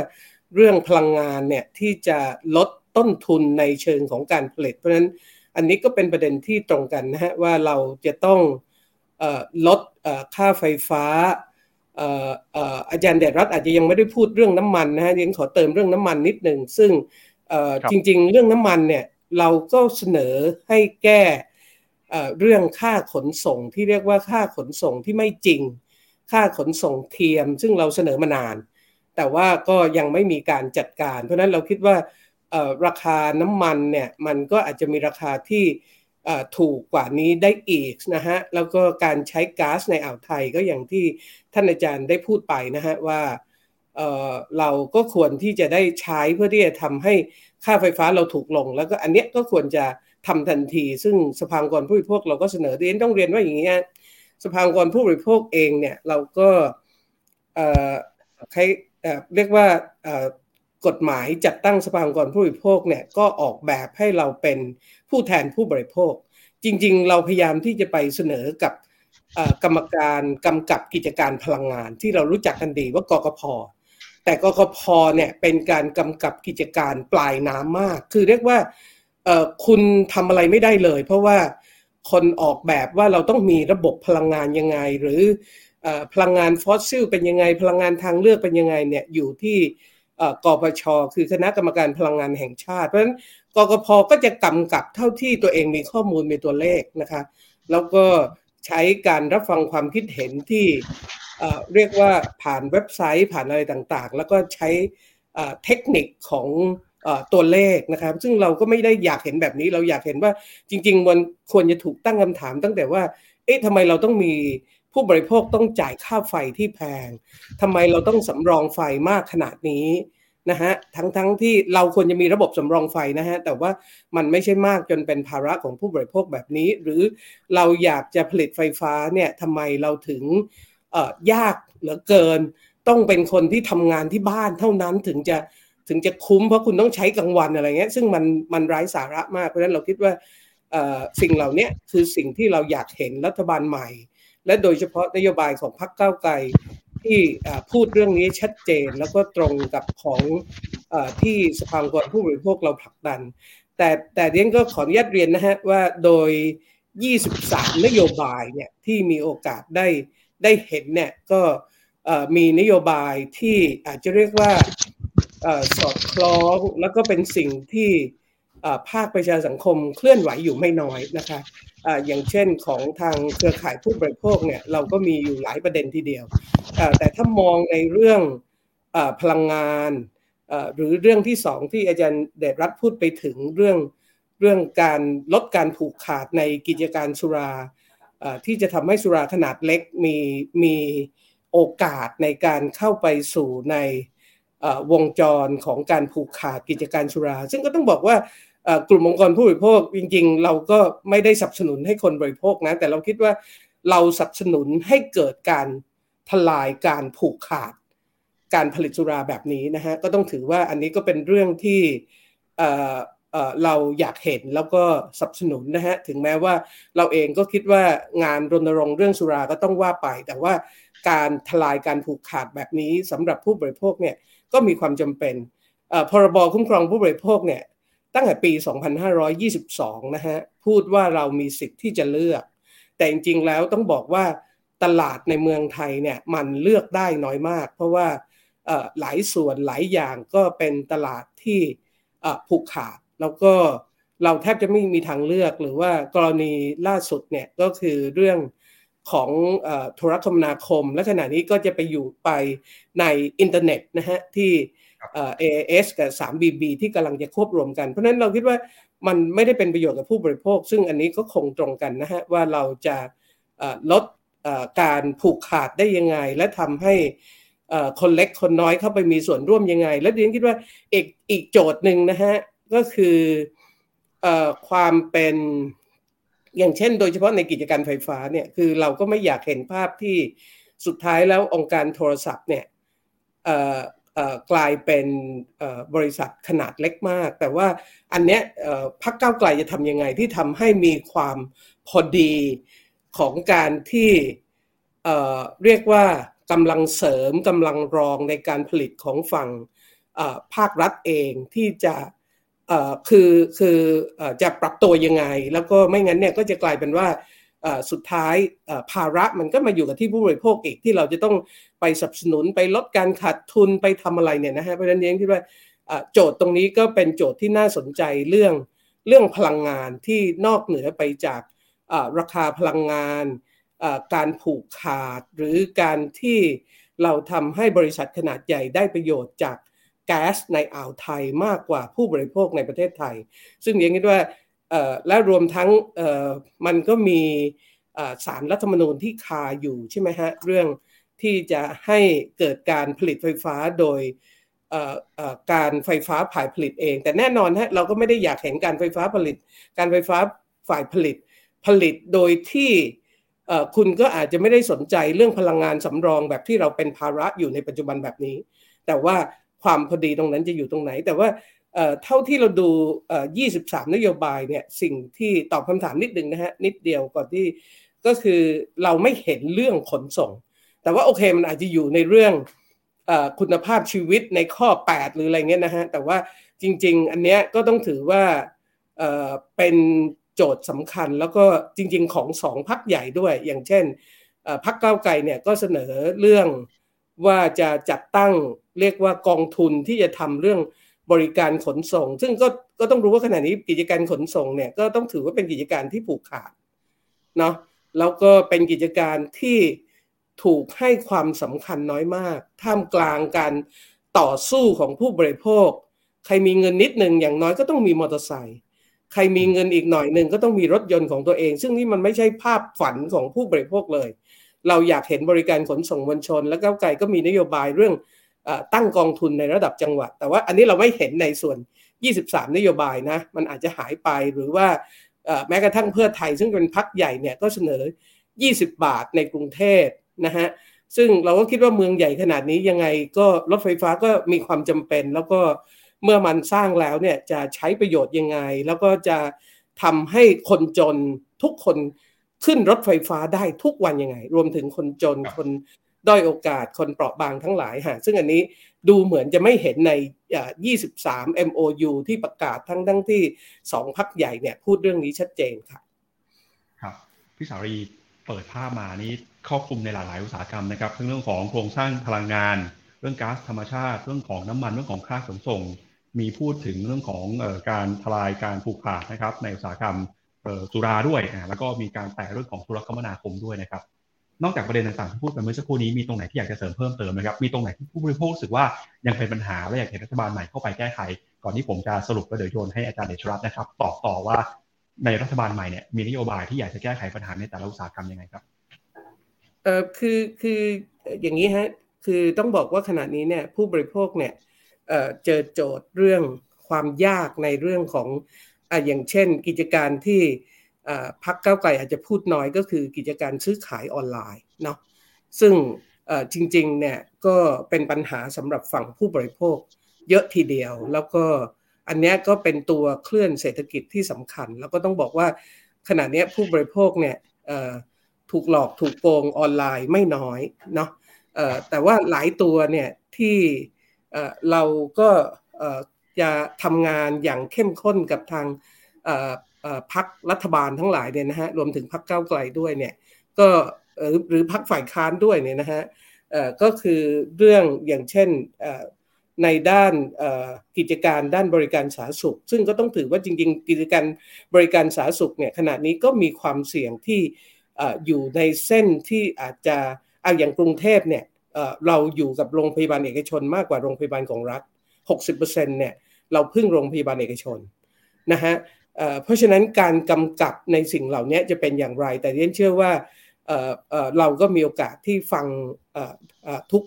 เรื่องพลังงานเนี่ยที่จะลดต้นทุนในเชิงของการผลิต เพราะฉะนั้นอันนี้ก็เป็นประเด็นที่ตรงกันนะฮะว่าเราจะต้องลดค่าไฟฟ้าอาจารย์เดชรัตอาจจะยังไม่ได้พูดเรื่องน้ำมันนะฮะยังขอเติมเรื่องน้ำมันนิดหนึ่งซึ่งจริง ๆ เรื่องน้ำมันเนี่ยเราก็เสนอให้แก้เรื่องค่าขนส่งที่เรียกว่าค่าขนส่งที่ไม่จริง ค่าขนส่งเทียม ซึ่งเราเสนอมานาน แต่ว่าก็ยังไม่มีการจัดการ เพราะนั้นเราคิดว่าราคาน้ำมันเนี่ยมันก็อาจจะมีราคาที่ถูกกว่านี้ได้อีกนะฮะแล้วก็การใช้ก๊าซในอ่าวไทยก็อย่างที่ท่านอาจารย์ได้พูดไปนะฮะว่าเเราก็ควรที่จะได้ใช้เพื่อที่จะทำให้ค่าไฟฟ้าเราถูกลง แล้วก็อันเนี้ยก็ควรจะทำทันที ซึ่งสภากรผู้บริโภคเราก็เสนอเรียนต้องเรียนว่าอย่างนี้สภากรผู้บริโภคเองเนี่ยเราก็ใคร เรียกว่ากฎหมายจัดตั้งสภาองค์กรผู้บริโภคเนี่ยก็ออกแบบให้เราเป็นผู้แทนผู้บริโภค จริง ๆ เราพยายามที่จะไปเสนอกับกรรมการกำกับกิจการพลังงาน ที่เรารู้จักกันดีว่ากกพแต่กกพเนี่ยเป็นการกำกับกิจการปลายน้ำมาก คือเรียกว่าคุณทำอะไรไม่ได้เลย เพราะว่าคนออกแบบว่าเราต้องมีระบบพลังงานยังไง หรือ พลังงานฟอสซิลเป็นยังไง พลังงานทางเลือกเป็นยังไงเนี่ยอยู่ที่กปชคือคณะกรรมการพลังงานแห่งชาติ เพราะฉะนั้นกกพก็จะกำกับเท่าที่ตัวเองมีข้อมูลมีตัวเลขนะคะแล้วก็ใช้การรับฟังความคิดเห็นที่เรียกว่าผ่านเว็บไซต์ผ่านอะไรต่างๆ แล้วก็ใช้เทคนิคของตัวเลขนะครับ ซึ่งเราก็ไม่ได้อยากเห็นแบบนี้เราอยากเห็นว่าจริง ๆ มันควรจะถูกตั้งคำถามตั้งแต่ว่าเอ๊ะทำไมเราต้องมี ผู้บริโภคต้องจ่ายค่าไฟที่แพงทำไมเราต้องสำรองไฟมากขนาดนี้นะฮะทั้งทั้งที่เราควรจะมีระบบสำรองไฟนะฮะแต่ว่ามันไม่ใช่มากจนเป็นภาระของผู้บริโภคแบบนี้ หรือเราอยากจะผลิตไฟฟ้าเนี่ยทำไมเราถึงยากเหลือเกิน ต้องเป็นคนที่ทำงานที่บ้านเท่านั้นถึงจะถึงจะคุ้มเพราะคุณต้องใช้กลางวันอะไรเงี้ยซึ่งมันมันไร้สาระมากเพราะฉะนั้นเราคิดว่าสิ่งเหล่านี้คือสิ่งที่เราอยากเห็นรัฐบาลใหม่ และโดยเฉพาะนโยบายของพรรคก้าวไกลที่พูดเรื่องนี้ชัดเจนแล้วก็ตรงกับของอที่สภาองค์กรผู้บริโภคเราผลักดัน แต่แต่เรียนก็ขออนุญาตเรียนนะฮะว่าโดย 23 นโยบายเนี่ยที่มีโอกาสได้ได้เห็นเนี่ยก็มีนโยบายที่อาจจะเรียกว่าสอดคล้องแล้วก็เป็นสิ่งที่ภาคประชาสังคมเคลื่อนไหวอยู่ไม่น้อยนะคะ อย่างเช่นของทางเครือข่ายผู้บริโภคเนี่ยเราก็มีอยู่หลายประเด็นทีเดียว แต่ถ้ามองในเรื่องพลังงานหรือเรื่องที่สองที่อาจารย์เดชรัตพูดไปถึงเรื่องเรื่องการลดการผูกขาดในกิจการสุราที่จะทำให้สุราขนาดเล็กมีมีโอกาสในการเข้าไปสู่ในวงจรของการผูกขาดกิจการสุรา ซึ่งก็ต้องบอกว่า กลุ่มองค์กรผู้บริโภคจริงๆ เราก็ไม่ได้สนับสนุนให้คนบริโภคนะ แต่เราคิดว่าเราสนับสนุนให้เกิดการทลายการผูกขาด การผลิตสุราแบบนี้นะฮะก็ต้องถือว่าอันนี้ก็เป็นเรื่องที่เราอยากเห็นแล้วก็สนับสนุนนะฮะถึงแม้ว่าเราเองก็คิดว่างานรณรงค์เรื่องสุราก็ต้องว่าไป แต่ว่าการทลายการผูกขาดแบบนี้สำหรับผู้บริโภคเนี่ยก็มีความจำเป็นพรบคุ้มครองผู้บริโภคเนี่ย ตั้งแต่ปี 2522 นะฮะ พูดว่าเรามีสิทธิ์ที่จะเลือก แต่จริงๆ แล้วต้องบอกว่าตลาดในเมืองไทยเนี่ยมันเลือกได้น้อยมาก เพราะว่าหลายส่วนหลายอย่างก็เป็นตลาดที่ผูกขาด แล้วก็เราแทบจะไม่มีทางเลือกหรือว่ากรณีล่าสุดเนี่ยก็คือเรื่องของโทรคมนาคม และขณะนี้ก็จะไปอยู่ไปในอินเทอร์เน็ตนะฮะที่ AAS กับ 3BB ที่กำลังจะควบรวมกัน เพราะนั้นเราคิดว่ามันไม่ได้เป็นประโยชน์กับผู้บริโภค ซึ่งอันนี้ก็คงตรงกันนะฮะว่าเราจะลดการผูกขาดได้ยังไง และทำให้คนเล็กคนน้อยเข้าไปมีส่วนร่วมยังไง และดิฉันคิดว่าอีกอีกโจทย์หนึ่งนะฮะก็คือความเป็นอย่างเช่น โดยเฉพาะในกิจการไฟฟ้าเนี่ยคือเราก็ไม่อยากเห็นภาพที่สุดท้ายแล้วองค์การโทรศัพท์เนี่ย กลายเป็นบริษัทขนาดเล็กมาก แต่ว่าอันเนี้ยพักเก้าไกลจะทำยังไงที่ทำให้มีความพอดีของการที่เรียกว่ากำลังเสริมกำลังรองในการผลิตของฝั่งภาครัฐเองที่จะคือคือจะปรับตัวยังไง แล้วก็ไม่งั้นเนี่ยก็จะกลายเป็นว่า สุดท้ายภาระมันก็มาอยู่กับที่ผู้บริโภคอีกที่เราจะต้องไปสนับสนุนไปลดการขาดทุนไปทำอะไรเนี่ยนะฮะเพราะฉะนั้นเองคิดว่าโจทย์ตรงนี้ก็เป็นโจทย์ที่น่าสนใจเรื่องเรื่องพลังงานที่นอกเหนือไปจากราคาพลังงาน การผูกขาดหรือการที่เราทำให้บริษัทขนาดใหญ่ได้ประโยชน์จากแก๊สในอ่าวไทยมากกว่าผู้บริโภคในประเทศไทย ซึ่งอย่างนี้ว่า และรวมทั้งมันก็มีสารรัฐธรรมนูญที่คาอยู่ใช่ไหมฮะเรื่องที่จะให้เกิดการผลิตไฟฟ้าโดยการไฟฟ้าฝ่ายผลิตเอง แต่แน่นอนฮะเราก็ไม่ได้อยากเห็นการไฟฟ้าผลิต การไฟฟ้าฝ่ายผลิตผลิตโดยที่คุณก็อาจจะไม่ได้สนใจเรื่องพลังงานสำรองแบบที่เราเป็นภาระอยู่ในปัจจุบันแบบนี้ แต่ว่าความพอดีตรงนั้นจะอยู่ตรงไหน แต่ว่า เท่าที่เราดู 23 นโยบายเนี่ยสิ่งที่ตอบคำถามนิดหนึ่งนะฮะนิดเดียวก่อนที่ก็คือเราไม่เห็นเรื่องขนส่ง แต่ว่าโอเคมันอาจจะอยู่ในเรื่องคุณภาพชีวิตในข้อ 8 หรืออะไรเงี้ยนะฮะแต่ว่าจริง ๆ อันเนี้ยก็ต้องถือว่าเป็นโจทย์สำคัญแล้วก็จริง ๆ ของสองพักใหญ่ด้วย อย่างเช่นพักเก้าไกลเนี่ยก็เสนอเรื่องว่าจะจัดตั้งเรียกว่ากองทุนที่จะทำเรื่อง บริการขนส่ง ซึ่งก็ก็ต้องรู้ว่าขณะนี้กิจการขนส่งเนี่ยก็ต้องถือว่าเป็นกิจการที่ผูกขาดเนาะแล้วก็เป็นกิจการที่ถูกให้ความสำคัญน้อยมาก ท่ามกลางการต่อสู้ของผู้บริโภค ใครมีเงินนิดหนึ่งอย่างน้อยก็ต้องมีมอเตอร์ไซค์ใครมีเงินอีกหน่อยหนึ่งก็ต้องมีรถยนต์ของตัวเอง ซึ่งนี่มันไม่ใช่ภาพฝันของผู้บริโภคเลย เราอยากเห็นบริการขนส่งมวลชน และก้าวไกลก็มีนโยบายเรื่อง ตั้งกองทุนในระดับจังหวัด แต่ว่าอันนี้เราไม่เห็นในส่วน 23 นโยบายนะมันอาจจะหายไปหรือว่าแม้กระทั่งเพื่อไทยซึ่งเป็นพักใหญ่เนี่ยก็เสนอ 20 บาทในกรุงเทพนะฮะซึ่งเราก็คิดว่าเมืองใหญ่ขนาดนี้ยังไงก็รถไฟฟ้าก็มีความจำเป็น แล้วก็เมื่อมันสร้างแล้วเนี่ยจะใช้ประโยชน์ยังไง แล้วก็จะทำให้คนจนทุกคนขึ้นรถไฟฟ้าได้ทุกวันยังไง รวมถึงคนจนคน ด้อยโอกาสคนเปราะบางทั้งหลายฮะซึ่งอันนี้ดูเหมือนจะไม่เห็นใน 23 MOU ที่ประกาศทั้งทั้งที่สองพักใหญ่เนี่ยพูดเรื่องนี้ชัดเจนครับครับพี่สารีเปิดภาพมานี้ครอบคลุมในหลายๆอุตสาหกรรมนะครับทั้งเรื่องของโครงสร้างพลังงาน เรื่องก๊าซธรรมชาติ เรื่องของน้ำมันเรื่องของค่าขนส่ง มีพูดถึงเรื่องของการทลายการผูกขาดนะครับ ในอุตสาหกรรมสุราด้วย แล้วก็มีการแตะเรื่องของธุรกรรมนาคมด้วยนะครับ นอกจากประเด็นต่างๆที่พูดไปเมื่อสักครู่นี้มีตรงไหนที่อยากจะเสริมเพิ่มเติมไหมครับมีตรงไหนที่ผู้บริโภครู้สึกว่ายังเป็นปัญหาและอยากเห็นรัฐบาลใหม่เข้าไปแก้ไข ก่อนที่ผมจะสรุปแล้วเดี๋ยวโยนให้อาจารย์เดชรัตน์นะครับตอบต่อว่าในรัฐบาลใหม่เนี่ยมีนโยบายที่อยากจะแก้ไขปัญหาในแต่ละอุตสาหกรรมยังไงครับเออคือคืออย่างนี้ฮะคือต้องบอกว่าขณะนี้เนี่ยผู้บริโภคเนี่ยเออเจอโจทย์เรื่องความยากในเรื่องของอ่าอย่างเช่น กิจการที่ พักเก้าไกลอาจจะพูดน้อยก็คือกิจการซื้อขายออนไลน์เนาะซึ่งจริงๆเนี่ยก็เป็นปัญหาสำหรับฝั่งผู้บริโภคเยอะทีเดียว แล้วก็อันนี้ก็เป็นตัวเคลื่อนเศรษฐกิจที่สำคัญ แล้วก็ต้องบอกว่าขณะนี้ผู้บริโภคเนี่ยถูกหลอกถูกโกงออนไลน์ไม่น้อยเนาะแต่ว่าหลายตัวเนี่ยที่เราก็จะทำงานอย่างเข้มข้นกับทาง พักรัฐบาลทั้งหลายเนี่ยนะฮะรวมถึงพักเก้าไกลด้วยเนี่ยก็หรือพักฝ่ายค้านด้วยเนี่ยนะฮะก็คือเรื่องอย่างเช่นในด้านกิจการด้านบริการสาธารณสุข ซึ่งก็ต้องถือว่าจริง ๆ กิจการบริการสาธารณสุขเนี่ยขณะนี้ก็มีความเสี่ยงที่อยู่ในเส้นที่อาจจะเอาอย่างกรุงเทพเนี่ยเราอยู่กับโรงพยาบาลเอกชนมากกว่าโรงพยาบาลของรัฐ 60%เนี่ยเราพึ่งโรงพยาบาลเอกชนนะฮะ เพราะฉะนั้นการกำกับในสิ่งเหล่านี้จะเป็นอย่างไร แต่เรียนเชื่อว่าเราก็มีโอกาสที่ฟังทุก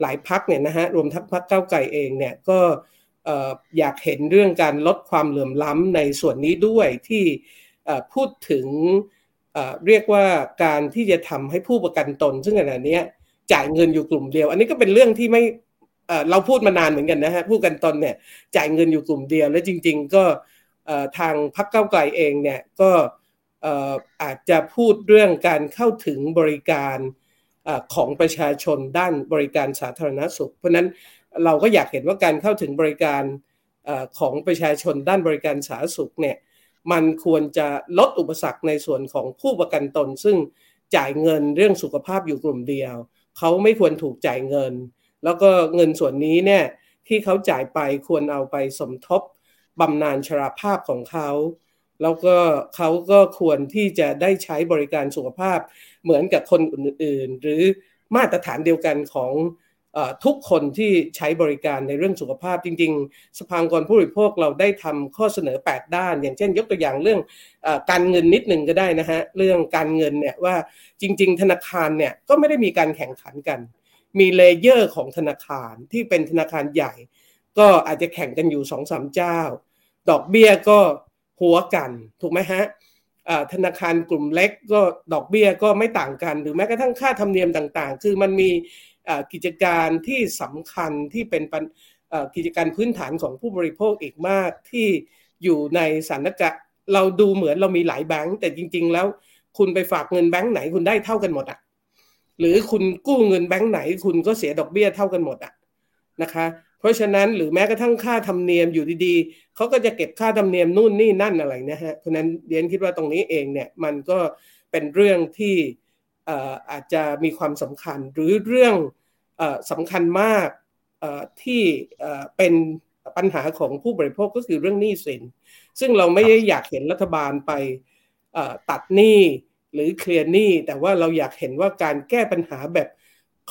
หลายพักเนี่ยนะฮะรวมทั้งพักเก้าไก่เองเนี่ยก็อยากเห็นเรื่องการลดความเหลื่อมล้ำในส่วนนี้ด้วยที่พูดถึงเรียกว่าการที่จะทำให้ผู้ประกันตน ซึ่งขณะนี้จ่ายเงินอยู่กลุ่มเดียว อันนี้ก็เป็นเรื่องที่ไม่เราพูดมานานเหมือนกันนะฮะผู้กันตนเนี่ยจ่ายเงินอยู่กลุ่มเดียว และจริง ๆ ก็ ทางพักเก้าไกลเองเนี่ยก็อาจจะพูดเรื่องการเข้าถึงบริการของประชาชนด้านบริการสาธารณสุข เพราะนั้นเราก็อยากเห็นว่าการเข้าถึงบริการของประชาชนด้านบริการสาธารณสุขเนี่ยมันควรจะลดอุปสรรคในส่วนของผู้ประกันตน ซึ่งจ่ายเงินเรื่องสุขภาพอยู่กลุ่มเดียว เขาไม่ควรถูกจ่ายเงิน แล้วก็เงินส่วนนี้เนี่ยที่เขาจ่ายไปควรเอาไปสมทบ บำนาญชราภาพของเขา แล้วก็เขาก็ควรที่จะได้ใช้บริการสุขภาพเหมือนกับคนอื่นๆ หรือมาตรฐานเดียวกันของทุกคนที่ใช้บริการในเรื่องสุขภาพจริง ๆ สภากรผู้บริโภคเราได้ทำข้อเสนอ 8 ด้าน อย่างเช่น ยกตัวอย่างเรื่องอการเงินนิดหนึ่งก็ได้นะฮะเรื่องการเงินเนี่ยว่าจริง ๆ ธนาคารเนี่ยก็ไม่ได้มีการแข่งขันกัน มีเลเยอร์ของธนาคารที่เป็นธนาคารใหญ่ ก็อาจจะแข่งกันอยู่สองสามเจ้า ดอกเบี้ยก็หัวกันถูกไหมฮะธนาคารกลุ่มเล็กก็ดอกเบี้ยก็ไม่ต่างกัน หรือแม้กระทั่งค่าธรรมเนียมต่างๆ คือมันมีกิจการที่สำคัญที่เป็นกิจการพื้นฐานของผู้บริโภคอีกมากที่อยู่ในสถานการณ์เราดูเหมือนเรามีหลายแบงก์แต่จริง ๆ แล้วคุณไปฝากเงินแบงก์ไหนคุณได้เท่ากันหมดอะหรือคุณกู้เงินแบงก์ไหนคุณก็เสียดอกเบี้ยเท่ากันหมดอะนะคะ เพราะฉะนั้นหรือแม้กระทั่งค่าธรรมเนียมอยู่ดีๆเขาก็จะเก็บค่าธรรมเนียมนู่นนี่นั่นอะไรนะฮะเพราะนั้นเดียนคิดว่าตรงนี้เองเนี่ยมันก็เป็นเรื่องที่อาจจะมีความสำคัญหรือเรื่องสำคัญมากที่เป็นปัญหาของผู้บริโภคก็คือเรื่องหนี้สิน ซึ่งเราไม่ได้อยากเห็นรัฐบาลไปตัดหนี้หรือเคลียร์หนี้ แต่ว่าเราอยากเห็นว่าการแก้ปัญหาแบบ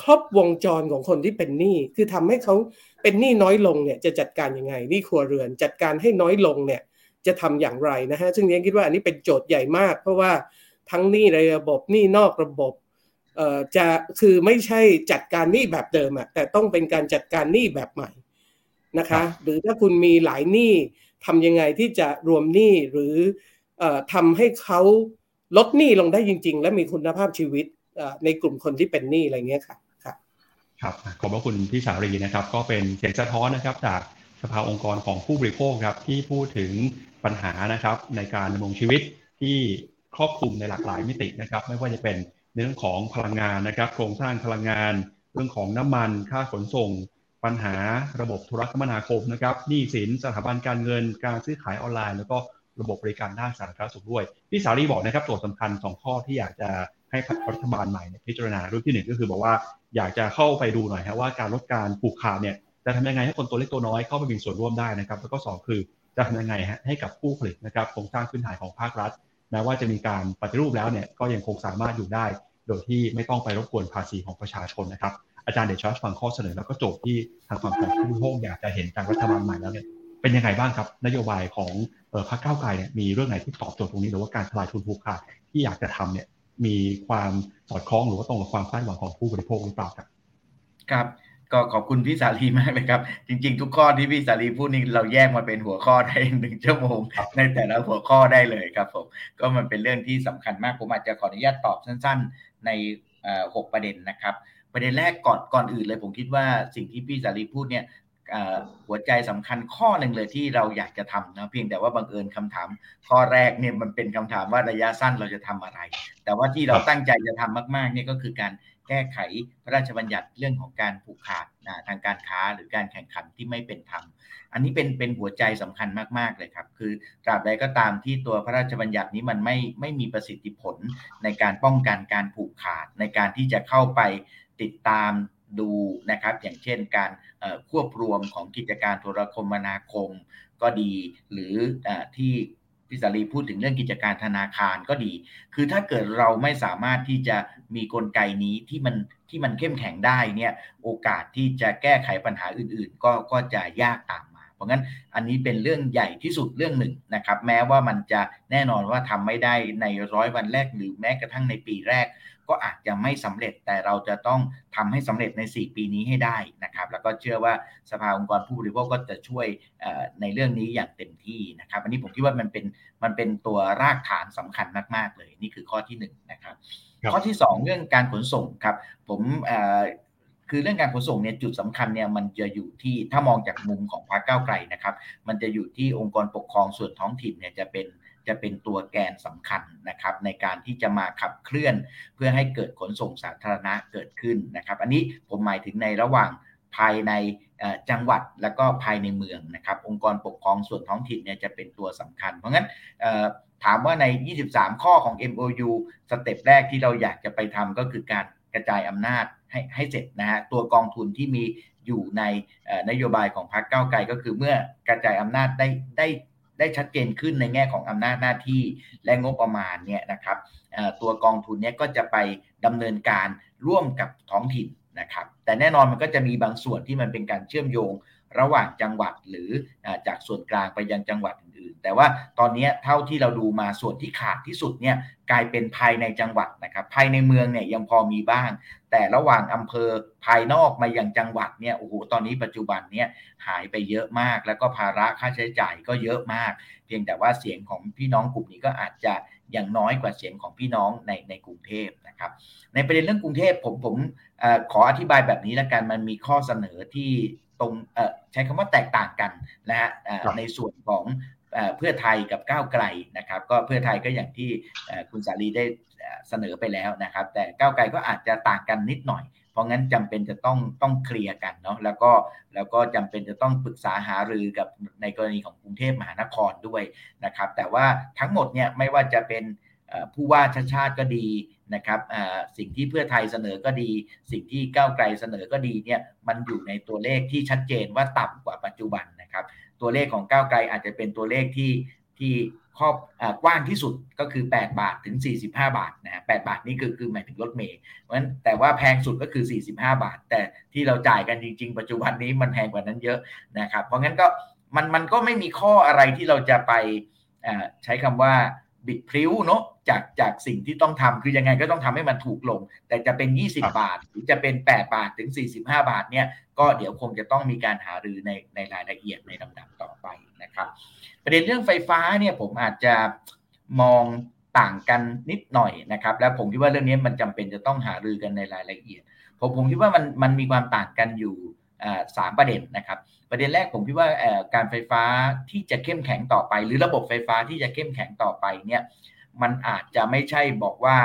ครบวงจรของคนที่เป็นหนี้ คือทำให้เขา เป็นหนี้น้อยลงเนี่ยจะจัดการยังไงหนี้ครัวเรือนจัดการให้น้อยลงเนี่ยจะทำอย่างไรนะฮะซึ่งยังคิดว่าอันนี้เป็นโจทย์ใหญ่มาก เพราะว่าทั้งหนี้ในระบบหนี้นอกระบบเอ่อจะคือไม่ใช่จัดการหนี้แบบเดิมอะแต่ต้องเป็นการจัดการหนี้แบบใหม่นะคะหรือถ้าคุณมีหลายหนี้ทำยังไงที่จะรวมหนี้หรือเอ่อทำให้เขาลดหนี้ลงได้จริง ๆ และมีคุณภาพชีวิตในกลุ่มคนที่เป็นหนี้อะไรเงี้ยค่ะ ครับขอบพระคุณพี่สารีนะครับ ก็เป็นเสียงสะท้อนนะครับ จากสภาองค์กรของผู้บริโภคครับ ที่พูดถึงปัญหานะครับ ในการดำรงชีวิตที่ครอบคลุมในหลากหลายมิตินะครับ ไม่ว่าจะเป็นเรื่องของพลังงานนะครับ โครงสร้างพลังงาน เรื่องของน้ำมันค่าขนส่ง ปัญหาระบบธุรคมนาคมนะครับหนี้สินสถาบันการเงิน การซื้อขายออนไลน์ แล้วก็ระบบบริการด้านสาธารณสุขด้วยพี่สารีบอกนะครับตัวสำคัญ2ข้อที่อยากจะ ให้รัฐบาลใหม่พิจารณาเรื่องที่หนึ่งก็คือบอกว่าอยากจะเข้าไปดูหน่อยครับว่าการลดการผูกขาดเนี่ยจะทำยังไงให้คนตัวเล็กตัวน้อยเข้าไปมีส่วนร่วมได้นะครับ แล้วก็ 2 คือจะทำยังไงให้กับผู้ผลิตนะครับโครงสร้างพื้นฐานของภาครัฐแม้ว่าจะมีการปฏิรูปแล้วเนี่ยก็ยังคงสามารถอยู่ได้ โดยที่ไม่ต้องไปรบกวนภาษีของประชาชนนะครับอาจารย์เดชฟังข้อเสนอแล้วก็โจทย์ที่ทางฝั่งของผู้บริโภคอยากจะเห็นจากรัฐบาลใหม่แล้วเนี่ยเป็นยังไงบ้างครับ นโยบายของพรรคก้าวไกลเนี่ยมีเรื่องไหนที่ตอบโจทย์ตรงนี้หรือว่าการทลายทุนผูกขาดที่อยากจะทำเนี่ย มีความสอดคล้องหรือว่าตรงกับความคาดหวังของผู้บริโภคหรือเปล่าครับครับก็ขอบคุณพี่สาลีมากเลยครับ จริง ๆ ทุกข้อที่พี่สาลีพูดนี่เราแยกมาเป็นหัวข้อได้หนึ่งชั่วโมงในแต่ละหัวข้อได้เลยครับผมก็มันเป็นเรื่องที่สำคัญมากผมอาจจะขออนุญาตตอบสั้น ๆ ในหกประเด็นนะครับ ประเด็นแรกก่อนก่อนอื่นเลยผมคิดว่าสิ่งที่พี่สาลีพูดเนี่ย หัวใจสำคัญข้อหนึ่งเลยที่เราอยากจะทำนะเพียงแต่ว่าบังเอิญคำถาม ข้อแรกเนี่ยมันเป็นคำถามว่าระยะสั้นเราจะทำอะไร แต่ว่าที่เราตั้งใจจะทำมากๆเนี่ยก็คือการแก้ไขพระราชบัญญัติเรื่องของการผูกขาดนะทางการค้าหรือการแข่งขันที่ไม่เป็นธรรม อันนี้เป็นเป็นหัวใจสำคัญมากๆเลยครับ คือตราบใดก็ตามที่ตัวพระราชบัญญัตินี้มันไม่ไม่มีประสิทธิผลในการป้องกันการผูกขาดในการที่จะเข้าไปติดตาม ดูนะครับอย่างเช่นการควบรวมของกิจการโทรคมนาคมก็ดี หรืออที่พิสารีพูดถึงเรื่องกิจการธนาคารก็ดี คือถ้าเกิดเราไม่สามารถที่จะมีกลไกนี้ที่มันที่มันเข้มแข็งได้เนี่ยโอกาสที่จะแก้ไขปัญหาอื่น ๆ ก็ก็จะยากตามมา เพราะงั้นอันนี้เป็นเรื่องใหญ่ที่สุดเรื่องหนึ่งนะครับ แม้ว่ามันจะแน่นอนว่าทำไม่ได้ในร้อยวันแรกหรือแม้กระทั่งในปีแรก ก็อาจจะไม่สำเร็จแต่เราจะต้องทำให้สำเร็จใน 4 ปีนี้ให้ได้นะครับ แล้วก็เชื่อว่าสภาองค์กรผู้บริโภคก็จะช่วยในเรื่องนี้อย่างเต็มที่นะครับ อันนี้ผมคิดว่ามันเป็นมันเป็นตัวรากฐานสำคัญมาก ๆ เลย นี่คือข้อที่1นนะครับข้อที่ 2 เรื่องการขนส่งครับ ผมคือเรื่องการขนส่งเนี่ยจุดสำคัญเนี่ยมันจะอยู่ที่ถ้ามองจากมุมของพรรคก้าวไกลนะครับ มันจะอยู่ที่องค์กรปกครองส่วนท้องถิ่นเนี่ยจะเป็น จะเป็นตัวแกนสำคัญนะครับในการที่จะมาขับเคลื่อน เพื่อให้เกิดขนส่งสาธารณะเกิดขึ้นนะครับ อันนี้ผมหมายถึงในระหว่างภายในจังหวัดแล้วก็ภายในเมืองนะครับ องค์กรปกครองส่วนท้องถิ่นเนี่ยจะเป็นตัวสำคัญ เพราะงั้นถามว่าใน 23 ข้อของ MOU สเต็ปแรกที่เราอยากจะไปทำก็คือการกระจายอำนาจให้ให้เสร็จนะฮะตัวกองทุนที่มีอยู่ในนโยบายของพรรคก้าวไกลก็คือเมื่อกระจายอำนาจได้ได้ ได้ชัดเจนขึ้นในแง่ของอำนาจหน้าที่และงบประมาณเนี่ยนะครับตัวกองทุนเนี่ยก็จะไปดำเนินการร่วมกับท้องถิ่นนะครับแต่แน่นอนมันก็จะมีบางส่วนที่มันเป็นการเชื่อมโยง ระหว่างจังหวัดหรือจากส่วนกลางไปยังจังหวัดอื่นๆ แต่ว่าตอนนี้เท่าที่เราดูมาส่วนที่ขาดที่สุดเนี่ยกลายเป็นภายในจังหวัดนะครับภายในเมืองเนี่ยยังพอมีบ้าง แต่ระหว่างอำเภอภายนอกมายังจังหวัดเนี่ยโอ้โหตอนนี้ปัจจุบันเนี่ยหายไปเยอะมาก แล้วก็ภาระค่าใช้จ่ายก็เยอะมาก เพียงแต่ว่าเสียงของพี่น้องกลุ่มนี้ก็อาจจะยังน้อยกว่าเสียงของพี่น้องในในกรุงเทพนะครับ ในประเด็นเรื่องกรุงเทพผมผมอขออธิบายแบบนี้แล้วกันมันมีข้อเสนอที่ ตรงใช้คำว่าแตกต่างกันนะฮะในส่วนของเพื่อไทยกับก้าวไกลนะครับ ก็เพื่อไทยก็อย่างที่คุณสาลีได้เสนอไปแล้วนะครับ แต่ก้าวไกลก็อาจจะต่างกันนิดหน่อย เพราะงั้นจำเป็นจะต้องต้องเคลียร์กันเนาะแล้วก็แล้วก็จำเป็นจะต้องปรึกษาหารือกับในกรณีของกรุงเทพมหานครด้วยนะครับ แต่ว่าทั้งหมดเนี่ยไม่ว่าจะเป็นผู้ว่าชาติชาติก็ดี นะครับสิ่งที่เพื่อไทยเสนอก็ดี สิ่งที่ก้าวไกลเสนอก็ดีเนี่ยมันอยู่ในตัวเลขที่ชัดเจนว่าต่ำกว่าปัจจุบันนะครับ ตัวเลขของก้าวไกลอาจจะเป็นตัวเลขที่ที่ครอบกว้างที่สุดก็คือ 8 บาทถึง 45 บาทนะ8บาทนี่คือคือหมายถึงรถเมย์เพราะฉะนั้นแต่ว่าแพงสุดก็คือ 45 บาท แต่ที่เราจ่ายกันจริง ๆ ปัจจุบันนี้มันแพงกว่านั้นเยอะนะครับ เพราะงั้นก็มันมันก็ไม่มีข้ออะไรที่เราจะไปใช้คำว่า บิดพริ้วเนาะจากจากสิ่งที่ต้องทำคือยังไงก็ต้องทำให้มันถูกลง แต่จะเป็น 20 บาท หรือจะเป็น 8 บาทถึง 45 บาทเนี่ยก็เดี๋ยวคงจะต้องมีการหารือในในรายละเอียดในลำดับต่อไปนะครับ ประเด็นเรื่องไฟฟ้าเนี่ยผมอาจจะมองต่างกันนิดหน่อยนะครับ แล้วผมคิดว่าเรื่องนี้มันจำเป็นจะต้องหารือกันในรายละเอียด ผมผมคิดว่ามันมันมีความต่างกันอยู่สามประเด็นนะครับ ประเด็นแรกผมคิดว่าการไฟฟ้าที่จะเข้มแข็งต่อไป หรือระบบไฟฟ้าที่จะเข้มแข็งต่อไปเนี่ยมันอาจจะไม่ใช่บอกว่า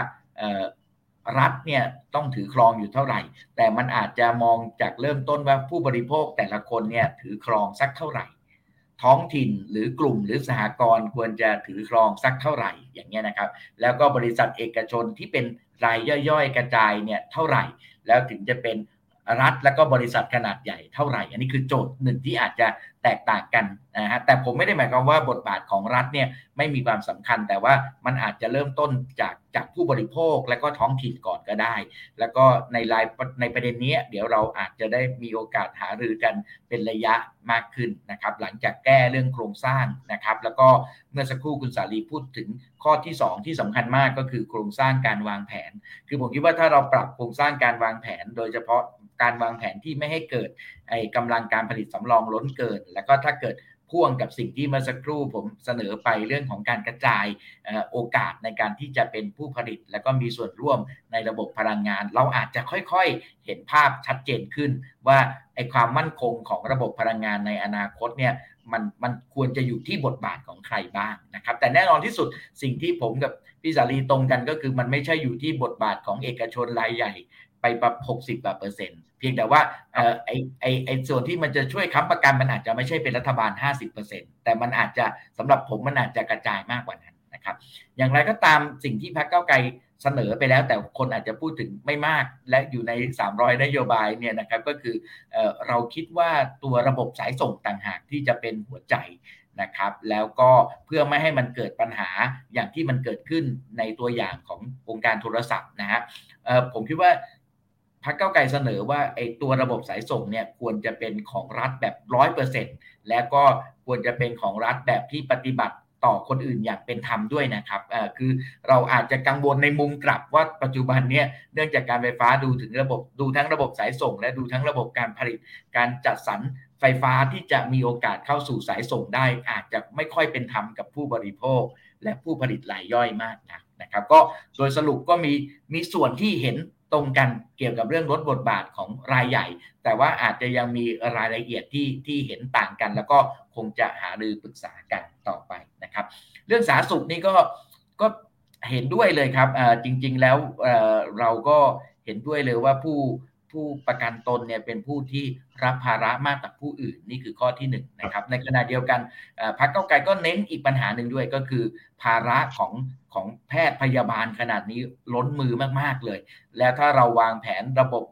รัฐเนี่ยต้องถือครองอยู่เท่าไหร่ แต่มันอาจจะมองจากเริ่มต้นว่าผู้บริโภคแต่ละคนเนี่ยถือครองสักเท่าไหร่ ท้องถิ่นหรือกลุ่มหรือสหกรณ์ควรจะถือครองสักเท่าไหร่อย่างเงี้ยนะครับ แล้วก็บริษัทเอกชนที่เป็นรายย่อยๆ กระจายเนี่ยเท่าไหร่ แล้วถึงจะเป็น รัฐแล้วก็บริษัทขนาดใหญ่เท่าไหร่ อันนี้คือโจทย์หนึ่งที่อาจจะแตกต่างกันนะฮะแต่ผมไม่ได้หมายความว่าบทบาทของรัฐเนี่ยไม่มีความสำคัญ แต่ว่ามันอาจจะเริ่มต้นจากจากผู้บริโภคและก็ท้องถิ่นก่อนก็ได้ แล้วก็ในรายในประเด็นนี้ เดี๋ยวเราอาจจะได้มีโอกาสหารือกันเป็นระยะมากขึ้นนะครับ หลังจากแก้เรื่องโครงสร้างนะครับ แล้วก็เมื่อสักครู่คุณสาลีพูดถึงข้อที่ 2 ที่สำคัญมากก็คือโครงสร้างการวางแผน คือผมคิดว่าถ้าเราปรับโครงสร้างการวางแผน โดยเฉพาะ การวางแผนที่ไม่ให้เกิดไอ้กำลังการผลิตสำรองล้นเกิน แล้วก็ถ้าเกิดพ่วงกับสิ่งที่เมื่อสักครู่ผมเสนอไปเรื่องของการกระจายโอกาสในการที่จะเป็นผู้ผลิต และก็มีส่วนร่วมในระบบพลังงาน เราอาจจะค่อยๆเห็นภาพชัดเจนขึ้น ว่าไอ้ความมั่นคงของระบบพลังงานในอนาคตเนี่ยมันมันควรจะอยู่ที่บทบาทของใครบ้างนะครับ แต่แน่นอนที่สุดสิ่งที่ผมกับพี่สาลีตรงกันก็คือมันไม่ใช่อยู่ที่บทบาทของเอกชนรายใหญ่ไปประหกสิบเปอร์เซ็นต์ เพียงแต่ว่าไอไอไอส่วนที่มันจะช่วยค้ำประกันมันอาจจะไม่ใช่เป็นรัฐบาล 50%แต่มันอาจจะสำหรับผมมันอาจจะกระจายมากกว่านั้นนะครับ อย่างไรก็ตามสิ่งที่พรรคเก้าไกลเสนอไปแล้วแต่คนอาจจะพูดถึงไม่มาก และอยู่ใน 300 นโยบายเนี่ยนะครับก็คือเราคิดว่าตัวระบบสายส่งต่างหากที่จะเป็นหัวใจนะครับ แล้วก็เพื่อไม่ให้มันเกิดปัญหาอย่างที่มันเกิดขึ้นในตัวอย่างขององค์การโทรศัพท์นะฮะผมคิดว่า พรรคเก้าไกลเสนอว่าไอ้ตัวระบบสายส่งเนี่ยควรจะเป็นของรัฐแบบร้อยเปอร์เซ็นต์และก็ควรจะเป็นของรัฐแบบที่ปฏิบัติต่อคนอื่นอย่างเป็นธรรมด้วยนะครับอ่าคือเราอาจจะกังวลในมุมกลับว่าปัจจุบันเนี่ยเนื่องจากการไฟฟ้าดูถึงระบบดูทั้งระบบสายส่ง และดูทั้งระบบการผลิตการจัดสรรไฟฟ้าที่จะมีโอกาสเข้าสู่สายส่งได้ อาจจะไม่ค่อยเป็นธรรมกับผู้บริโภค และผู้ผลิตรายย่อยมากนะนะครับ ก็โดยสรุปก็มีมีส่วนที่เห็น ตรงกันเกี่ยวกับเรื่องลดบทบาทของรายใหญ่ แต่ว่าอาจจะยังมีรายละเอียดที่ที่เห็นต่างกัน แล้วก็คงจะหารือปรึกษากันต่อไปนะครับ เรื่องสาธารณสุขนี่ก็ก็เห็นด้วยเลยครับจริง ๆ แล้วเราก็เห็นด้วยเลยว่าผู้ผู้ประกันตนเนี่ยเป็นผู้ที่ รับภาระมากกว่าผู้อื่นนี่คือข้อที่1นนะครับในขณะเดียวกันพรรคเก้าไกลก็เน้นอีกปัญหาหนึ่งด้วยก็คือ ภาระของของแพทย์พยาบาลขนาดนี้ล้นมือมากๆเลย แล้วถ้าเราวางแผนระบบ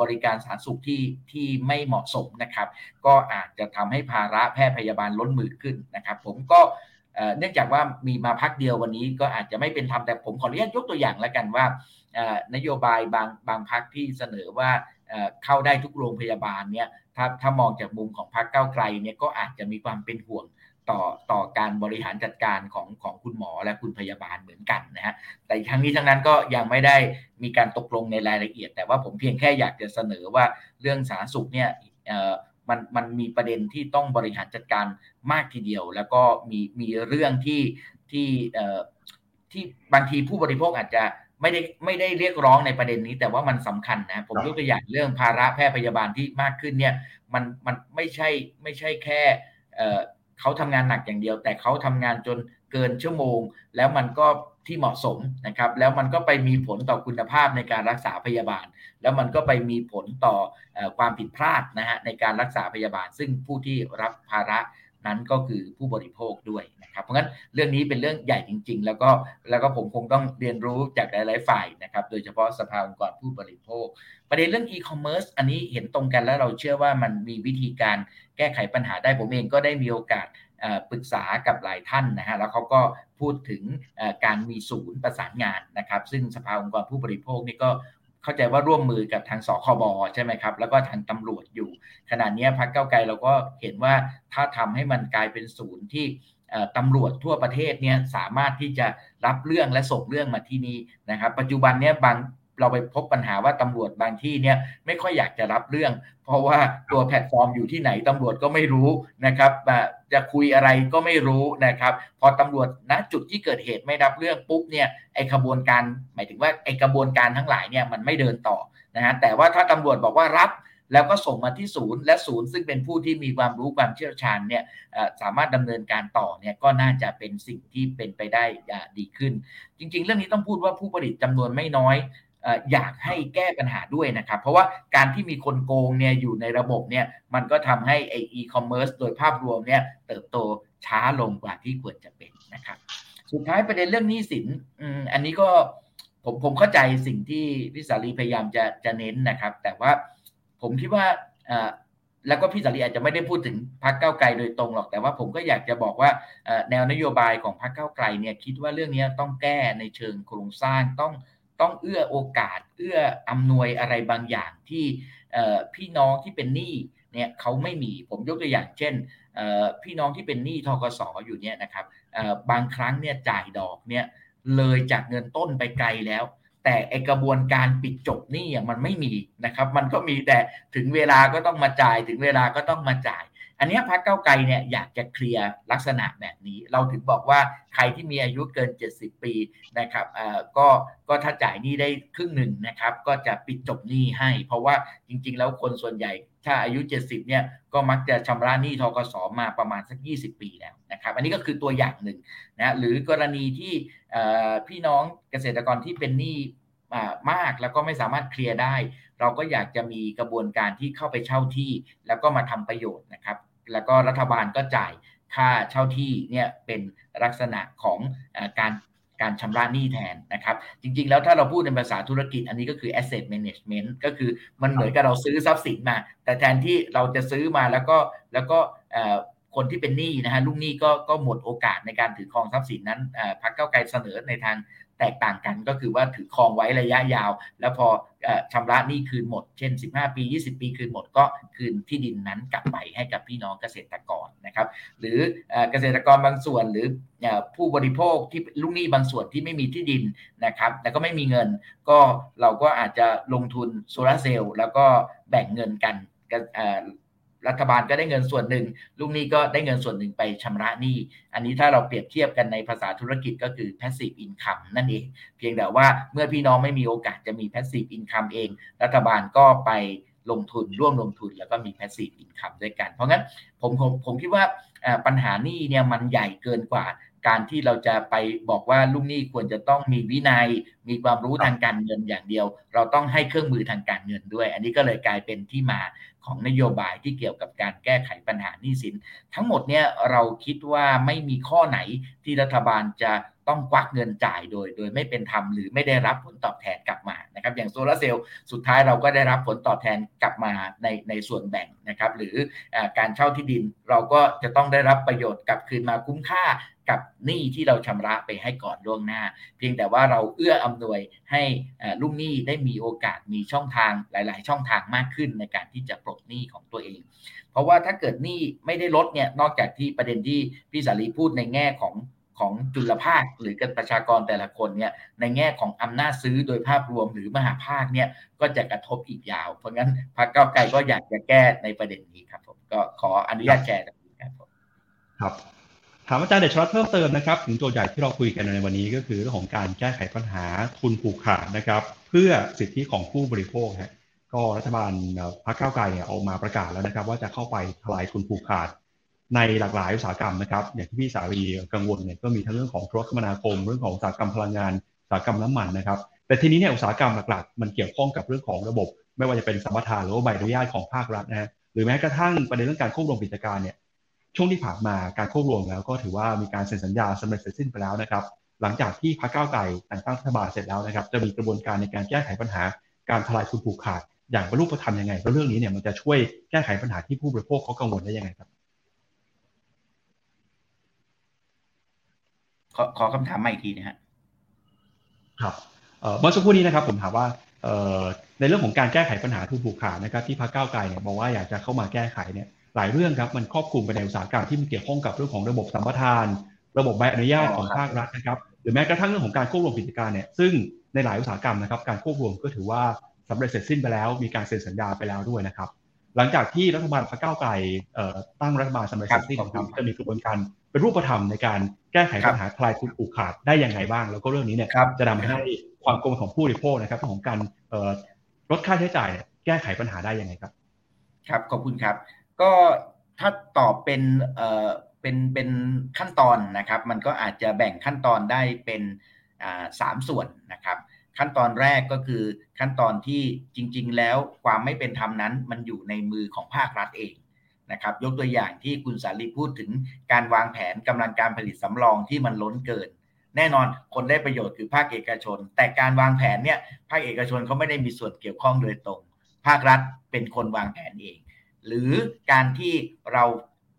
บริการสาธารณสุขที่ที่ไม่เหมาะสมนะครับ ก็อาจจะทำให้ภาระแพทย์พยาบาลล้นมือขึ้นนะครับ ผมก็เนื่องจากว่ามีมาพักเดียววันนี้ก็อาจจะไม่เป็นธรรมแต่ผมขออนุญาตยกตัวอย่างแล้วกันว่า นโยบายบางบางพักที่เสนอว่า เข้าได้ทุกโรงพยาบาลเนี่ยถ้าถ้ามองจากมุมของพรรคเก้าไกลเนี่ยก็อาจจะมีความเป็นห่วงต่อต่อการบริหารจัดการของของคุณหมอและคุณพยาบาลเหมือนกันนะฮะแต่ทั้งนี้ทั้งนั้นก็ยังไม่ได้มีการตกลงในรายละเอียด แต่ว่าผมเพียงแค่อยากจะเสนอว่าเรื่องสาธารณสุขเนี่ยมันมันมีประเด็นที่ต้องบริหารจัดการมากทีเดียว แล้วก็มีมีเรื่องที่ที่ที่บางทีผู้บริโภคอาจจะ ไม่ได้ไม่ได้เรียกร้องในประเด็นนี้ แต่ว่ามันสำคัญนะผมยกตัวอย่างเรื่องภาระแพทย์พยาบาลที่มากขึ้นเนี่ยมันมันไม่ใช่ไม่ใช่แค่เขาทำงานหนักอย่างเดียว แต่เขาทำงานจนเกินชั่วโมง แล้วมันก็ที่เหมาะสมนะครับ แล้วมันก็ไปมีผลต่อคุณภาพในการรักษาพยาบาล แล้วมันก็ไปมีผลต่อความผิดพลาดนะฮะในการรักษาพยาบาล ซึ่งผู้ที่รับภาระ นั้นก็คือผู้บริโภคด้วยนะครับเพราะงั้นเรื่องนี้เป็นเรื่องใหญ่จริง ๆ แล้วก็แล้วก็ผมคงต้องเรียนรู้จากหลาย ๆ ฝ่ายนะครับโดยเฉพาะสภาองค์กรผู้บริโภค ประเด็นเรื่องอีคอมเมิร์ซอันนี้เห็นตรงกันแล้วเราเชื่อว่ามันมีวิธีการแก้ไขปัญหาได้ผมเองก็ได้มีโอกาสปรึกษากับหลายท่านนะฮะแล้วเขาก็พูดถึงการมีศูนย์ประสานงานนะครับ ซึ่งสภาองค์กรผู้บริโภคนี่ก็ เข้าใจว่าร่วมมือกับทางสคบใช่ไหมครับ แล้วก็ทางตำรวจอยู่ ขณะนี้พรรคก้าวไกลเราก็เห็นว่าถ้าทำให้มันกลายเป็นศูนย์ที่ตำรวจทั่วประเทศเนี่ยสามารถที่จะรับเรื่องและส่งเรื่องมาที่นี่นะครับ ปัจจุบันเนี่ยบาง เราไปพบปัญหาว่าตำรวจบางที่เนี่ยไม่ค่อยอยากจะรับเรื่อง เพราะว่าตัวแพลตฟอร์มอยู่ที่ไหนตำรวจก็ไม่รู้นะครับจะคุยอะไรก็ไม่รู้นะครับ พอตำรวจณจุดที่เกิดเหตุไม่รับเรื่องปุ๊บเนี่ยไอกระบวนการ หมายถึงว่าไอกระบวนการทั้งหลายเนี่ยมันไม่เดินต่อนะฮะแต่ว่าถ้าตำรวจบอกว่ารับแล้วก็ส่งมาที่ศูนย์และศูนย์ซึ่งเป็นผู้ที่มีความรู้ความเชี่ยวชาญเนี่ยสามารถดำเนินการต่อเนี่ยก็น่าจะเป็นสิ่งที่เป็นไปได้ดีขึ้น จริง ๆ เรื่องนี้ต้องพูดว่าผู้ผลิตจำนวนไม่น้อย อยากให้แก้ปัญหาด้วยนะครับ เพราะว่าการที่มีคนโกงเนี่ยอยู่ในระบบเนี่ยมันก็ทำให้ไออีคอมเมิร์ซโดยภาพรวมเนี่ยเติบโตช้าลงกว่าที่ควรจะเป็นนะครับ สุดท้ายประเด็นเรื่องหนี้สินอันนี้ก็ผมผมเข้าใจสิ่งที่พี่สารีพยายามจะจะเน้นนะครับ แต่ว่าผมคิดว่าแล้วก็พี่สารีอาจจะไม่ได้พูดถึงพรรคก้าวไกลโดยตรงหรอกแต่ว่าผมก็อยากจะบอกว่าแนวนโยบายของพรรคก้าวไกลเนี่ยคิดว่าเรื่องนี้ต้องแก้ในเชิงโครงสร้างต้อง ต้องเอื้อโอกาส เอื้ออำนวยอะไรบางอย่างที่พี่น้องที่เป็นหนี้เนี่ยเขาไม่มีผมยกตัวอย่างเช่นพี่น้องที่เป็นหนี้ทกสอยู่เนี่ยนะครับบางครั้งเนี่ยจ่ายดอกเนี่ยเลยจากเงินต้นไปไกลแล้ว แต่ไอกระบวนการปิดจบหนี้มันไม่มีนะครับ มันก็มีแต่ถึงเวลาก็ต้องมาจ่าย ถึงเวลาก็ต้องมาจ่าย อันนี้พรรคเก้าไกลเนี่ยอยากจะเคลียร์ลักษณะแบบนี้ เราถึงบอกว่าใครที่มีอายุเกิน 70 ปีนะครับเอ่อก็ก็ถ้าจ่ายหนี้ได้ครึ่งหนึ่งนะครับ ก็จะปิดจบหนี้ให้ เพราะว่าจริง ๆ แล้วคนส่วนใหญ่ถ้าอายุ 70เนี่ยก็มักจะชำระหนี้ทกสมาประมาณสัก 20 ปีแล้วนะครับอันนี้ก็คือตัวอย่างหนึ่งนะหรือกรณีที่พี่น้องเกษตรกรที่เป็นหนี้มากแล้วก็ไม่สามารถเคลียร์ได้ เราก็อยากจะมีกระบวนการที่เข้าไปเช่าที่ แล้วก็มาทำประโยชน์นะครับ แล้วก็รัฐบาลก็จ่ายค่าเช่าที่เนี่ยเป็นลักษณะของอการการชำระหนี้แทนนะครับ จริง ๆ แล้วถ้าเราพูดในภาษาธุรกิจอันนี้ก็คือ asset management ก็คือมันเหมือนกับเราซื้อทรัพย์สินมา แต่แทนที่เราจะซื้อมาแล้วก็แล้วก็คนที่เป็นหนี้นะฮะลูกหนี้ก็ก็หมดโอกาสในการถือครองทรัพย์สินนั้นพรรคเก้าไกลเสนอในทาง แตกต่างกันก็คือว่าถือครองไว้ระยะยาว แล้วพอชำระหนี้คืนหมด เช่น 15 ปี 20 ปีคืนหมดก็คืนที่ดินนั้นกลับไปให้กับพี่น้องเกษตรกรนะครับ หรือเกษตรกรบางส่วนหรือผู้บริโภคที่ลูกหนี้บางส่วนที่ไม่มีที่ดินนะครับแต่ก็ไม่มีเงินก็เราก็อาจจะลงทุนโซลาเซลล์แล้วก็แบ่งเงินกัน รัฐบาลก็ได้เงินส่วนหนึ่งลูกหนี้ก็ได้เงินส่วนหนึ่งไปชำระหนี้ อันนี้ถ้าเราเปรียบเทียบกันในภาษาธุรกิจก็คือ passive income นั่นเอง เพียงแต่ว่าเมื่อพี่น้องไม่มีโอกาสจะมี passive income เอง รัฐบาลก็ไปลงทุนร่วมลงทุนแล้วก็มี passive income ด้วยกัน เพราะงั้นผมผมผมคิดว่าปัญหาหนี้เนี่ยมันใหญ่เกินกว่าการที่เราจะไปบอกว่าลูกหนี้ควรจะต้องมีวินัย มีความรู้ทางการเงินอย่างเดียว เราต้องให้เครื่องมือทางการเงินด้วย อันนี้ก็เลยกลายเป็นที่มา ของนโยบายที่เกี่ยวกับการแก้ไขปัญหาหนี้สิน ทั้งหมดเนี่ยเราคิดว่าไม่มีข้อไหนที่รัฐบาลจะต้องควักเงินจ่ายโดย โดยไม่เป็นธรรมหรือไม่ได้รับผลตอบแทนกลับมานะครับอย่างโซลาเซลล์สุดท้ายเราก็ได้รับผลตอบแทนกลับมาในในส่วนแบ่งนะครับหรืออการเช่าที่ดินเราก็จะต้องได้รับประโยชน์กลับคืนมาคุ้มค่า กับหนี้ที่เราชำระไปให้ก่อนล่วงหน้า เพียงแต่ว่าเราเอื้ออำนวยให้ลูกหนี้ได้มีโอกาสมีช่องทางหลาย ๆ ช่องทางมากขึ้นในการที่จะปลดหนี้ของตัวเอง เพราะว่าถ้าเกิดหนี้ไม่ได้ลดเนี่ยนอกจากที่ประเด็นที่พี่สารีพูดในแง่ของของจุลภาคหรือกันประชากรแต่ละคนเนี่ยในแง่ของอำนาจซื้อโดยภาพรวมหรือมหาภาคเนี่ยก็จะกระทบอีกยาว เพราะงั้นพรรคเก้าไกลก็อยากจะแก้ในประเด็นนี้ครับผมก็ขออนุญาตแชร์ครับผมครับ ถามอาจารย์เดชรัตเพิ่มเติมนะครับถึงโจทย์ใหญ่ที่เราคุยกันในวันนี้ก็คือเรื่องของการแก้ไขปัญหาทุนผูกขาดนะครับ เพื่อสิทธิของผู้บริโภคฮะก็รัฐบาลพรรคก้าวไกลเนี่ยออกมาประกาศแล้วนะครับ ว่าจะเข้าไปทลายทุนผูกขาดในหลากหลายอุตสาหกรรมนะครับ อย่างที่พี่สารีกังวลเนี่ยก็มีทั้งเรื่องของธุรคมนาคม เรื่องของอุตสาหกรรมพลังงานอุตสาหกรรมน้ำมันนะครับ แต่ทีนี้เนี่ยอุตสาหกรรมหลักๆ มันเกี่ยวข้องกับเรื่องของระบบ ไม่ว่าจะเป็นสัมปทานหรือว่าใบอนุญาตของภาครัฐนะฮะหรือแม้กระทั่งประเด็นเรื่องการควบรวมกิจการเนี่ย ช่วงที่ผ่านมาการควบรวมแล้วก็ถือว่ามีการเซ็นสัญญาสำเร็จเสร็จสิ้นไปแล้วนะครับ หลังจากที่พรรคก้าวไกลแต่งตั้งรัฐบาลเสร็จแล้วนะครับ จะมีกระบวนการในการแก้ไขปัญหาการทลายทุนผูกขาด อย่างบรรลุประธรรมยังไงแล้วเรื่องนี้เนี่ยมันจะช่วยแก้ไขปัญหาที่ผู้บริโภคเขากังวลได้ยังไงครับ ขอขอคำถามใหม่อีกทีนะฮะครับเมื่อสักครู่นี้นะครับผมถามว่าในเรื่องของการแก้ไขปัญหาทุนผูกขาดนะครับ ที่พรรคก้าวไกลเนี่ยบอกว่าอยากจะเข้ามาแก้ไขเนี่ย หลายเรื่องครับมันครอบคลุมไปในอุตสาหกรรมที่มันเกี่ยวข้องกับเรื่องของระบบสัมปทาน ระบบใบอนุญาตของภาครัฐนะครับหรือแม้กระทั่งเรื่องของการควบรวมกิจการเนี่ยซึ่งในหลายอุตสาหกรรมนะครับการควบรวมก็ถือว่าสำเร็จเสร็จสิ้นไปแล้ว มีการเซ็นสัญญาไปแล้วด้วยนะครับ หลังจากที่รัฐบาลพรรคก้าวไกลตั้งรัฐบาลสำเร็จเสร็จสิ้นครับจะมีกระบวนการเป็นรูปธรรมในการแก้ไขปัญหาคลายทุนผูกขาดได้อย่างไรบ้าง แล้วก็เรื่องนี้เนี่ยจะทำให้ความกังวลของผู้บริโภคนะครับของการลดค่าใช้จ่ายแก้ไขปัญหาได้ยังไงครับ ครับขอบคุณครับ ก็ถ้าตอบเป็นเอ่อเป็นเป็นขั้นตอนนะครับ มันก็อาจจะแบ่งขั้นตอนได้เป็นสามส่วนนะครับ ขั้นตอนแรกก็คือขั้นตอนที่จริง ๆ แล้วความไม่เป็นธรรมนั้น มันอยู่ในมือของภาครัฐเองนะครับยกตัวอย่างที่คุณสาลีพูดถึงการวางแผนกำลังการผลิตสำรองที่มันล้นเกิน แน่นอนคนได้ประโยชน์คือภาคเอกชน แต่การวางแผนเนี่ยภาคเอกชนเขาไม่ได้มีส่วนเกี่ยวข้องโดยตรง ภาครัฐเป็นคนวางแผนเอง หรือการที่เรา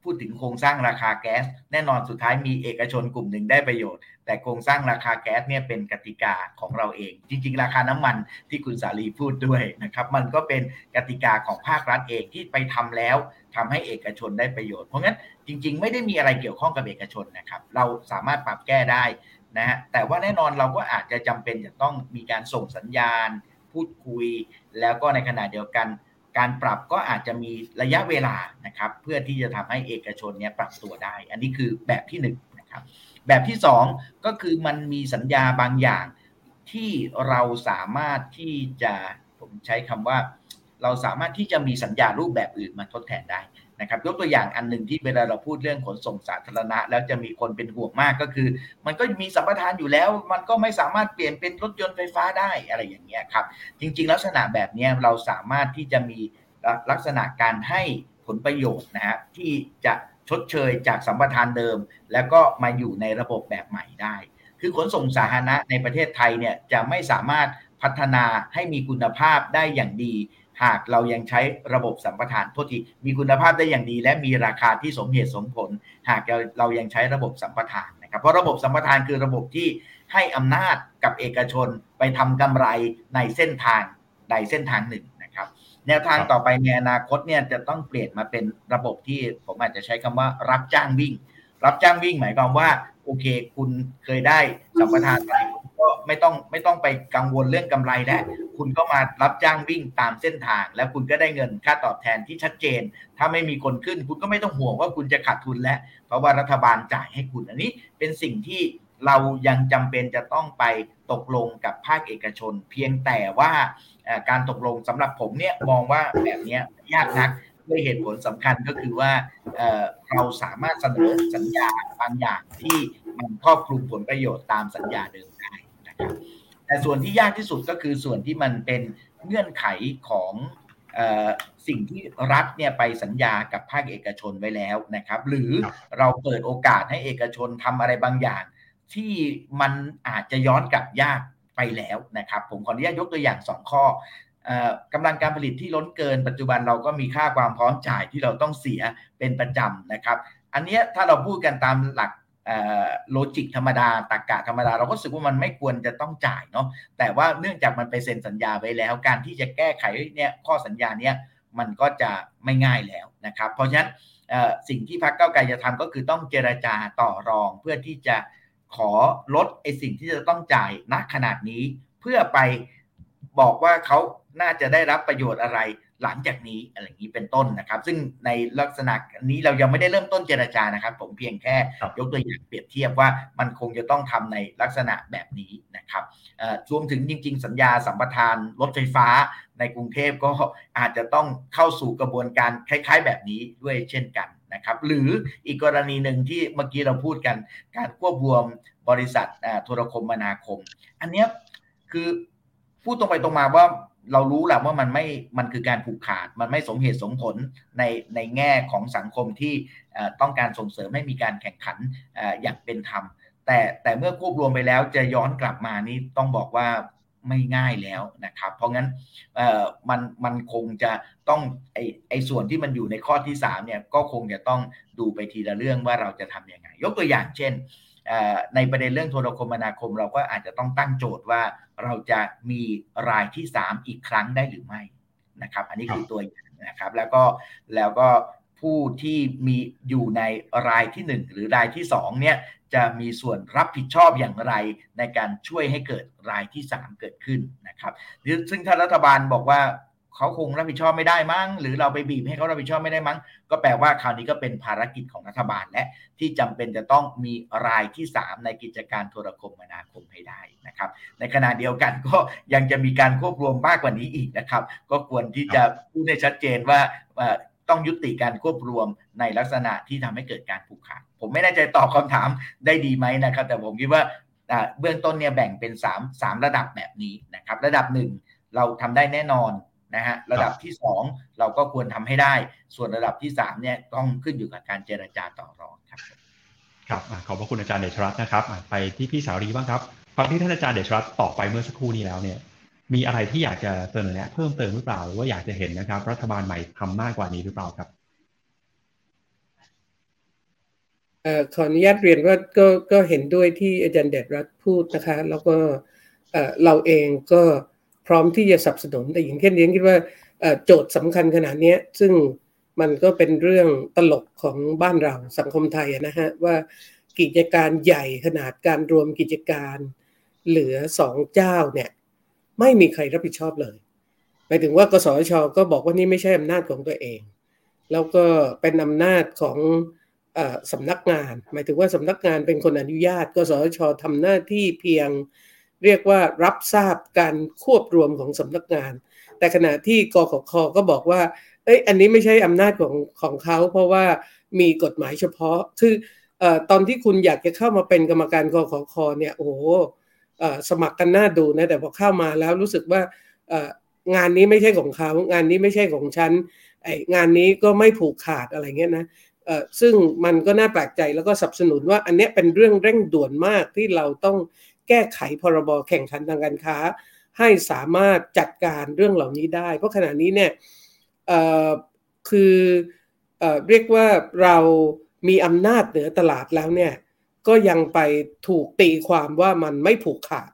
พูดถึงโครงสร้างราคาแก๊ส แน่นอนสุดท้ายมีเอกชนกลุ่มหนึ่งได้ประโยชน์ แต่โครงสร้างราคาแก๊สเนี่ยเป็นกติกาของเราเอง จริง ๆ ราคาน้ำมันที่คุณสาลีพูดด้วยนะครับ มันก็เป็นกติกาของภาครัฐเองที่ไปทำแล้วทำให้เอกชนได้ประโยชน์เพราะงั้นจริง ๆ ไม่ได้มีอะไรเกี่ยวข้องกับเอกชนนะครับ เราสามารถปรับแก้ได้นะฮะแต่ว่าแน่นอนเราก็อาจจะจำเป็นจะต้องมีการส่งสัญญาณ พูดคุย แล้วก็ในขณะเดียวกัน การปรับก็อาจจะมีระยะเวลานะครับ เพื่อที่จะทำให้เอกชนเนี่ยปรับตัวได้ อันนี้คือแบบที่1นนะครับ แบบที่ 2 ก็คือมันมีสัญญาบางอย่างที่เราสามารถที่จะผมใช้คำว่า เราสามารถที่จะมีสัญญารูปแบบอื่นมาทดแทนได้ นะครับยกตัวอย่างอันหนึ่งที่เวลาเราพูดเรื่องขนส่งสาธารณะ แล้วจะมีคนเป็นห่วงมากก็คือ มันก็มีสัมปทานอยู่แล้ว มันก็ไม่สามารถเปลี่ยนเป็นรถยนต์ไฟฟ้าได้อะไรอย่างเงี้ยครับจริง ๆ ลักษณะแบบนี้เราสามารถที่จะมีลักษณะการให้ผลประโยชน์นะฮะที่จะชดเชยจากสัมปทานเดิม แล้วก็มาอยู่ในระบบแบบใหม่ได้ คือขนส่งสาธารณะในประเทศไทยเนี่ยจะไม่สามารถพัฒนาให้มีคุณภาพได้อย่างดี หากเรายังใช้ระบบสัมปทานโทษทีมีคุณภาพได้อย่างดี และมีราคาที่สมเหตุสมผล หากเราเรายังใช้ระบบสัมปทานนะครับเพราะระบบสัมปทานคือระบบที่ให้อำนาจกับเอกชนไปทำกำไรในเส้นทางใดเส้นทางหนึ่งนะครับ แนวทางต่อไปในอนาคตเนี่ยจะต้องเปลี่ยนมาเป็นระบบที่ผมอาจจะใช้คำว่ารับจ้างวิ่ง รับจ้างวิ่งหมายความว่าโอเค คุณเคยได้สัมปทานไป ก็ไม่ต้องไม่ต้องไปกังวลเรื่องกำไรแล้วคุณก็มารับจ้างวิ่งตามเส้นทาง แล้วคุณก็ได้เงินค่าตอบแทนที่ชัดเจน ถ้าไม่มีคนขึ้น คุณก็ไม่ต้องห่วงว่าคุณจะขาดทุนแล้วเพราะว่ารัฐบาลจ่ายให้คุณอันนี้เป็นสิ่งที่เรายังจำเป็นจะต้องไปตกลงกับภาคเอกชน เพียงแต่ว่าการตกลงสำหรับผมเนี่ยมองว่าแบบนี้ยากนักด้วยเหตุผลสำคัญก็คือว่าเราสามารถเสนอสัญญาบางอย่างที่มันครอบคลุมผลประโยชน์ตามสัญญาเดิม แต่ส่วนที่ยากที่สุดก็คือส่วนที่มันเป็นเงื่อนไขของสิ่งที่รัฐเนี่ยไปสัญญากับภาคเอกชนไว้แล้วนะครับ หรือเราเปิดโอกาสให้เอกชนทำอะไรบางอย่าง ที่มันอาจจะย้อนกลับยากไปแล้วนะครับ ผมขออนุญาตยกตัวอย่าง 2 ข้อกำลังการผลิตที่ล้นเกิน ปัจจุบันเราก็มีค่าความพร้อมจ่ายที่เราต้องเสียเป็นประจำนะครับ อันนี้ถ้าเราพูดกันตามหลัก โลจิกธรรมดาตรกกะธรรมดา เราก็รู้สึกว่ามันไม่ควรจะต้องจ่ายเนาะแต่ว่าเนื่องจากมันไปเซ็นสัญญาไว้แล้ว การที่จะแก้ไขเนี่ยข้อสัญญาเนี้ยมันก็จะไม่ง่ายแล้วนะครับ เพราะฉะนั้นสิ่งที่พรรคเก้าไกลจะทำก็คือต้องเจรจาต่อรองเพื่อที่จะขอลดไอสิ่งที่จะต้องจ่ายณขนาดนี้ เพื่อไปบอกว่าเขาน่าจะได้รับประโยชน์อะไร หลังจากนี้อะไรอย่างนี้เป็นต้นนะครับ ซึ่งในลักษณะนี้เรายังไม่ได้เริ่มต้นเจรจานะครับ ผมเพียงแค่ยกตัวอย่างเปรียบเทียบว่ามันคงจะต้องทำในลักษณะแบบนี้นะครับรวมถึงจริง ๆ สัญญาสัมปทานรถไฟฟ้าในกรุงเทพก็อาจจะต้องเข้าสู่กระบวนการคล้าย ๆ แบบนี้ด้วยเช่นกันนะครับหรืออีกกรณีหนึ่งที่เมื่อกี้เราพูดกันการควบรวมบริษัทโทรคมนาคม อันนี้คือพูดตรงไปตรงมาว่า เรารู้แหละว่ามันไม่มันคือการผูกขาด มันไม่สมเหตุสมผลในในแง่ของสังคมที่ต้องการส่งเสริมให้มีการแข่งขันอย่างเป็นธรรม แต่แต่เมื่อควบรวมไปแล้วจะย้อนกลับมานี่ต้องบอกว่าไม่ง่ายแล้วนะครับ เพราะงั้นมันมันคงจะต้องไอไอส่วนที่มันอยู่ในข้อที่3เนี่ยก็คงจะต้องดูไปทีละเรื่องว่าเราจะทำยังไง ยกตัวอย่างเช่น ในประเด็นเรื่องโทรคมนาคม เราก็อาจจะต้องตั้งโจทย์ว่าเราจะมีรายที่ 3 อีกครั้งได้หรือไม่นะครับ อันนี้คือตัวอย่างนะครับ แล้วก็แล้วก็ผู้ที่มีอยู่ในรายที่ 1 หรือรายที่2เนี่ยจะมีส่วนรับผิดชอบอย่างไรในการช่วยให้เกิดรายที่ 3 เกิดขึ้นนะครับซึ่งถ้ารัฐบาลบอกว่า เขาคงรับผิดชอบไม่ได้มั้ง หรือเราไปบีบให้เขารับผิดชอบไม่ได้มั้ง ก็แปลว่าคราวนี้ก็เป็นภารกิจของรัฐบาล และที่จำเป็นจะต้องมีรายที่ 3 ในกิจการโทรคมนาคมให้ได้นะครับ ในขณะเดียวกันก็ยังจะมีการควบรวมมากกว่านี้อีกนะครับ ก็ควรที่จะพูดให้ชัดเจนว่าต้องยุติการควบรวมในลักษณะที่ทำให้เกิดการผูกขาดผมไม่แน่ใจตอบคำถามได้ดีไหมนะครับ แต่ผมคิดว่าเบื้องต้นเนี่ยแบ่งเป็น 3 3 ระดับแบบนี้นะครับ ระดับหนึ่งเราทำได้แน่นอน นะฮะระดับที่ 2 เราก็ควรทำให้ได้ ส่วนระดับที่3เนี่ยต้องขึ้นอยู่กับการเจรจาต่อรองครับครับขอบพระคุณอาจารย์เดชรัตน์นะครับไปที่พี่สาวรีบ้างครับฟังที่ท่านอาจารย์เดชรัตน์ตอบไปเมื่อสักครู่นี้แล้วเนี่ยมีอะไรที่อยากจะเสนอแนะเพิ่มเติมหรือเปล่าหรือว่าอยากจะเห็นนะครับ รัฐบาลใหม่ทำมากกว่านี้หรือเปล่าครับขออนุญาตเรียนว่าก็ก็เห็นด้วยที่อาจารย์เดชรัตน์พูดนะคะ แล้วก็เราเองก็ พร้อมที่จะสนับสนุนแต่อย่างเช่นเรียนคิดว่าโจทย์สำคัญขนาดนี้ซึ่งมันก็เป็นเรื่องตลกของบ้านเราสังคมไทยนะฮะว่ากิจการใหญ่ขนาดการรวมกิจการเหลือสองเจ้าเนี่ยไม่มีใครรับผิดชอบเลยหมายถึงว่ากสชก็บอกว่านี่ไม่ใช่อำนาจของตัวเอง แล้วก็เป็นอำนาจของอสำนักงาน หมายถึงว่าสำนักงานเป็นคนอนุญาต กสชทำหน้าที่เพียง เรียกว่ารับทราบการควบรวมของสำนักงาน แต่ขณะที่กขคก็บอกว่าเอ้ยอันนี้ไม่ใช่อำนาจของของเขา เพราะว่ามีกฎหมายเฉพาะคือตอนที่คุณอยากจะเข้ามาเป็นกรรมการกขคเนี่ยโอ้โหสมัครกันหน่าดูนะแต่พอเข้ามาแล้วรู้สึกว่างานนี้ไม่ใช่ของเขา งานนี้ไม่ใช่ของฉันไองานนี้ก็ไม่ผูกขาดอะไรเงี้ยนะซึ่งมันก็น่าแปลกใจแล้วก็สนับสนุนว่าอันนี้เป็นเรื่องเร่งด่วนมากที่เราต้อง แก้ไขพรบแข่งขันทางการค้า ให้สามารถจัดการเรื่องเหล่านี้ได้ เพราะขณะนี้เนี่ยคือเอเรียกว่าเรามีอำนาจเหนือตลาดแล้วเนี่ยก็ยังไปถูกตีความว่ามันไม่ผูกขาด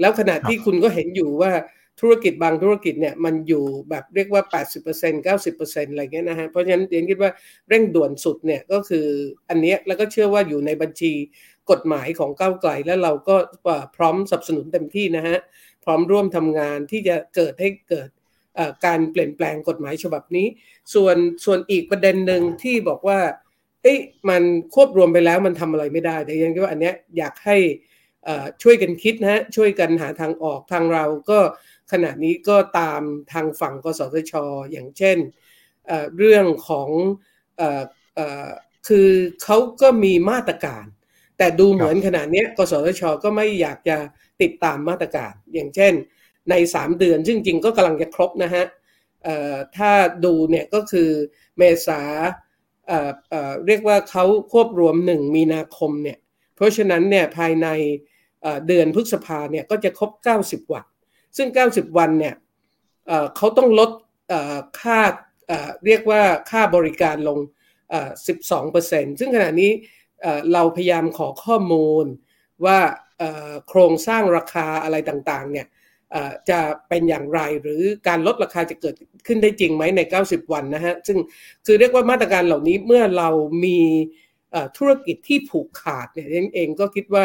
แล้วขณะที่คุณก็เห็นอยู่ว่าธุรกิจบางธุรกิจเนี่ยมันอยู่แบบเรียกว่า 80% 90%อะไรเงี้ยนะฮะเพราะฉะนั้นเรียนคิดว่าเร่งด่วนสุดเนี่ยก็คืออันนี้แล้วก็เชื่อว่าอยู่ในบัญชี กฎหมายของก้าวไกล แล้วเราก็พร้อมสนับสนุนเต็มที่นะฮะพร้อมร่วมทำงานที่จะเกิดให้เกิดการเปลี่ยนแปลงกฎหมายฉบับนี้ ส่วนส่วนอีกประเด็นหนึ่งที่บอกว่าเอ้ยมันควบรวมไปแล้วมันทำอะไรไม่ได้แต่ยังคิดว่าอันเนี้ยอยากให้ช่วยกันคิดนะฮะช่วยกันหาทางออกทางเราก็ขณะนี้ก็ตามทางฝั่งกสทชอย่างเช่นเรื่องของอคือเขาก็มีมาตรการ แต่ดูเหมือนขณะนี้กสทชก็ไม่อยากจะติดตามมาตรการ อย่างเช่น ใน 3 เดือน ซึ่งจริงก็กำลังจะครบนะฮะถ้าดูเนี่ยก็คือเมษาเเรียกว่าเขาควบรวม 1 มีนาคมเนี่ย เพราะฉะนั้นเนี่ยภายในเดือนพฤษภาเนี่ยก็จะครบ 90 วัน ซึ่ง 90 วันเนี่ยเขาต้องลดค่าเรียกว่าค่าบริการลง 12%ซึ่งขณะนี้ เราพยายามขอข้อมูลว่าโครงสร้างราคาอะไรต่างๆเนี่ยจะเป็นอย่างไรหรือการลดราคาจะเกิดขึ้นได้จริงไหมใน 90 วันนะฮะ ซึ่งคือเรียกว่ามาตรการเหล่านี้เมื่อเรามีธุรกิจที่ผูกขาดเนี่ยเองก็คิดว่า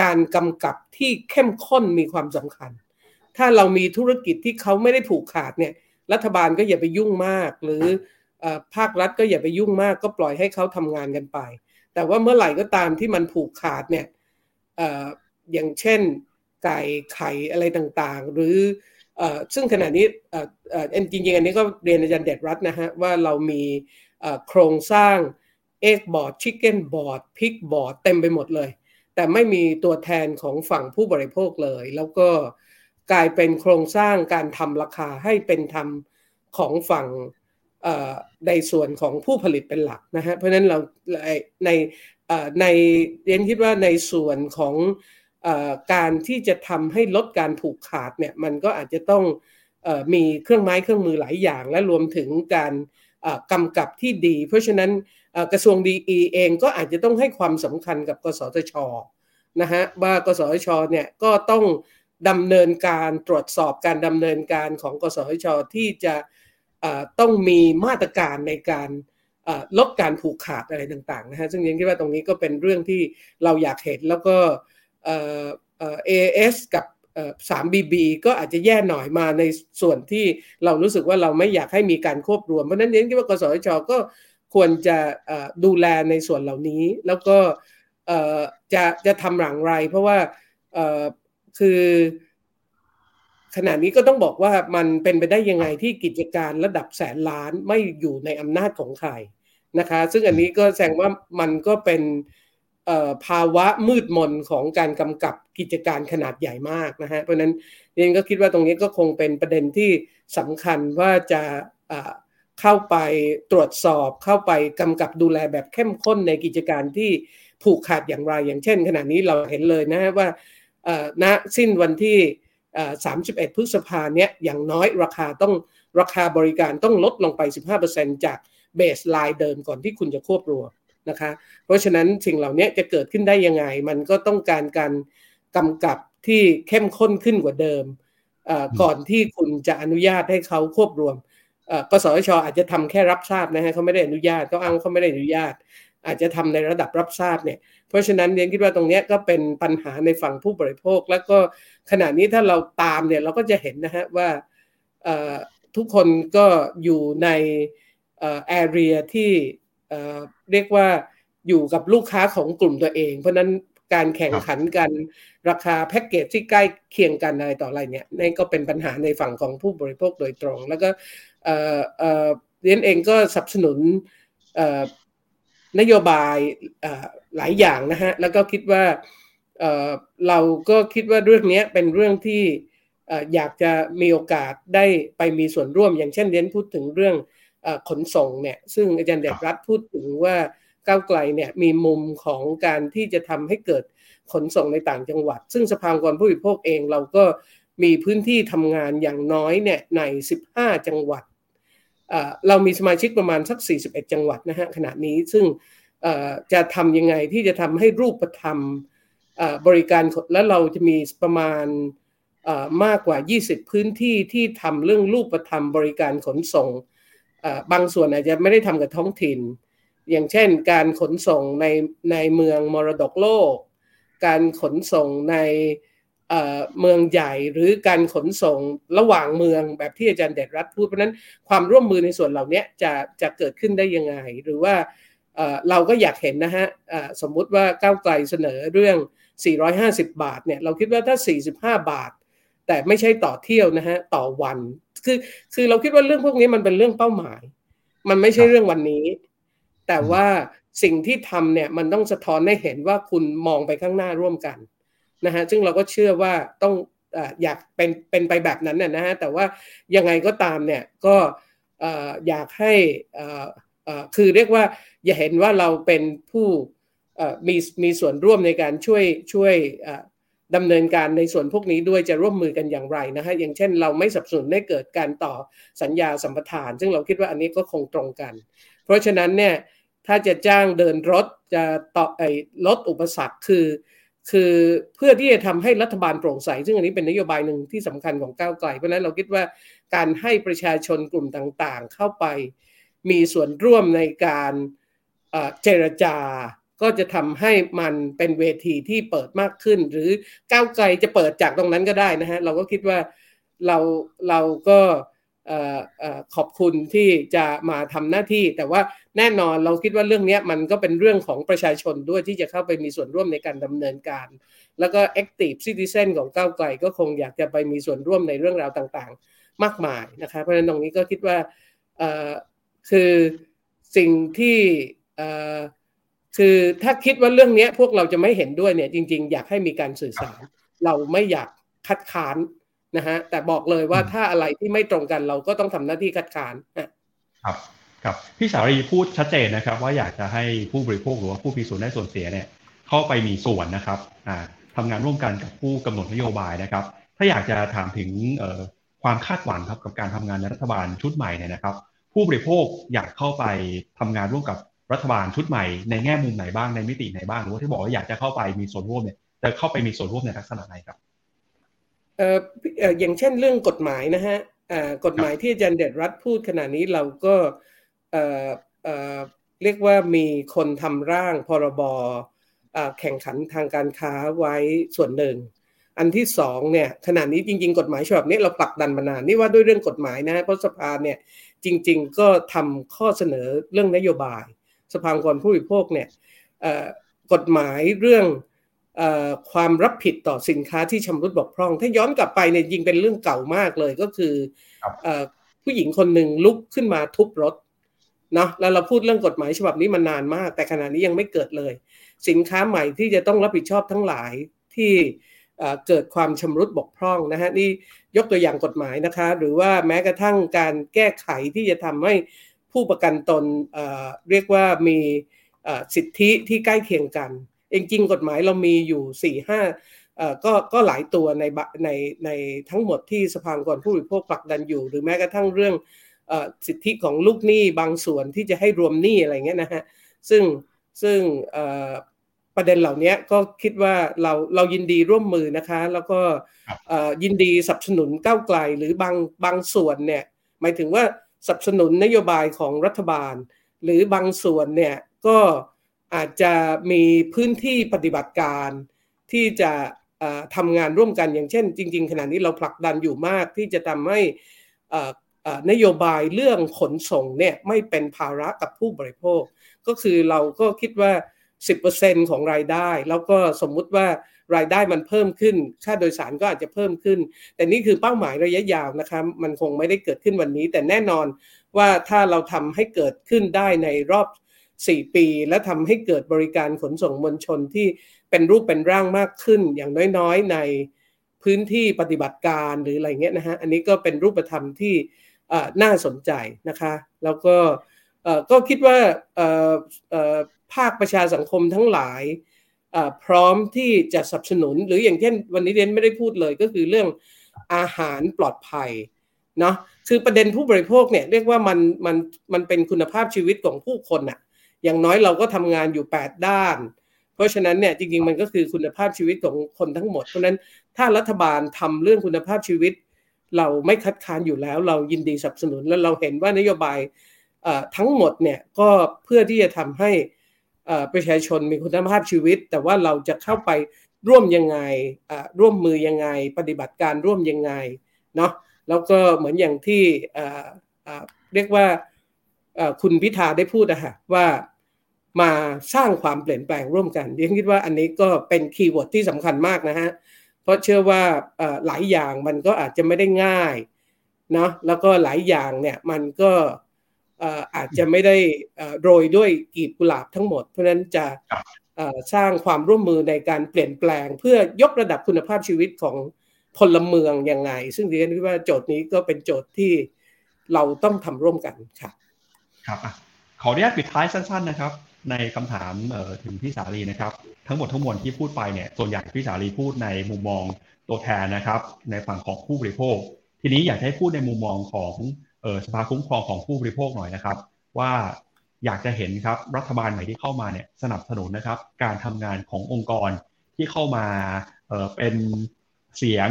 การกำกับที่เข้มข้นมีความสำคัญ ถ้าเรามีธุรกิจที่เขาไม่ได้ผูกขาดเนี่ยรัฐบาลก็อย่าไปยุ่งมาก หรือภาครัฐก็อย่าไปยุ่งมาก ก็ปล่อยให้เขาทำงานกันไป แต่ว่าเมื่อไหร่ก็ตามที่มันผูกขาดเนี่ยอย่างเช่นไก่ไข่อะไรต่างๆ หรือซึ่งขณะนี้จริงๆอันนี้ก็เรียนอาจารย์เดชรัตนะฮะว่าเรามีโครงสร้าง Egg Board Chicken Board Pig Board เต็มไปหมดเลย แต่ไม่มีตัวแทนของฝั่งผู้บริโภคเลย แล้วก็กลายเป็นโครงสร้างการทำราคาให้เป็นธรรมของฝั่ง ในส่วนของผู้ผลิตเป็นหลักนะฮะเพราะฉะนั้นเราในในเรียนคิดว่าในส่วนของการที่จะทำให้ลดการผูกขาดเนี่ยมันก็อาจจะต้องมีเครื่องไม้เครื่องมือหลายอย่าง และรวมถึงการกำกับที่ดี เพราะฉะนั้นกระทรวงดีเองก็อาจจะต้องให้ความสำคัญกับกสทชนะฮะว่ากสทชเนี่ยก็ต้องดำเนินการตรวจสอบการดำเนินการของกสทชที่จะ ต้องมีมาตรการในการลดการผูกขาดอะไรต่างๆนะฮะซึ่งยังคิดว่าตรงนี้ก็เป็นเรื่องที่เราอยากเห็นแล้วก็เอเอสกับสามบีบีก็อาจจะแย่หน่อยมาในส่วนที่เรารู้สึกว่าเราไม่อยากให้มีการควบรวม เพราะนั้นเน้นที่ว่ากสชก็ควรจะดูแลในส่วนเหล่านี้ แล้วก็จะจะทำหลังไร เพราะว่าคือ ขณะนี้ก็ต้องบอกว่ามันเป็นไปได้ยังไงที่กิจการระดับแสนล้านไม่อยู่ในอำนาจของใครนะคะ ซึ่งอันนี้ก็แสดงว่ามันก็เป็นภาวะมืดมนของการกำกับกิจการขนาดใหญ่มากนะฮะเพราะนั้นเรียนก็คิดว่าตรงนี้ก็คงเป็นประเด็นที่สำคัญว่าจะเข้าไปตรวจสอบเข้าไปกำกับดูแลแบบเข้มข้นในกิจการที่ผูกขาดอย่างไร อย่างเช่น ขณะนี้เราเห็นเลยนะว่าณสิ้นวันที่ 31 พฤษภาเนี้ยอย่างน้อยราคาต้องราคาบริการต้องลดลงไป 15%จากเบสไลน์เดิมก่อนที่คุณจะควบรวมนะคะเพราะฉะนั้นสิ่งเหล่านี้จะเกิดขึ้นได้ยังไง มันก็ต้องการการกำกับที่เข้มข้นขึ้นกว่าเดิม ก่อนที่คุณจะอนุญาตให้เขาควบรวมกสชอาจจะทำแค่รับทราบนะฮะเขาไม่ได้อนุญาตเขาอ้างเขาไม่ได้อนุญาต อาจจะทำในระดับรับทราบเนี่ย เพราะฉะนั้นเรียนคิดว่าตรงนี้ก็เป็นปัญหาในฝั่งผู้บริโภค แล้วก็ขณะนี้ถ้าเราตามเนี่ยเราก็จะเห็นนะฮะว่าทุกคนก็อยู่ในแอเรียที่เรียกว่าอยู่กับลูกค้าของกลุ่มตัวเอง เพราะนั้นการแข่งขันกันราคาแพ็กเกจที่ใกล้เคียงกันอะไรต่ออะไรเนี่ยนี่นก็เป็นปัญหาในฝั่งของผู้บริโภคโดยตรง แล้วก็เรียนเองก็สนับสนุน นโยบายหลายอย่างนะฮะแล้วก็คิดว่าเราก็คิดว่าเรื่องนี้เป็นเรื่องที่อยากจะมีโอกาสได้ไปมีส่วนร่วม อย่างเช่นเรียนพูดถึงเรื่องขนส่งเนี่ยซึ่งอาจารย์เดชรัฐพูดถึงว่าก้าวไกลเนี่ยมีมุมของการที่จะทำให้เกิดขนส่งในต่างจังหวัด ซึ่งสภาองค์กรผู้บริโภคเองเราก็มีพื้นที่ทำงานอย่างน้อยเนี่ยใน 15 จังหวัด เรามีสมาชิกประมาณสัก 41 จังหวัดนะฮะขณะนี้ซึ่งจะทำยังไงที่จะทำให้รูปธรรมบริการและเราจะมีประมาณมากกว่า 20 พื้นที่ที่ทำเรื่องรูปธรรมบริการขนส่ง บางส่วนอาจจะไม่ได้ทำกับท้องถิ่น อย่างเช่น การขนส่งในในเมืองมรดกโลก การขนส่งใน เมืองใหญ่หรือการขนส่งระหว่างเมืองแบบที่อาจารย์เดชรัฐพูดเพราะนั้นความร่วมมือในส่วนเหล่านี้จะจะเกิดขึ้นได้ยังไง หรือว่าเราก็อยากเห็นนะฮะสมมุติว่าก้าวไกลเสนอเรื่อง 450 บาทเนี่ยเราคิดว่าถ้า 45 บาท แต่ไม่ใช่ต่อเที่ยวนะฮะต่อวันคือคือเราคิดว่าเรื่องพวกนี้มันเป็นเรื่องเป้าหมาย มันไม่ใช่เรื่องวันนี้ แต่ว่าสิ่งที่ทำเนี่ยมันต้องสะท้อนให้เห็นว่าคุณมองไปข้างหน้าร่วมกัน นะฮะซึ่งเราก็เชื่อว่าต้องอยากเป็นเป็นไปแบบนั้นนะฮะแต่ว่ายังไงก็ตามเนี่ยก็อยากให้คือเรียกว่าอย่าเห็นว่าเราเป็นผู้มีมีส่วนร่วมในการช่วยช่วยดำเนินการในส่วนพวกนี้ด้วยจะร่วมมือกันอย่างไรนะฮะอย่างเช่นเราไม่สับสนให้เกิดการต่อสัญญาสัมปทาน ซึ่งเราคิดว่าอันนี้ก็คงตรงกัน เพราะฉะนั้นเนี่ยถ้าจะจ้างเดินรถจะต่อไอ้ลดอุปสรรคคือ คือเพื่อที่จะทำให้รัฐบาลโปร่งใส ซึ่งอันนี้เป็นนโยบายหนึ่งที่สำคัญของก้าวไกล เพราะนั้นเราคิดว่าการให้ประชาชนกลุ่มต่างๆ เข้าไปมีส่วนร่วมในการเจรจาก็จะทำให้มันเป็นเวทีที่เปิดมากขึ้น หรือก้าวไกลจะเปิดจากตรงนั้นก็ได้นะฮะเราก็คิดว่าเราเราก็ขอบคุณที่จะมาทำหน้าที่ แต่ว่า แน่นอนเราคิดว่าเรื่องนี้มันก็เป็นเรื่องของประชาชนด้วยที่จะเข้าไปมีส่วนร่วมในการดำเนินการ แล้วก็ active citizen ของก้าวไกลก็คงอยากจะไปมีส่วนร่วมในเรื่องราวต่างๆ มากมายนะคะเพราะฉะนั้นตรงนี้ก็คิดว่าคือสิ่งที่คือถ้าคิดว่าเรื่องนี้พวกเราจะไม่เห็นด้วยเนี่ยจริง ๆ อยากให้มีการสื่อสาร เราไม่อยากคัดค้านนะฮะแต่บอกเลยว่าถ้าอะไรที่ไม่ตรงกันเราก็ต้องทำหน้าที่คัดค้านครับ ครับพี่สาวรีพูดชัดเจนนะครับ ว่าอยากจะให้ผู้บริโภคหรือว่าผู้มีส่วนได้ส่วนเสียเนี่ยเข้าไปมีส่วนนะครับทำงานร่วมกันกับผู้กำหนดนโยบายนะครับ ถ้าอยากจะถามถึงความคาดหวังครับกับการทำงานในรัฐบาลชุดใหม่เนี่ยนะครับ ผู้บริโภคอยากเข้าไปทำงานร่วมกับรัฐบาลชุดใหม่ ในแง่มุมไหนบ้างในมิติไหนบ้างหรือว่าที่บอกว่าอยากจะเข้าไปมีส่วนร่วมเนี่ยจะเข้าไปมีส่วนร่วมในลักษณะไหนครับเอ่ออย่างเช่นเรื่องกฎหมายนะฮะกฎหมายที่อาจารย์เดชรัฐพูดขณะนี้เราก็เเอ่อเรียกว่ามีคนทำร่างพรบแข่งขันทางการค้าไว้ส่วนหนึ่ง อันที่สองเนี่ยขณะนี้จริง ๆ กฎหมายฉบับนี้เราผลักดันมานานนี่ว่าด้วยเรื่องกฎหมายนะเพราะสภาเนี่ยจริง ๆ ก็ทำข้อเสนอเรื่องนโยบาย สภาองค์กรผู้บริโภคเนี่ยกฎหมายเรื่องความรับผิดต่อสินค้าที่ชำรุดบกพร่อง ถ้าย้อนกลับไปเนี่ยยิงเป็นเรื่องเก่ามากเลยก็คือผู้หญิงคนหนึ่งลุกขึ้นมาทุบรถ เนาะแล้วเราพูดเรื่องกฎหมายฉบับนี้มานานมาก แต่ขณะนี้ยังไม่เกิดเลย สินค้าใหม่ที่จะต้องรับผิดชอบทั้งหลายที่เกิดความชำรุดบกพร่องนะฮะนี่ยกตัวอย่างกฎหมายนะคะ หรือว่าแม้กระทั่งการแก้ไขที่จะทำให้ผู้ประกันตนเเรียกว่ามีสิทธิที่ใกล้เคียงกันเองจริงกฎหมายเรามีอยู่4ี่ห้าก็ก็หลายตัวในในในทั้งหมดที่สภาองค์กรผู้บริโภคผลักดันอยู่ หรือแม้กระทั่งเรื่อง สิทธิของลูกหนี้บางส่วนที่จะให้รวมหนี้อะไรเงี้ยนะฮะซึ่งซึ่งประเด็นเหล่านี้ก็คิดว่าเราเรายินดีร่วมมือนะคะ แล้วก็ยินดีสนับสนุนก้าวไกลหรือบางบางส่วนเนี่ยหมายถึงว่าสนับสนุนนโยบายของรัฐบาล หรือบางส่วนเนี่ยก็อาจจะมีพื้นที่ปฏิบัติการที่จะทำงานร่วมกันอย่างเช่น จริง ๆ ขณะนี้เราผลักดันอยู่มากที่จะทำให้ นโยบายเรื่องขนส่งเนี่ยไม่เป็นภาระกับผู้บริโภค ก็คือเราก็คิดว่า 10%ของรายได้ แล้วก็สมมุติว่ารายได้มันเพิ่มขึ้น ค่าโดยสารก็อาจจะเพิ่มขึ้น แต่นี่คือเป้าหมายระยะยาวนะคะมันคงไม่ได้เกิดขึ้นวันนี้ แต่แน่นอนว่าถ้าเราทำให้เกิดขึ้นได้ในรอบ 4 ปี และทำให้เกิดบริการขนส่งมวลชนที่เป็นรูปเป็นร่างมากขึ้น อย่างน้อยๆ ในพื้นที่ปฏิบัติการหรืออะไรเงี้ยนะฮะอันนี้ก็เป็นรูปธรรมที่ น่าสนใจนะคะ แล้วก็ก็คิดว่าภาคประชาสังคมทั้งหลายพร้อมที่จะสนับสนุน หรืออย่างเช่นวันนี้เรนไม่ได้พูดเลยก็คือเรื่องอาหารปลอดภัยเนาะคือประเด็นผู้บริโภคเนี่ยเรียกว่ามันมันมันเป็นคุณภาพชีวิตของผู้คนอะอย่างน้อยเราก็ทำงานอยู่ 8 ด้าน เพราะฉะนั้นเนี่ยจริงๆมันก็คือคุณภาพชีวิตของคนทั้งหมด เพราะนั้นถ้ารัฐบาลทำเรื่องคุณภาพชีวิต เราไม่คัดค้านอยู่แล้ว เรายินดีสนับสนุนแล้วเราเห็นว่านโยบายทั้งหมดเนี่ยก็เพื่อที่จะทำให้ประชาชนมีคุณภาพชีวิต แต่ว่าเราจะเข้าไปร่วมยังไงร่วมมือยังไง ปฏิบัติการร่วมยังไงเนาะแล้วก็เหมือนอย่างที่เรียกว่าคุณพิธาได้พูดอะค่ะว่ามาสร้างความเปลี่ยนแปลงร่วมกันดิฉันคิดว่าอันนี้ก็เป็น keyword ที่สำคัญมากนะฮะ เพราะเชื่อว่าหลายอย่างมันก็อาจจะไม่ได้ง่ายนะแล้วก็หลายอย่างเนี่ยมันก็อาจจะไม่ได้โรยด้วยกีบกุหลาบทั้งหมด เพราะฉะนั้นจะสร้างความร่วมมือในการเปลี่ยนแปลง เพื่อยกระดับคุณภาพชีวิตของพลเมืองยังไง ซึ่งดิฉันคิดว่าโจทย์นี้ก็เป็นโจทย์ที่เราต้องทำร่วมกันครับครับขออนุญาตปิดท้ายสั้น ๆ นะครับ ในคำถามถึงพี่สาลีนะครับ ทั้งหมดทั้งมวลที่พูดไปเนี่ยส่วนใหญ่พี่สาลีพูดในมุมมองตัวแทนนะครับ ในฝั่งของผู้บริโภค ทีนี้อยากให้พูดในมุมมองของสภาคุ้มครองของผู้บริโภคหน่อยนะครับ ว่าอยากจะเห็นครับรัฐบาลใหม่ที่เข้ามาเนี่ยสนับสนุนนะครับ การทำงานขององค์กรที่เข้ามาเป็นเสียง